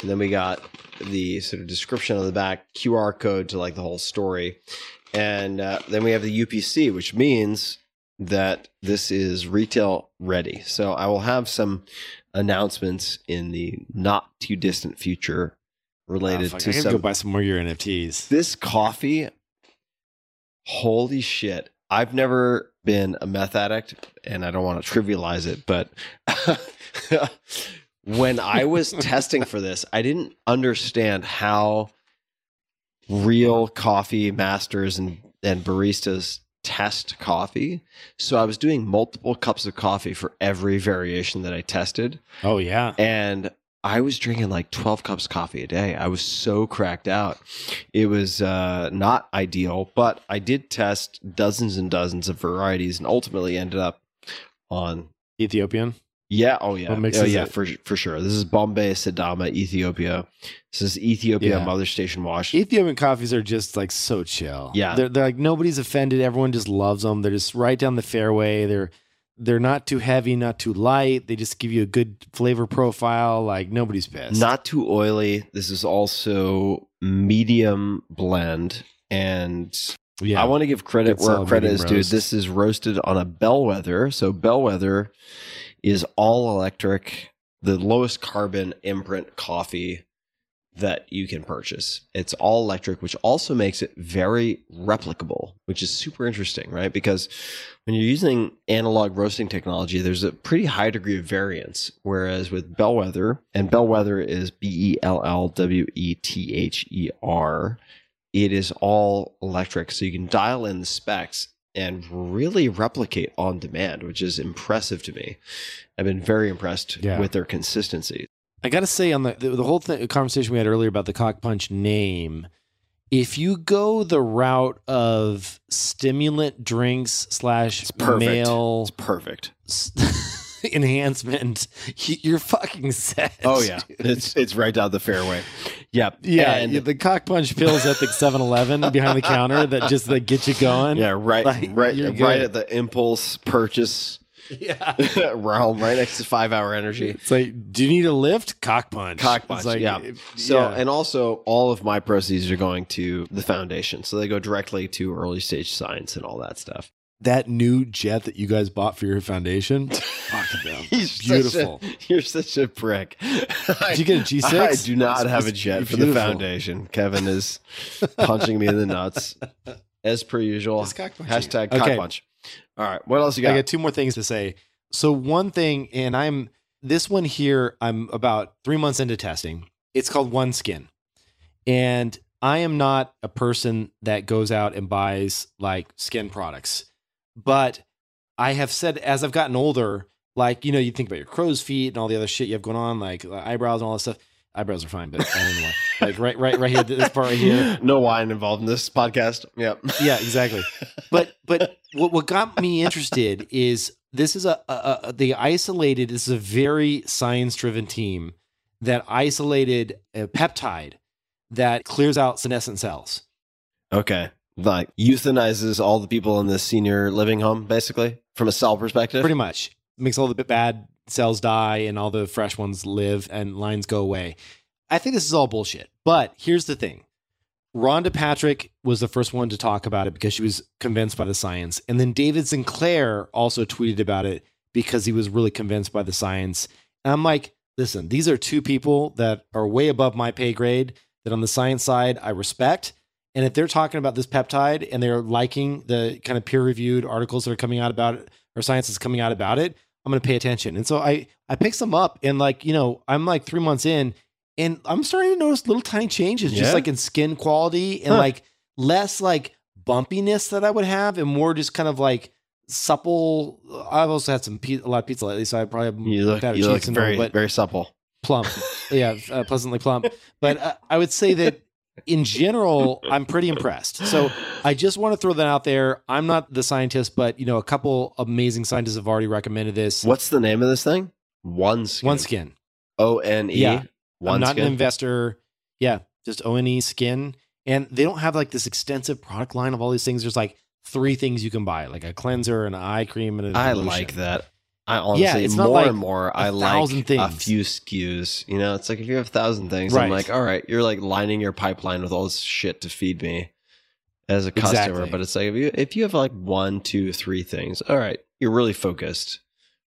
S1: And then we got the sort of description on the back, QR code to like the whole story. And uh, then we have the UPC, which means that this is retail ready. So I will have some announcements in the not too distant future
S6: Oh,
S1: related
S6: fuck,
S1: to
S6: I
S1: some
S6: go buy some more of your NFTs.
S1: this coffee holy shit i've never been a meth addict and i don't want to trivialize it but when i was testing for this i didn't understand how real coffee masters and, and baristas test coffee so i was doing multiple cups of coffee for every variation that i tested
S6: Oh yeah.
S1: and I was drinking like 12 cups of coffee a day. I was so cracked out. It was uh, not ideal, but I did test dozens and dozens of varieties and ultimately ended up on
S6: Ethiopian.
S1: Yeah. Oh yeah. Oh, yeah.
S6: it?
S1: For for sure. This is Bombe, Sidama, Ethiopia. This is Ethiopia
S6: Yeah.
S1: Mother Station Wash.
S6: Ethiopian coffees are just like so chill.
S1: Yeah.
S6: they're, they're like nobody's offended. Everyone just loves them. They're just right down the fairway. They're they're not too heavy, not too light. They just give you a good flavor profile. Like nobody's pissed.
S1: Not too oily. This is also medium blend. And
S6: yeah.
S1: I want to give credit where credit is due. This is roasted on a Bellwether. So Bellwether is all electric, the lowest carbon imprint coffee that you can purchase. It's all electric, which also makes it very replicable, which is super interesting, right? Because when you're using analog roasting technology, there's a pretty high degree of variance. Whereas with Bellwether, and Bellwether is B E L L W E T H E R, it is all electric. So you can dial in the specs and really replicate on demand, which is impressive to me. I've been very impressed
S6: Yeah.
S1: with their consistency.
S6: I got to say on the the, the whole thing, conversation we had earlier about the cock punch name, if you go the route of stimulant drinks slash male
S1: It's perfect.
S6: enhancement, you're fucking set.
S1: Oh yeah, it's it's right down the fairway. Yep.
S6: Yeah,
S1: And-
S6: the cock punch pills at the 7-Eleven behind the counter that just like get you going.
S1: yeah, right,
S6: Like,
S1: right, right
S6: good.
S1: at the impulse purchase
S6: yeah.
S1: realm, right next to Five Hour Energy.
S6: It's like, do you need a lift? Cock punch.
S1: Cock punch,
S6: like,
S1: yeah.
S6: if-
S1: So,
S6: yeah.
S1: and also, all of my proceeds are going to the foundation, so they go directly to early stage science and all that stuff.
S6: that new jet that you guys bought for your foundation, fucking them.
S1: You're
S6: beautiful.
S1: Such a, you're such a prick.
S6: Did you get a G6?
S1: I do not
S6: It's
S1: have a
S6: supposed
S1: jet
S6: be
S1: for the foundation. Kevin is punching me in the nuts as per usual.
S6: Cock.
S1: Hashtag cock
S6: Okay.
S1: punch. All right, what else you
S6: I
S1: got?
S6: I got two more things to say. So one thing, and I'm this one here. I'm about three months into testing. It's called One Skin, and I am not a person that goes out and buys like skin products, but I have said as I've gotten older, like you know, you think about your crow's feet and all the other shit you have going on, like eyebrows and all that stuff. Eyebrows are fine, but I don't know why. Like right, right, right here, this part right here.
S1: No wine involved in this podcast. Yep.
S6: Yeah, exactly. But but what what got me interested is this is a, a, a they isolated. This is a very science driven team that isolated a peptide that clears out senescent cells.
S1: Okay. Like euthanizes all the people in this senior living home, basically, from a cell perspective.
S6: Pretty much makes all the bit bad cells die and all the fresh ones live and lines go away. I think this is all bullshit. But here's the thing. Rhonda Patrick was the first one to talk about it because she was convinced by the science. And then David Sinclair also tweeted about it because he was really convinced by the science. And I'm like, listen, these are two people that are way above my pay grade that on the science side I respect. And if they're talking about this peptide and they're liking the kind of peer reviewed articles that are coming out about it or science is coming out about it, I'm going to pay attention. And so I I pick some up and like, you know, I'm like 3 months in and I'm starting to notice little tiny changes
S1: Yeah?
S6: just like in skin quality and
S1: Huh.
S6: like less like bumpiness that I would have and more just kind of like supple. I've also had some pe- a lot of pizza lately, so I probably have
S1: You look, you look
S6: all,
S1: very,
S6: but
S1: very supple.
S6: plump. yeah, uh, pleasantly plump. But uh, I would say that in general, I'm pretty impressed. So I just want to throw that out there. I'm not the scientist, but you know, a couple amazing scientists have already recommended this.
S1: What's the name of this thing? One skin.
S6: One Skin.
S1: O N E.
S6: Yeah.
S1: One
S6: I'm not
S1: skin.
S6: an investor. Yeah, just O N E Skin, and they don't have like this extensive product line of all these things. There's like three things you can buy, like a cleanser, an eye cream, and a
S1: I
S6: lotion.
S1: I like that. I honestly,
S6: Yeah, it's
S1: more
S6: like
S1: and more, I like
S6: thousand
S1: a few SKUs. You know, it's like if you have a thousand things, I'm like, all right, you're like lining your pipeline with all this shit to feed me as a customer.
S6: Exactly.
S1: But it's like if you if you have like one, two, three things, all right, you're really focused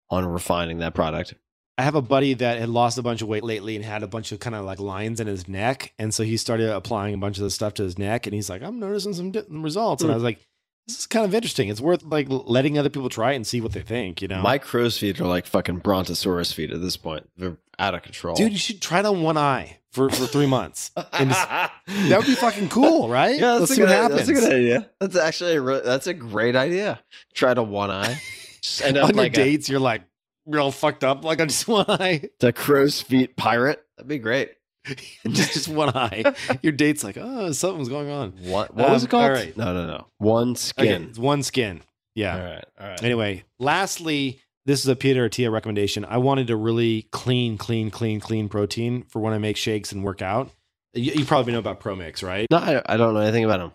S1: on refining that product.
S6: I have a buddy that had lost a bunch of weight lately and had a bunch of kind of like lines in his neck. And so he started applying a bunch of the stuff to his neck and he's like, I'm noticing some di- results. And I was hmm. like, this is kind of interesting. It's worth like letting other people try it and see what they think, you know?
S1: My crow's feet are like fucking brontosaurus feet at this point. They're out of control.
S6: Dude, you should try it on one eye for, for three months. And just- that would be fucking cool, right?
S1: Yeah, that's,
S6: Let's
S1: a
S6: see
S1: good,
S6: happens.
S1: that's a good idea. That's actually a re- that's a great idea. Try to one eye. End up
S6: on your
S1: like a,
S6: dates, you're like, you're all fucked up, like on just one eye.
S1: the crow's feet pirate. That'd be great.
S6: just just one eye. Your date's like, oh, something's going on.
S1: What what was
S6: Um,
S1: it called?
S6: all right.
S1: No, no, no. One
S6: Okay,
S1: skin.
S6: it's one skin. Yeah.
S1: All right, all right.
S6: Anyway, lastly, this is a Peter Attia recommendation. I wanted a really clean, clean, clean, clean protein for when I make shakes and work out. You, you probably know about ProMix, right?
S1: No, I, I don't know anything about him.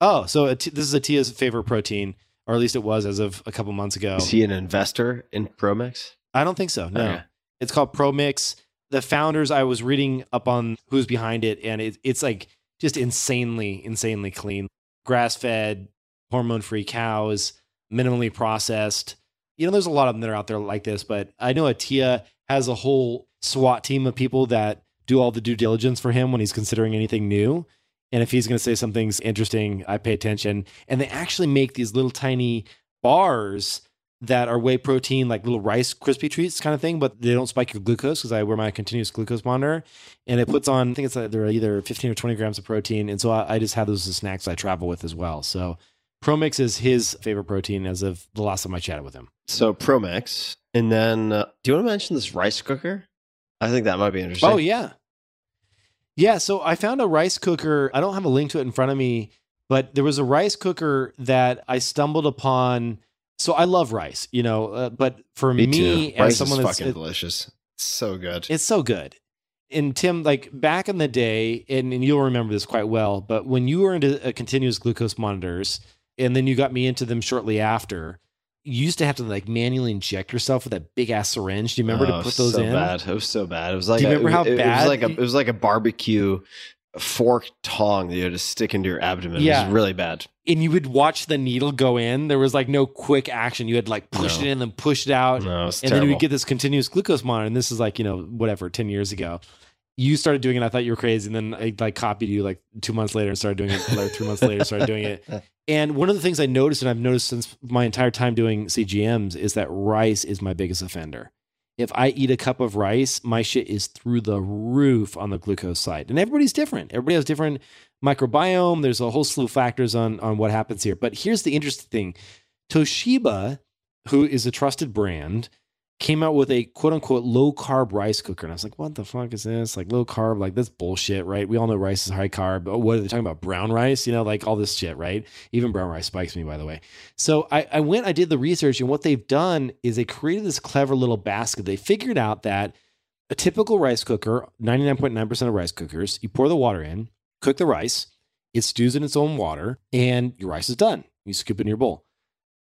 S6: Oh, so a T- this is Attia's favorite protein, or at least it was as of a couple months ago.
S1: Is he an investor in Promix?
S6: I don't think so. No,
S1: Okay.
S6: it's called ProMix. The founders, I was reading up on who's behind it, and it, it's like just insanely, insanely clean, grass fed, hormone free cows, minimally processed. You know, there's a lot of them that are out there like this, but I know Attia has a whole SWAT team of people that do all the due diligence for him when he's considering anything new. And if he's going to say something's interesting, I pay attention. And they actually make these little tiny bars that are whey protein, like little rice crispy treats kind of thing, but they don't spike your glucose because I wear my continuous glucose monitor. And it puts on, I think it's like they're either 15 or 20 grams of protein. And so I, I just have those as snacks I travel with as well. So ProMix is his favorite protein as of the last time I chatted with him.
S1: So Promix, and then uh, do you want to mention this rice cooker? I think that might be interesting.
S6: Oh, yeah. Yeah. So I found a rice cooker. I don't have a link to it in front of me, but there was a rice cooker that I stumbled upon. So I love rice, you know, uh, but for
S1: me,
S6: me, as
S1: Rice
S6: someone
S1: is
S6: that's
S1: fucking delicious. It's so good.
S6: It's so good. And Tim, like back in the day, and, and you'll remember this quite well, but when you were into uh, continuous glucose monitors, and then you got me into them shortly after, you used to have to like manually inject yourself with that big ass syringe. Do you remember
S1: Oh,
S6: to put those
S1: so
S6: in?
S1: Bad. It was so bad. It was like
S6: Do
S1: you
S6: remember
S1: it,
S6: how
S1: it- It
S6: bad
S1: was like a it was like a barbecue fork tong that you had to stick into your abdomen. It
S6: Yeah.
S1: was really bad.
S6: And you would watch the needle go in. There was like no quick action. You had like push
S1: No.
S6: it in, then push it out.
S1: No, it
S6: and then
S1: you
S6: we get this continuous glucose monitor. And this is like, you know, whatever, 10 years ago. You started doing it. I thought you were crazy. And then I like copied you like two months later and started doing it. Like three months later, started doing it. And one of the things I noticed, and I've noticed since my entire time doing CGMs, is that rice is my biggest offender. If I eat a cup of rice, my shit is through the roof on the glucose side. And everybody's different. Everybody has different microbiome. There's a whole slew of factors on, on what happens here. But here's the interesting thing Toshiba, who is a trusted brand, came out with a quote unquote low carb rice cooker. And I was like, what the fuck is this? Like low carb, like that's bullshit, right? We all know rice is high carb. But what are they talking about? Brown rice, you know, like all this shit, right? Even brown rice spikes me, by the way. So I, I went, I did the research, and what they've done is they created this clever little basket. They figured out that a typical rice cooker, 99.9% of rice cookers, you pour the water in, cook the rice, it stews in its own water, and your rice is done. You scoop it in your bowl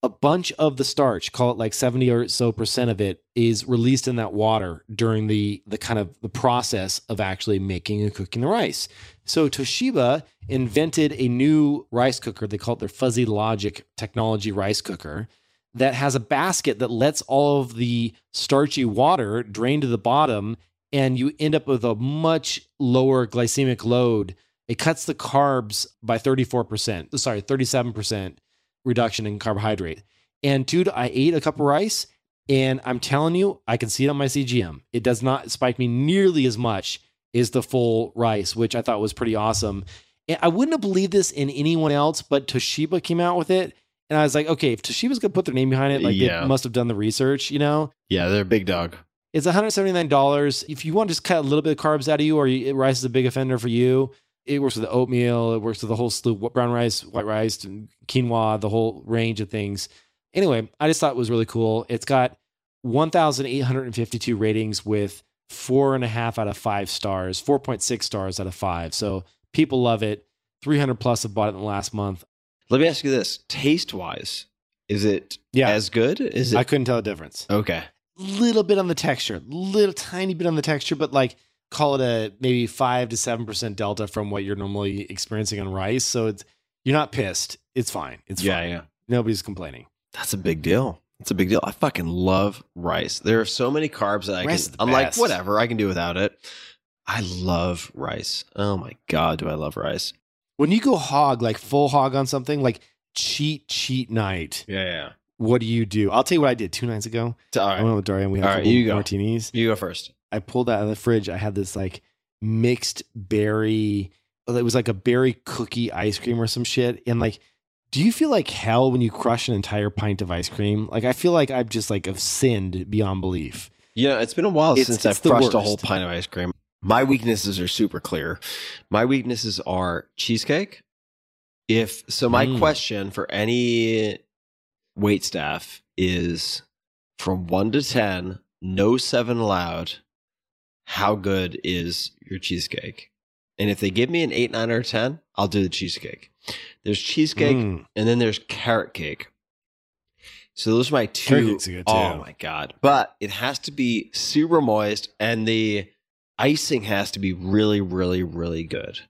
S6: a bunch of the starch, call it like 70 or so percent of it, is released in that water during the the kind of the process of actually making and cooking the rice. So Toshiba invented a new rice cooker. They call it their Fuzzy Logic technology rice cooker that has a basket that lets all of the starchy water drain to the bottom and you end up with a much lower glycemic load. It cuts the carbs by 34%, sorry, 37% reduction in carbohydrate. And dude, I ate a cup of rice and I'm telling you, I can see it on my CGM. It does not spike me nearly as much as the full rice, which I thought was pretty awesome. And I wouldn't have believed this in anyone else, but Toshiba came out with it. And I was like, okay, if Toshiba's gonna put their name behind it, like
S1: Yeah.
S6: they must have done the research, you know?
S1: Yeah, they're a big dog.
S6: It's $179. If you want to just cut a little bit of carbs out of you, or you, rice is a big offender for you, it works with the oatmeal. It works with the whole slew brown rice, white rice, quinoa, the whole range of things. Anyway, I just thought it was really cool. It's got 1,852 ratings with four and a half out of five stars, 4.6 stars out of five. So people love it. 300 plus have bought it in the last month.
S1: Let me ask you this: taste wise, is it
S6: Yeah.
S1: as good? Is it
S6: I couldn't tell the difference.
S1: okay?
S6: little bit on the texture, little tiny bit on the texture, but like call it a maybe five to seven percent delta from what you're normally experiencing on rice. So it's you're not pissed. It's fine. It's
S1: yeah,
S6: fine.
S1: yeah.
S6: Nobody's complaining.
S1: That's a big deal. It's a big deal. I fucking love rice. There are so many carbs that I
S6: Rice
S1: can. I'm like, whatever, I can do without it. I love rice. Oh my god, do I love rice?
S6: When you go hog, like full hog on something, like cheat cheat night,
S1: Yeah, yeah.
S6: what do you do? I'll tell you what I did two nights ago.
S1: All
S6: I went with Darya and we had
S1: right, you go.
S6: martinis.
S1: you go first.
S6: I pulled out of the fridge. I had this like mixed berry. It was like a berry cookie ice cream or some shit. And like, do you feel like hell when you crush an entire pint of ice cream? Like, I feel like I've just like have sinned beyond belief.
S1: You know, it's been a while
S6: It's-
S1: since
S6: it's
S1: I've crushed a whole pint of ice cream. My weaknesses are super clear. My weaknesses are cheesecake. If so, my
S6: Mm.
S1: question for any wait staff is from one to ten, no seven allowed, how good is your cheesecake? And if they give me an eight, nine, or ten, I'll do the cheesecake. There's cheesecake,
S6: Mm.
S1: and then there's carrot cake. So those are my two. Oh my god! But it has to be super moist, and the icing has to be really, really, really good.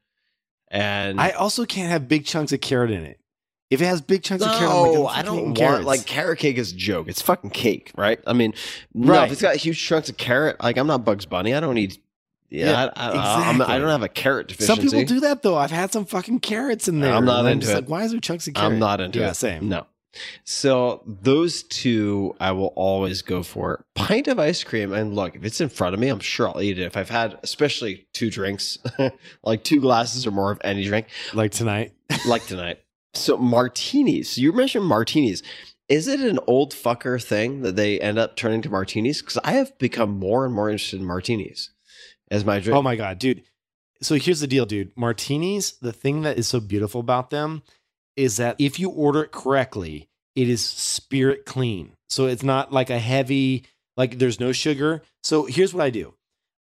S1: And
S6: I also can't have big chunks of carrot in it. If it has big chunks of carrot, like,
S1: no,
S6: I'm
S1: I don't want
S6: carrots.
S1: like carrot cake is a joke. It's fucking cake, right? I mean, no,
S6: Right.
S1: if it's got huge chunks of carrot, like I'm not Bugs Bunny. I don't need. Yeah,
S6: Yeah,
S1: I, I, I'm, I don't have a carrot
S6: Some people do that though. I've had some fucking carrots in there.
S1: I'm not into
S6: just
S1: it.
S6: Like, why is there chunks of carrot?
S1: I'm not into
S6: yeah,
S1: it.
S6: same.
S1: No. So those two I will always go for. Pint of ice cream, and look, if it's in front of me, I'm sure I'll eat it. If I've had, especially two drinks, like two glasses or more of any drink,
S6: Like tonight.
S1: like tonight. So martinis. You mentioned martinis. Is it an old fucker thing that they end up turning to martinis? Because I have become more and more interested in martinis as my drink.
S6: Oh my god, dude. So here's the deal, dude. Martinis, the thing that is so beautiful about them is that if you order it correctly, it is spirit clean. So it's not like a heavy, like there's no sugar. So here's what I do.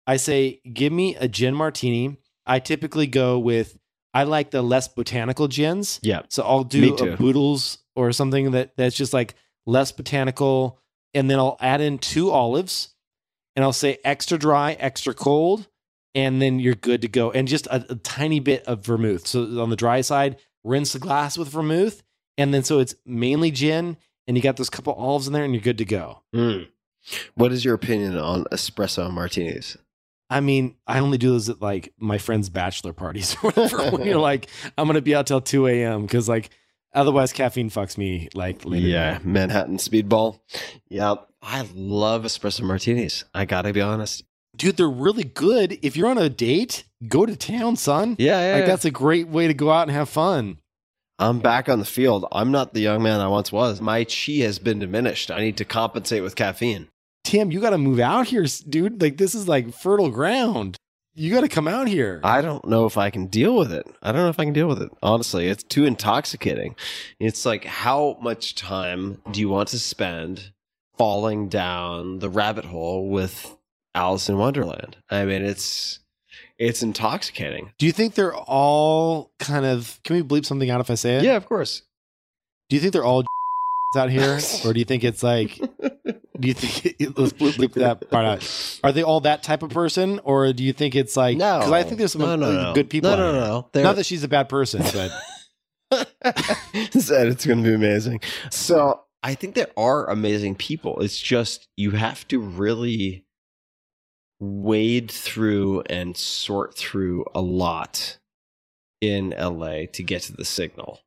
S6: I say, give me a gin martini. I typically go with I like the less botanical gins.
S1: Yeah.
S6: So I'll do a Boodles or something that that's just like less botanical, and then I'll add in two olives, and I'll say extra dry, extra cold, and then you're good to go. And just a, a tiny bit of vermouth. So on the dry side, rinse the glass with vermouth, and then so it's mainly gin, and you got those couple olives in there, and you're good to go.
S1: Mm. What is your opinion on espresso martinis?
S6: I mean, I only do those at like my friends' bachelor parties or whatever. when you're like, I'm gonna be out till 2 a.m. because like otherwise caffeine fucks me like later.
S1: Yeah, Manhattan Speedball. Yeah, I love espresso martinis. I gotta be honest.
S6: dude, they're really good. If you're on a date, go to town, son.
S1: Yeah, yeah.
S6: Like
S1: yeah.
S6: that's a great way to go out and have fun.
S1: I'm back on the field. I'm not the young man I once was. My chi has been diminished. I need to compensate with caffeine.
S6: Tim, you got to move out here, dude. Like this is like fertile ground. You got to come out here.
S1: I don't know if I can deal with it. I don't know if I can deal with it. Honestly, it's too intoxicating. It's like how much time do you want to spend falling down the rabbit hole with Alice in Wonderland? I mean, it's it's intoxicating.
S6: do you think they're all kind of? Can we bleep something out if I say it?
S1: Yeah, of course.
S6: Do you think they're all out here, or do you think it's like? Do you think let's bleep, bleep that part out? Are they all that type of person, or do you think it's like?
S1: no,
S6: because I think there's some
S1: no, no, no.
S6: good people.
S1: No, no, no. no.
S6: Not that she's a bad person, but
S1: said it's going to be amazing. So I think there are amazing people. It's just you have to really wade through and sort through a lot in LA to get to the signal.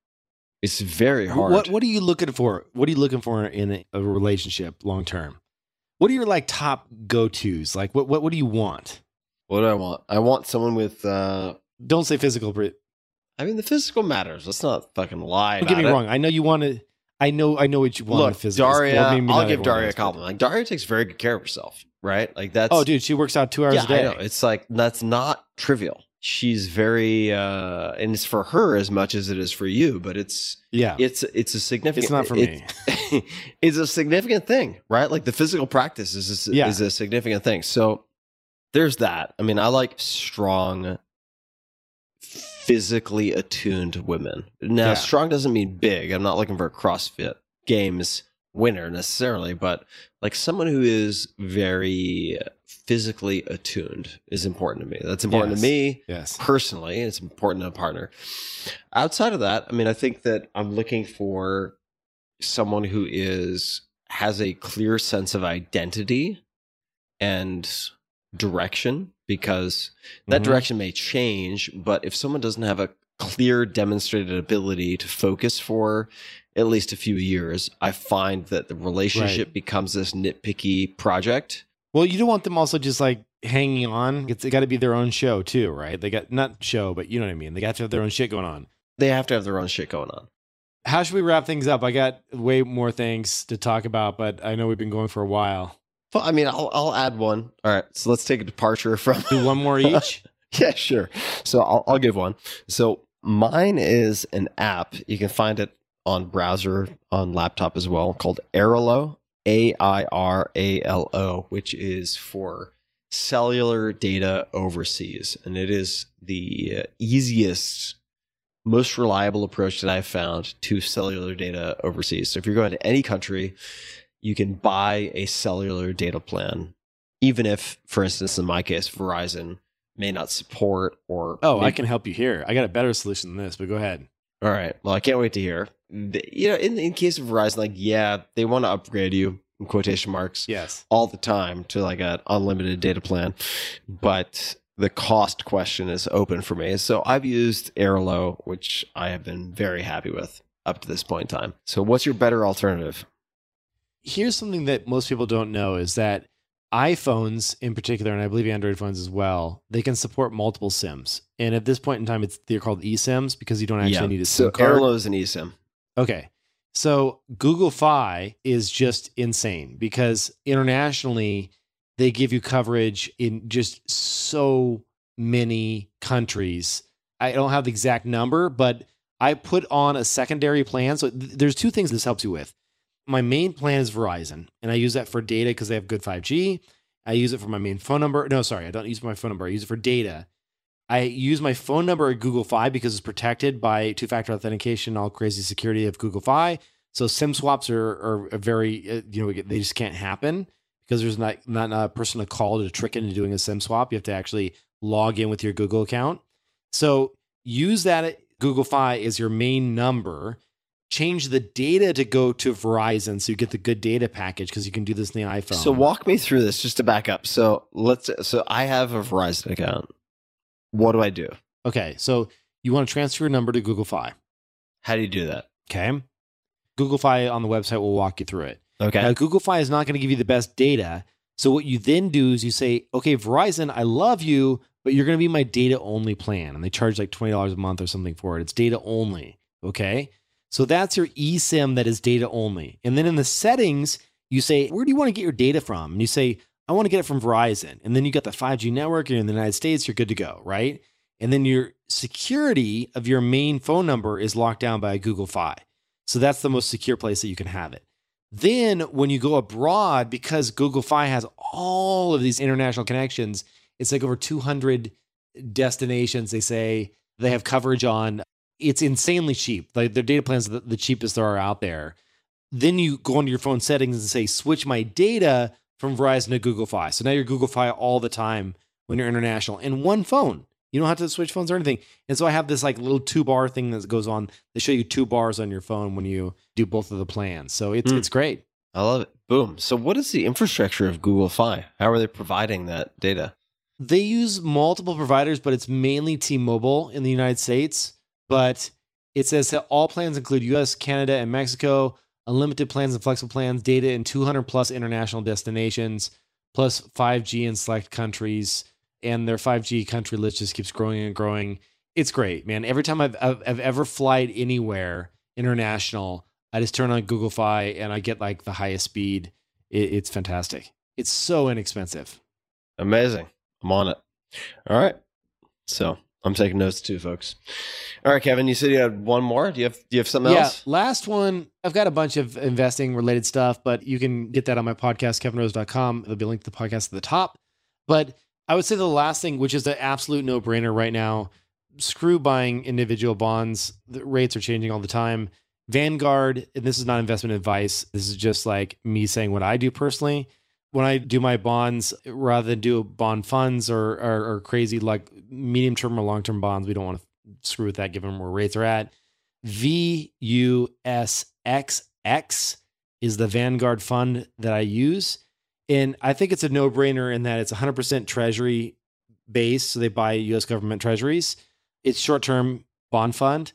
S1: It's very hard.
S6: What What are you looking for? What are you looking for in a, a relationship long term? What are your like top go tos? Like what, what What do you want?
S1: What do I want? I want someone with. uh
S6: Don't say physical. But
S1: I mean, the physical matters. Let's not fucking lie.
S6: don't get me
S1: it.
S6: wrong. I know you want to. I know. I know what you want.
S1: Look,
S6: physical.
S1: Darya.
S6: Well, maybe not
S1: I'll give Darya a compliment. Like Darya takes very good care of herself, right? Like that's.
S6: Oh, dude, she works out two hours
S1: yeah,
S6: a day.
S1: I know. It's like that's not trivial. She's very, uh and it's for her as much as it is for you. But it's
S6: yeah,
S1: it's it's a significant.
S6: it's not for
S1: it-
S6: me.
S1: it's a significant thing, right? Like the physical practice is a,
S6: Yeah.
S1: is a significant thing. So there's that. I mean, I like strong, physically attuned women. Now,
S6: Yeah.
S1: strong doesn't mean big. I'm not looking for a CrossFit Games winner necessarily, but like someone who is very physically attuned is important to me. That's important
S6: Yes.
S1: to me
S6: Yes.
S1: personally. It's important to a partner. Outside of that, I mean, I think that I'm looking for someone who is has a clear sense of identity and direction because that
S6: Mhm.
S1: direction may change, but if someone doesn't have a clear demonstrated ability to focus for at least a few years, I find that the relationship becomes this nitpicky project.
S6: Well, you don't want them also just like hanging on. It's got to be their own show too, right? They got not show, but you know what I mean. They got to have their own shit going on.
S1: They have to have their own shit going on.
S6: How should we wrap things up? I got way more things to talk about, but I know we've been going for a while.
S1: Well, I mean, I'll I'll add one. All right, so let's take a departure from.
S6: Do one more each.
S1: yeah, sure. So I'll I'll give one. So mine is an app. You can find it on browser on laptop as well called Airalo. A I R A L O, which is for cellular data overseas. And it is the uh, easiest, most reliable approach that I've found to cellular data overseas. So if you're going to any country, you can buy a cellular data plan, even if, for instance, in my case, Verizon may not support or.
S6: Oh, I can help you here. I got a better solution than this, but go ahead.
S1: All right. Well, I can't wait to hear. You know, in in case of Verizon, like, yeah, they want to upgrade you in quotation marks
S6: Yes.
S1: all the time to like an unlimited data plan, but the cost question is open for me. So I've used Airalo, which I have been very happy with up to this point in time. So what's your better alternative?
S6: Here's something that most people don't know is that iPhones in particular, and I believe Android phones as well, they can support multiple SIMs. And at this point in time, it's they're called eSIMs because you don't actually need a SIM
S1: so
S6: card.
S1: Airalo is an eSIM.
S6: Okay. So Google Fi is just insane because internationally they give you coverage in just so many countries. I don't have the exact number, but I put on a secondary plan. So th- there's two things this helps you with. My main plan is Verizon, and I use that for data because they have good 5G. I use it for my main phone number. No, sorry, I don't use my phone number. I use it for data. I use my phone number at Google Fi because it's protected by two factor authentication, all crazy security of Google Fi. So SIM swaps are, are very, uh, you know, they just can't happen because there's not, not a person to call to trick into doing a SIM swap. You have to actually log in with your Google account. So use that at Google Fi as your main number. Change the data to go to Verizon so you get the good data package because you can do this in the iPhone.
S1: So walk me through this just to back up. So let's so I have a Verizon account. What do I do?
S6: Okay, so you want to transfer your number to Google Fi.
S1: How do you do that?
S6: Okay. Google Fi on the website will walk you through it.
S1: Okay.
S6: Now, Google Fi is not going to give you the best data. So, what you then do is you say, okay, Verizon, I love you, but you're going to be my data only plan. And they charge like $20 a month or something for it. It's data only. Okay. So, that's your eSIM that is data only. And then in the settings, you say, where do you want to get your data from? And you say, I want to get it from Verizon. And then you got the 5G network, you're in the United States, you're good to go, right? And then your security of your main phone number is locked down by Google Fi. So that's the most secure place that you can have it. Then when you go abroad, because Google Fi has all of these international connections, it's like over 200 destinations. They say they have coverage on. It's insanely cheap. Like their data plans are the, the cheapest there are out there. Then you go into your phone settings and say, switch my data from Verizon to Google Fi. So now you're Google Fi all the time when you're international in one phone. You don't have to switch phones or anything. And so I have this like little two bar thing that goes on. They show you two bars on your phone when you do both of the plans. So it's
S1: Hmm.
S6: it's great.
S1: I love it. Boom. So what is the infrastructure of Google Fi? How are they providing that data?
S6: They use multiple providers, but it's mainly T-Mobile in the United States. But it says that all plans include US, Canada, and Mexico, unlimited plans and flexible plans, data in 200 plus international destinations, plus 5G in select countries. And their 5G country list just keeps growing and growing. It's great, man. Every time I've, I've, I've ever flied anywhere international, I just turn on Google Fi and I get like the highest speed. It, it's fantastic. It's so inexpensive.
S1: Amazing. I'm on it. All right. So I'm taking notes too, folks. All right, Kevin. You said you had one more. Do you have Do you have something else?
S6: yeah,
S1: else?
S6: last one. I've got a bunch of investing related stuff, but you can get that on my podcast, kevinrose.com. There'll be a link to the podcast at the top. But I would say the last thing, which is the absolute no brainer right now, screw buying individual bonds. The rates are changing all the time. Vanguard, and this is not investment advice. This is just like me saying what I do personally. When I do my bonds, rather than do bond funds or, or, or crazy like medium term or long term bonds, we don't want to screw with that given where rates are at. VUSXX is the Vanguard fund that I use. And I think it's a no brainer in that it's 100% treasury based. So they buy US government treasuries. It's short term bond fund.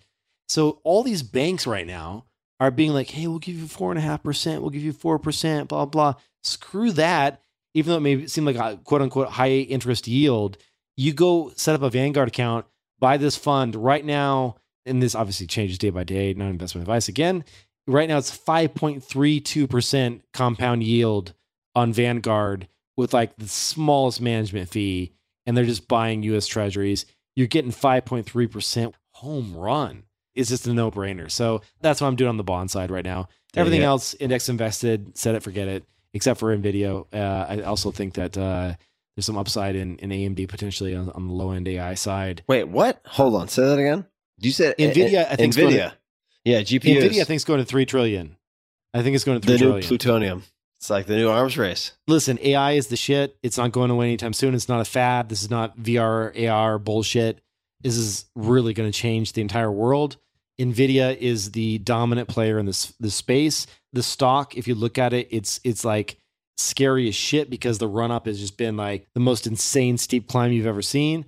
S6: So all these banks right now are being like, hey, we'll give you 4.5%, we'll give you 4%, blah, blah. Screw that. Even though it may seem like a quote unquote high interest yield, you go set up a Vanguard account, buy this fund right now. And this obviously changes day by day, not investment advice again. Right now it's 5.32% compound yield on Vanguard with like the smallest management fee. And they're just buying US treasuries. You're getting 5.3% home run. It's just a no brainer. So that's what I'm doing on the bond side right now. Everything
S1: Yeah.
S6: else, index invested, set it, forget it, except for Nvidia. Uh, I also think that uh, there's some upside in, in AMD potentially on, on the low end AI side.
S1: Wait, what? Hold on. Say that again. You said
S6: Nvidia, I think,
S1: Nvidia. Yeah, GPUs.
S6: Nvidia, I think, is going to three trillion. I think it's going to
S1: the
S6: three
S1: new plutonium. It's like the new arms race.
S6: Listen, AI is the shit. It's not going away anytime soon. It's not a fad. This is not VR, AR bullshit. This is really going to change the entire world. Nvidia is the dominant player in this this space. The stock, if you look at it, it's it's like scary as shit because the run up has just been like the most insane steep climb you've ever seen.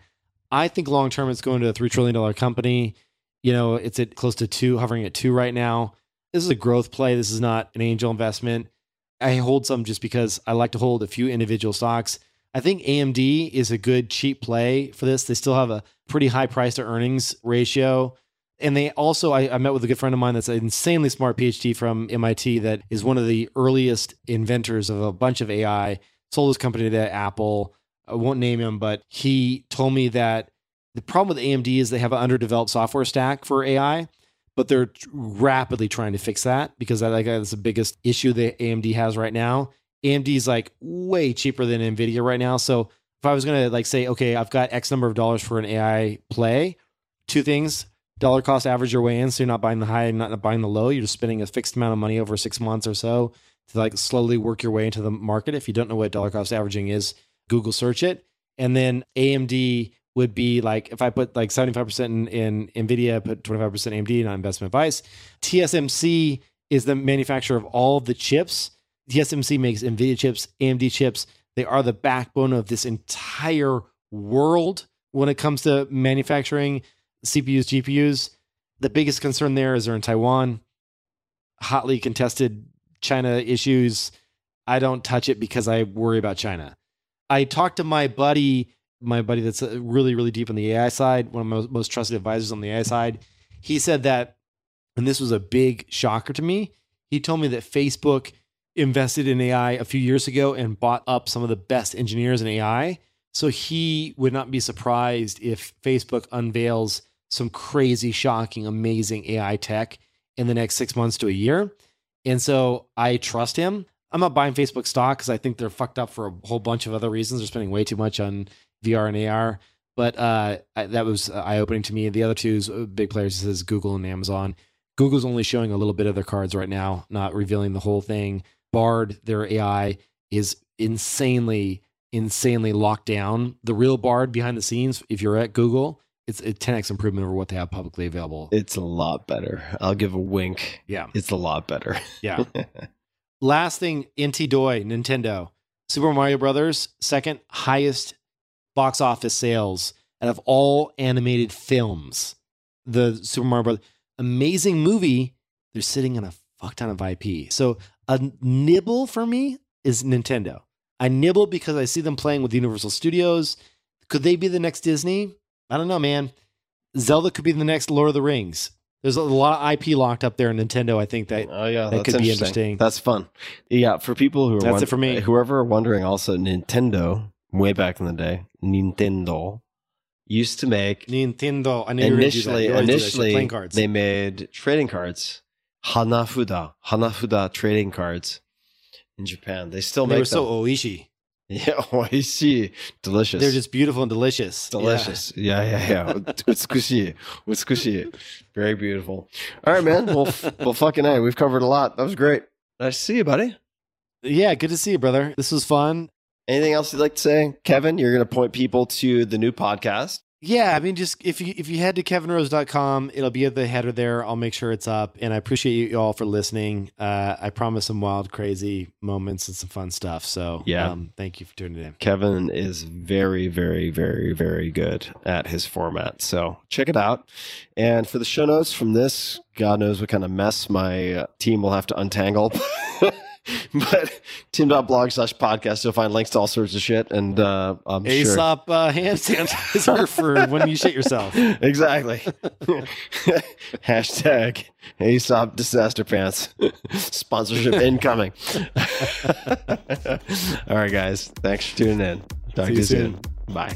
S6: I think long term it's going to a three trillion dollar company. You know, it's at close to two, hovering at two right now. This is a growth play. This is not an angel investment. I hold some just because I like to hold a few individual stocks. I think AMD is a good cheap play for this. They still have a pretty high price to earnings ratio. And they also, I, I met with a good friend of mine that's an insanely smart PhD from MIT that is one of the earliest inventors of a bunch of AI, sold his company to Apple. I won't name him, but he told me that the problem with AMD is they have an underdeveloped software stack for AI but they're rapidly trying to fix that because I think that's the biggest issue that AMD has right now. AMD is like way cheaper than Nvidia right now. So if I was gonna like say, okay, I've got X number of dollars for an AI play, two things: dollar cost average your way in, so you're not buying the high and not buying the low. You're just spending a fixed amount of money over six months or so to like slowly work your way into the market. If you don't know what dollar cost averaging is, Google search it. And then AMD would be like if I put like 75% in, in NVIDIA, put 25% AMD, not investment advice. TSMC is the manufacturer of all the chips. TSMC makes NVIDIA chips, AMD chips. They are the backbone of this entire world when it comes to manufacturing CPUs, GPUs. The biggest concern there is they're in Taiwan, hotly contested China issues. I don't touch it because I worry about China. I talked to my buddy, my buddy that's uh, really, really deep on the AI side, one of my most, most trusted advisors on the AI side. He said that, and this was a big shocker to me. He told me that Facebook invested in AI a few years ago and bought up some of the best engineers in AI. So he would not be surprised if Facebook unveils some crazy, shocking, amazing AI tech in the next six months to a year. And so I trust him. I'm not buying Facebook stock because I think they're fucked up for a whole bunch of other reasons. They're spending way too much on VR and AR. But uh, I, that was eye opening to me. The other two uh, big players is Google and Amazon. Google's only showing a little bit of their cards right now, not revealing the whole thing. Bard, their AI, is insanely, insanely locked down. The real Bard behind the scenes, if you're at Google, it's a 10x improvement over what they have publicly available.
S1: It's a lot better. I'll give a wink.
S6: yeah.
S1: It's a lot better.
S6: Yeah. Last thing, NTDOY, Nintendo. Super Mario Brothers, second highest box office sales out of all animated films. The Super Mario Brothers, amazing movie. They're sitting on a fuck ton of IP. So a nibble for me is Nintendo. I nibble because I see them playing with Universal Studios. Could they be the next Disney? I don't know, man. Zelda could be the next Lord of the Rings. There's a lot of IP locked up there in Nintendo. I think that
S1: Oh yeah,
S6: that could be
S1: interesting.
S6: interesting.
S1: That's fun. Yeah, for people who are
S6: That's it for me.
S1: Whoever are wondering, also Nintendo, way back in the day, Nintendo used to make
S6: Nintendo. I knew you were gonna do that.
S1: initially
S6: You always do that shit.
S1: initially
S6: cards.
S1: they made trading cards, Hanafuda, Hanafuda trading cards in Japan. They still
S6: they
S1: make
S6: were so
S1: them.
S6: oishi.
S1: Yeah, see delicious.
S6: They're just beautiful and delicious.
S1: Delicious. Yeah, yeah, yeah. yeah. Utsukushi. Utsukushi. Very beautiful. All right, man. Well, f- well, fucking hey, we've covered a lot. That was great. Nice to see you, buddy.
S6: Yeah, good to see you, brother. This was fun.
S1: Anything else you'd like to say, Kevin? You're going to point people to the new podcast.
S6: Yeah, I mean, just if you if you head to kevinrose.com, it'll be at the header there. I'll make sure it's up. And I appreciate you all for listening. Uh, I promise some wild, crazy moments and some fun stuff. So
S1: Yeah.
S6: um, thank you for tuning in.
S1: Kevin is very, very, very, very good at his format. So check it out. And for the show notes from this, God knows what kind of mess my uh, team will have to untangle. but tim.blog slash podcast, you'll find links to all sorts of shit. And uh, I'm sure.
S6: Aesop uh, hand sanitizer for when you shit yourself.
S1: Exactly. Hashtag Aesop disaster pants. Sponsorship incoming. All right, guys. Thanks for tuning in. Talk
S6: See
S1: to
S6: you
S1: you soon.
S6: soon.
S1: Bye.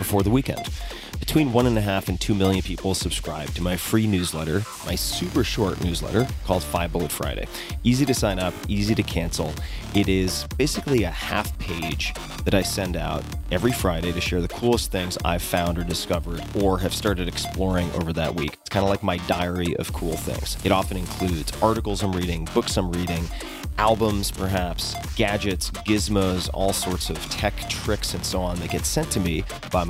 S1: before the weekend? Between one and a half and two million people subscribe to my free newsletter, my super short newsletter called Five Bullet Friday. Easy to sign up, easy to cancel. It is basically a half page that I send out every Friday to share the coolest things I've found or discovered or have started exploring over that week. It's kind of like my diary of cool things. It often includes articles I'm reading, books I'm reading, albums, perhaps, gadgets, gizmos, all sorts of tech tricks, and so on that get sent to me by my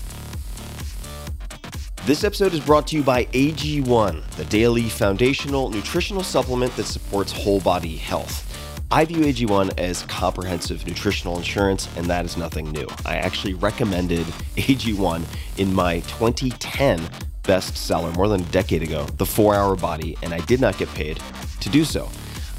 S1: This episode is brought to you by AG1, the daily foundational nutritional supplement that supports whole body health. I view AG1 as comprehensive nutritional insurance, and that is nothing new. I actually recommended AG1 in my 2010 bestseller more than a decade ago, The 4 Hour Body, and I did not get paid to do so.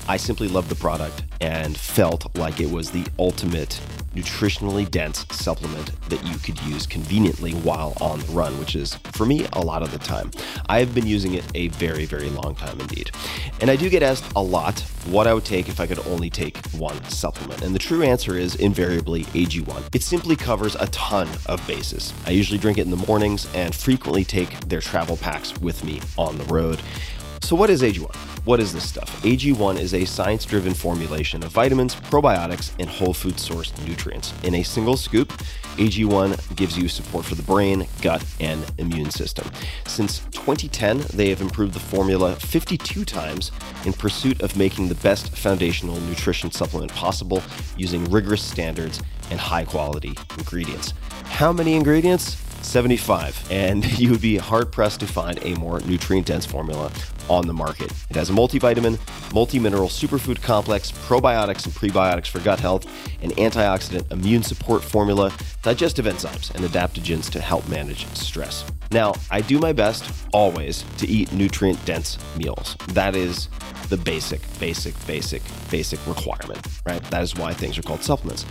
S1: I simply loved the product and felt like it was the ultimate nutritionally dense supplement that you could use conveniently while on the run, which is for me a lot of the time. I have been using it a very, very long time indeed. And I do get asked a lot what I would take if I could only take one supplement. And the true answer is invariably AG1. It simply covers a ton of bases. I usually drink it in the mornings and frequently take their travel packs with me on the road. So, what is AG1? What is this stuff? AG1 is a science driven formulation of vitamins, probiotics, and whole food sourced nutrients. In a single scoop, AG1 gives you support for the brain, gut, and immune system. Since 2010, they have improved the formula 52 times in pursuit of making the best foundational nutrition supplement possible using rigorous standards and high quality ingredients. How many ingredients? 75, and you would be hard pressed to find a more nutrient dense formula on the market. It has a multivitamin, multi mineral superfood complex, probiotics and prebiotics for gut health, an antioxidant immune support formula, digestive enzymes, and adaptogens to help manage stress. Now, I do my best always to eat nutrient dense meals. That is the basic, basic, basic, basic requirement, right? That is why things are called supplements.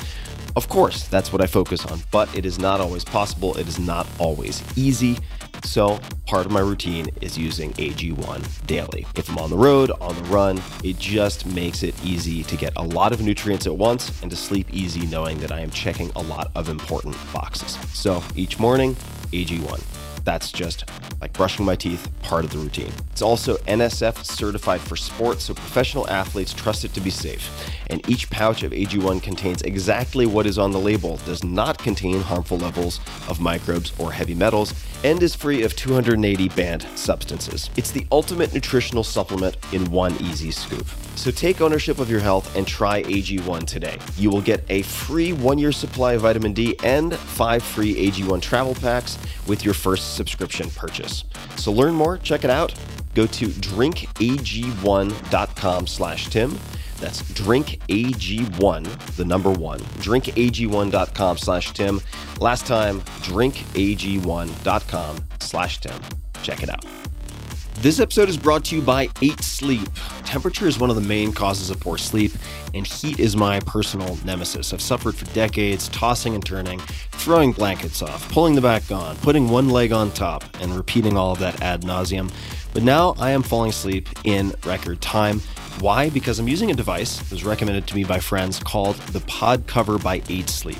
S1: Of course, that's what I focus on, but it is not always possible. It is not always easy. So, part of my routine is using AG1 daily. If I'm on the road, on the run, it just makes it easy to get a lot of nutrients at once and to sleep easy knowing that I am checking a lot of important boxes. So, each morning, AG1. That's just like brushing my teeth, part of the routine. It's also NSF certified for sports, so professional athletes trust it to be safe. And each pouch of AG1 contains exactly what is on the label, does not contain harmful levels of microbes or heavy metals, and is free of 280 banned substances. It's the ultimate nutritional supplement in one easy scoop. So take ownership of your health and try AG1 today. You will get a free one year supply of vitamin D and five free AG1 travel packs with your first subscription purchase. So learn more, check it out. Go to drinkag1.com slash Tim. That's drinkag1, the number one, drinkag1.com slash Tim. Last time, drinkag1.com slash Tim. Check it out. This episode is brought to you by Eight Sleep. Temperature is one of the main causes of poor sleep, and heat is my personal nemesis. I've suffered for decades, tossing and turning, throwing blankets off, pulling the back on, putting one leg on top, and repeating all of that ad nauseum. But now I am falling asleep in record time. Why? Because I'm using a device that was recommended to me by friends called the Pod Cover by Eight Sleep.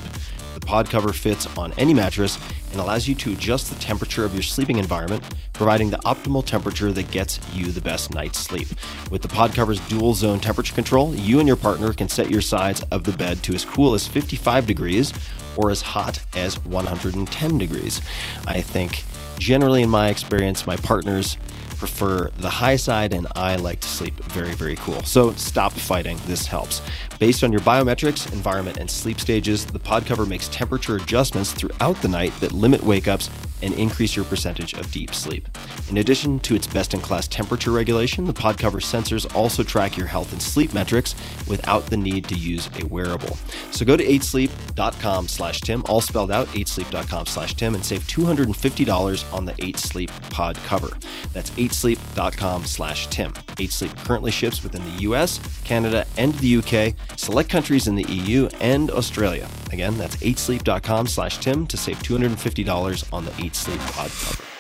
S1: The pod cover fits on any mattress and allows you to adjust the temperature of your sleeping environment, providing the optimal temperature that gets you the best night's sleep. With the pod cover's dual zone temperature control, you and your partner can set your sides of the bed to as cool as 55 degrees or as hot as 110 degrees. I think generally in my experience, my partners prefer the high side and I like to sleep very, very cool. So stop fighting. This helps. Based on your biometrics, environment, and sleep stages, the pod cover makes temperature adjustments throughout the night that limit wake ups and increase your percentage of deep sleep. In addition to its best in class temperature regulation, the pod cover sensors also track your health and sleep metrics without the need to use a wearable. So go to 8sleep.com slash Tim, all spelled out, 8sleep.com slash Tim, and save $250 on the 8sleep pod cover. That's 8sleep.com slash Tim. 8sleep currently ships within the US, Canada, and the UK, select countries in the EU, and Australia. Again, that's 8sleep.com slash Tim to save $250 on the 8sleep pod cover.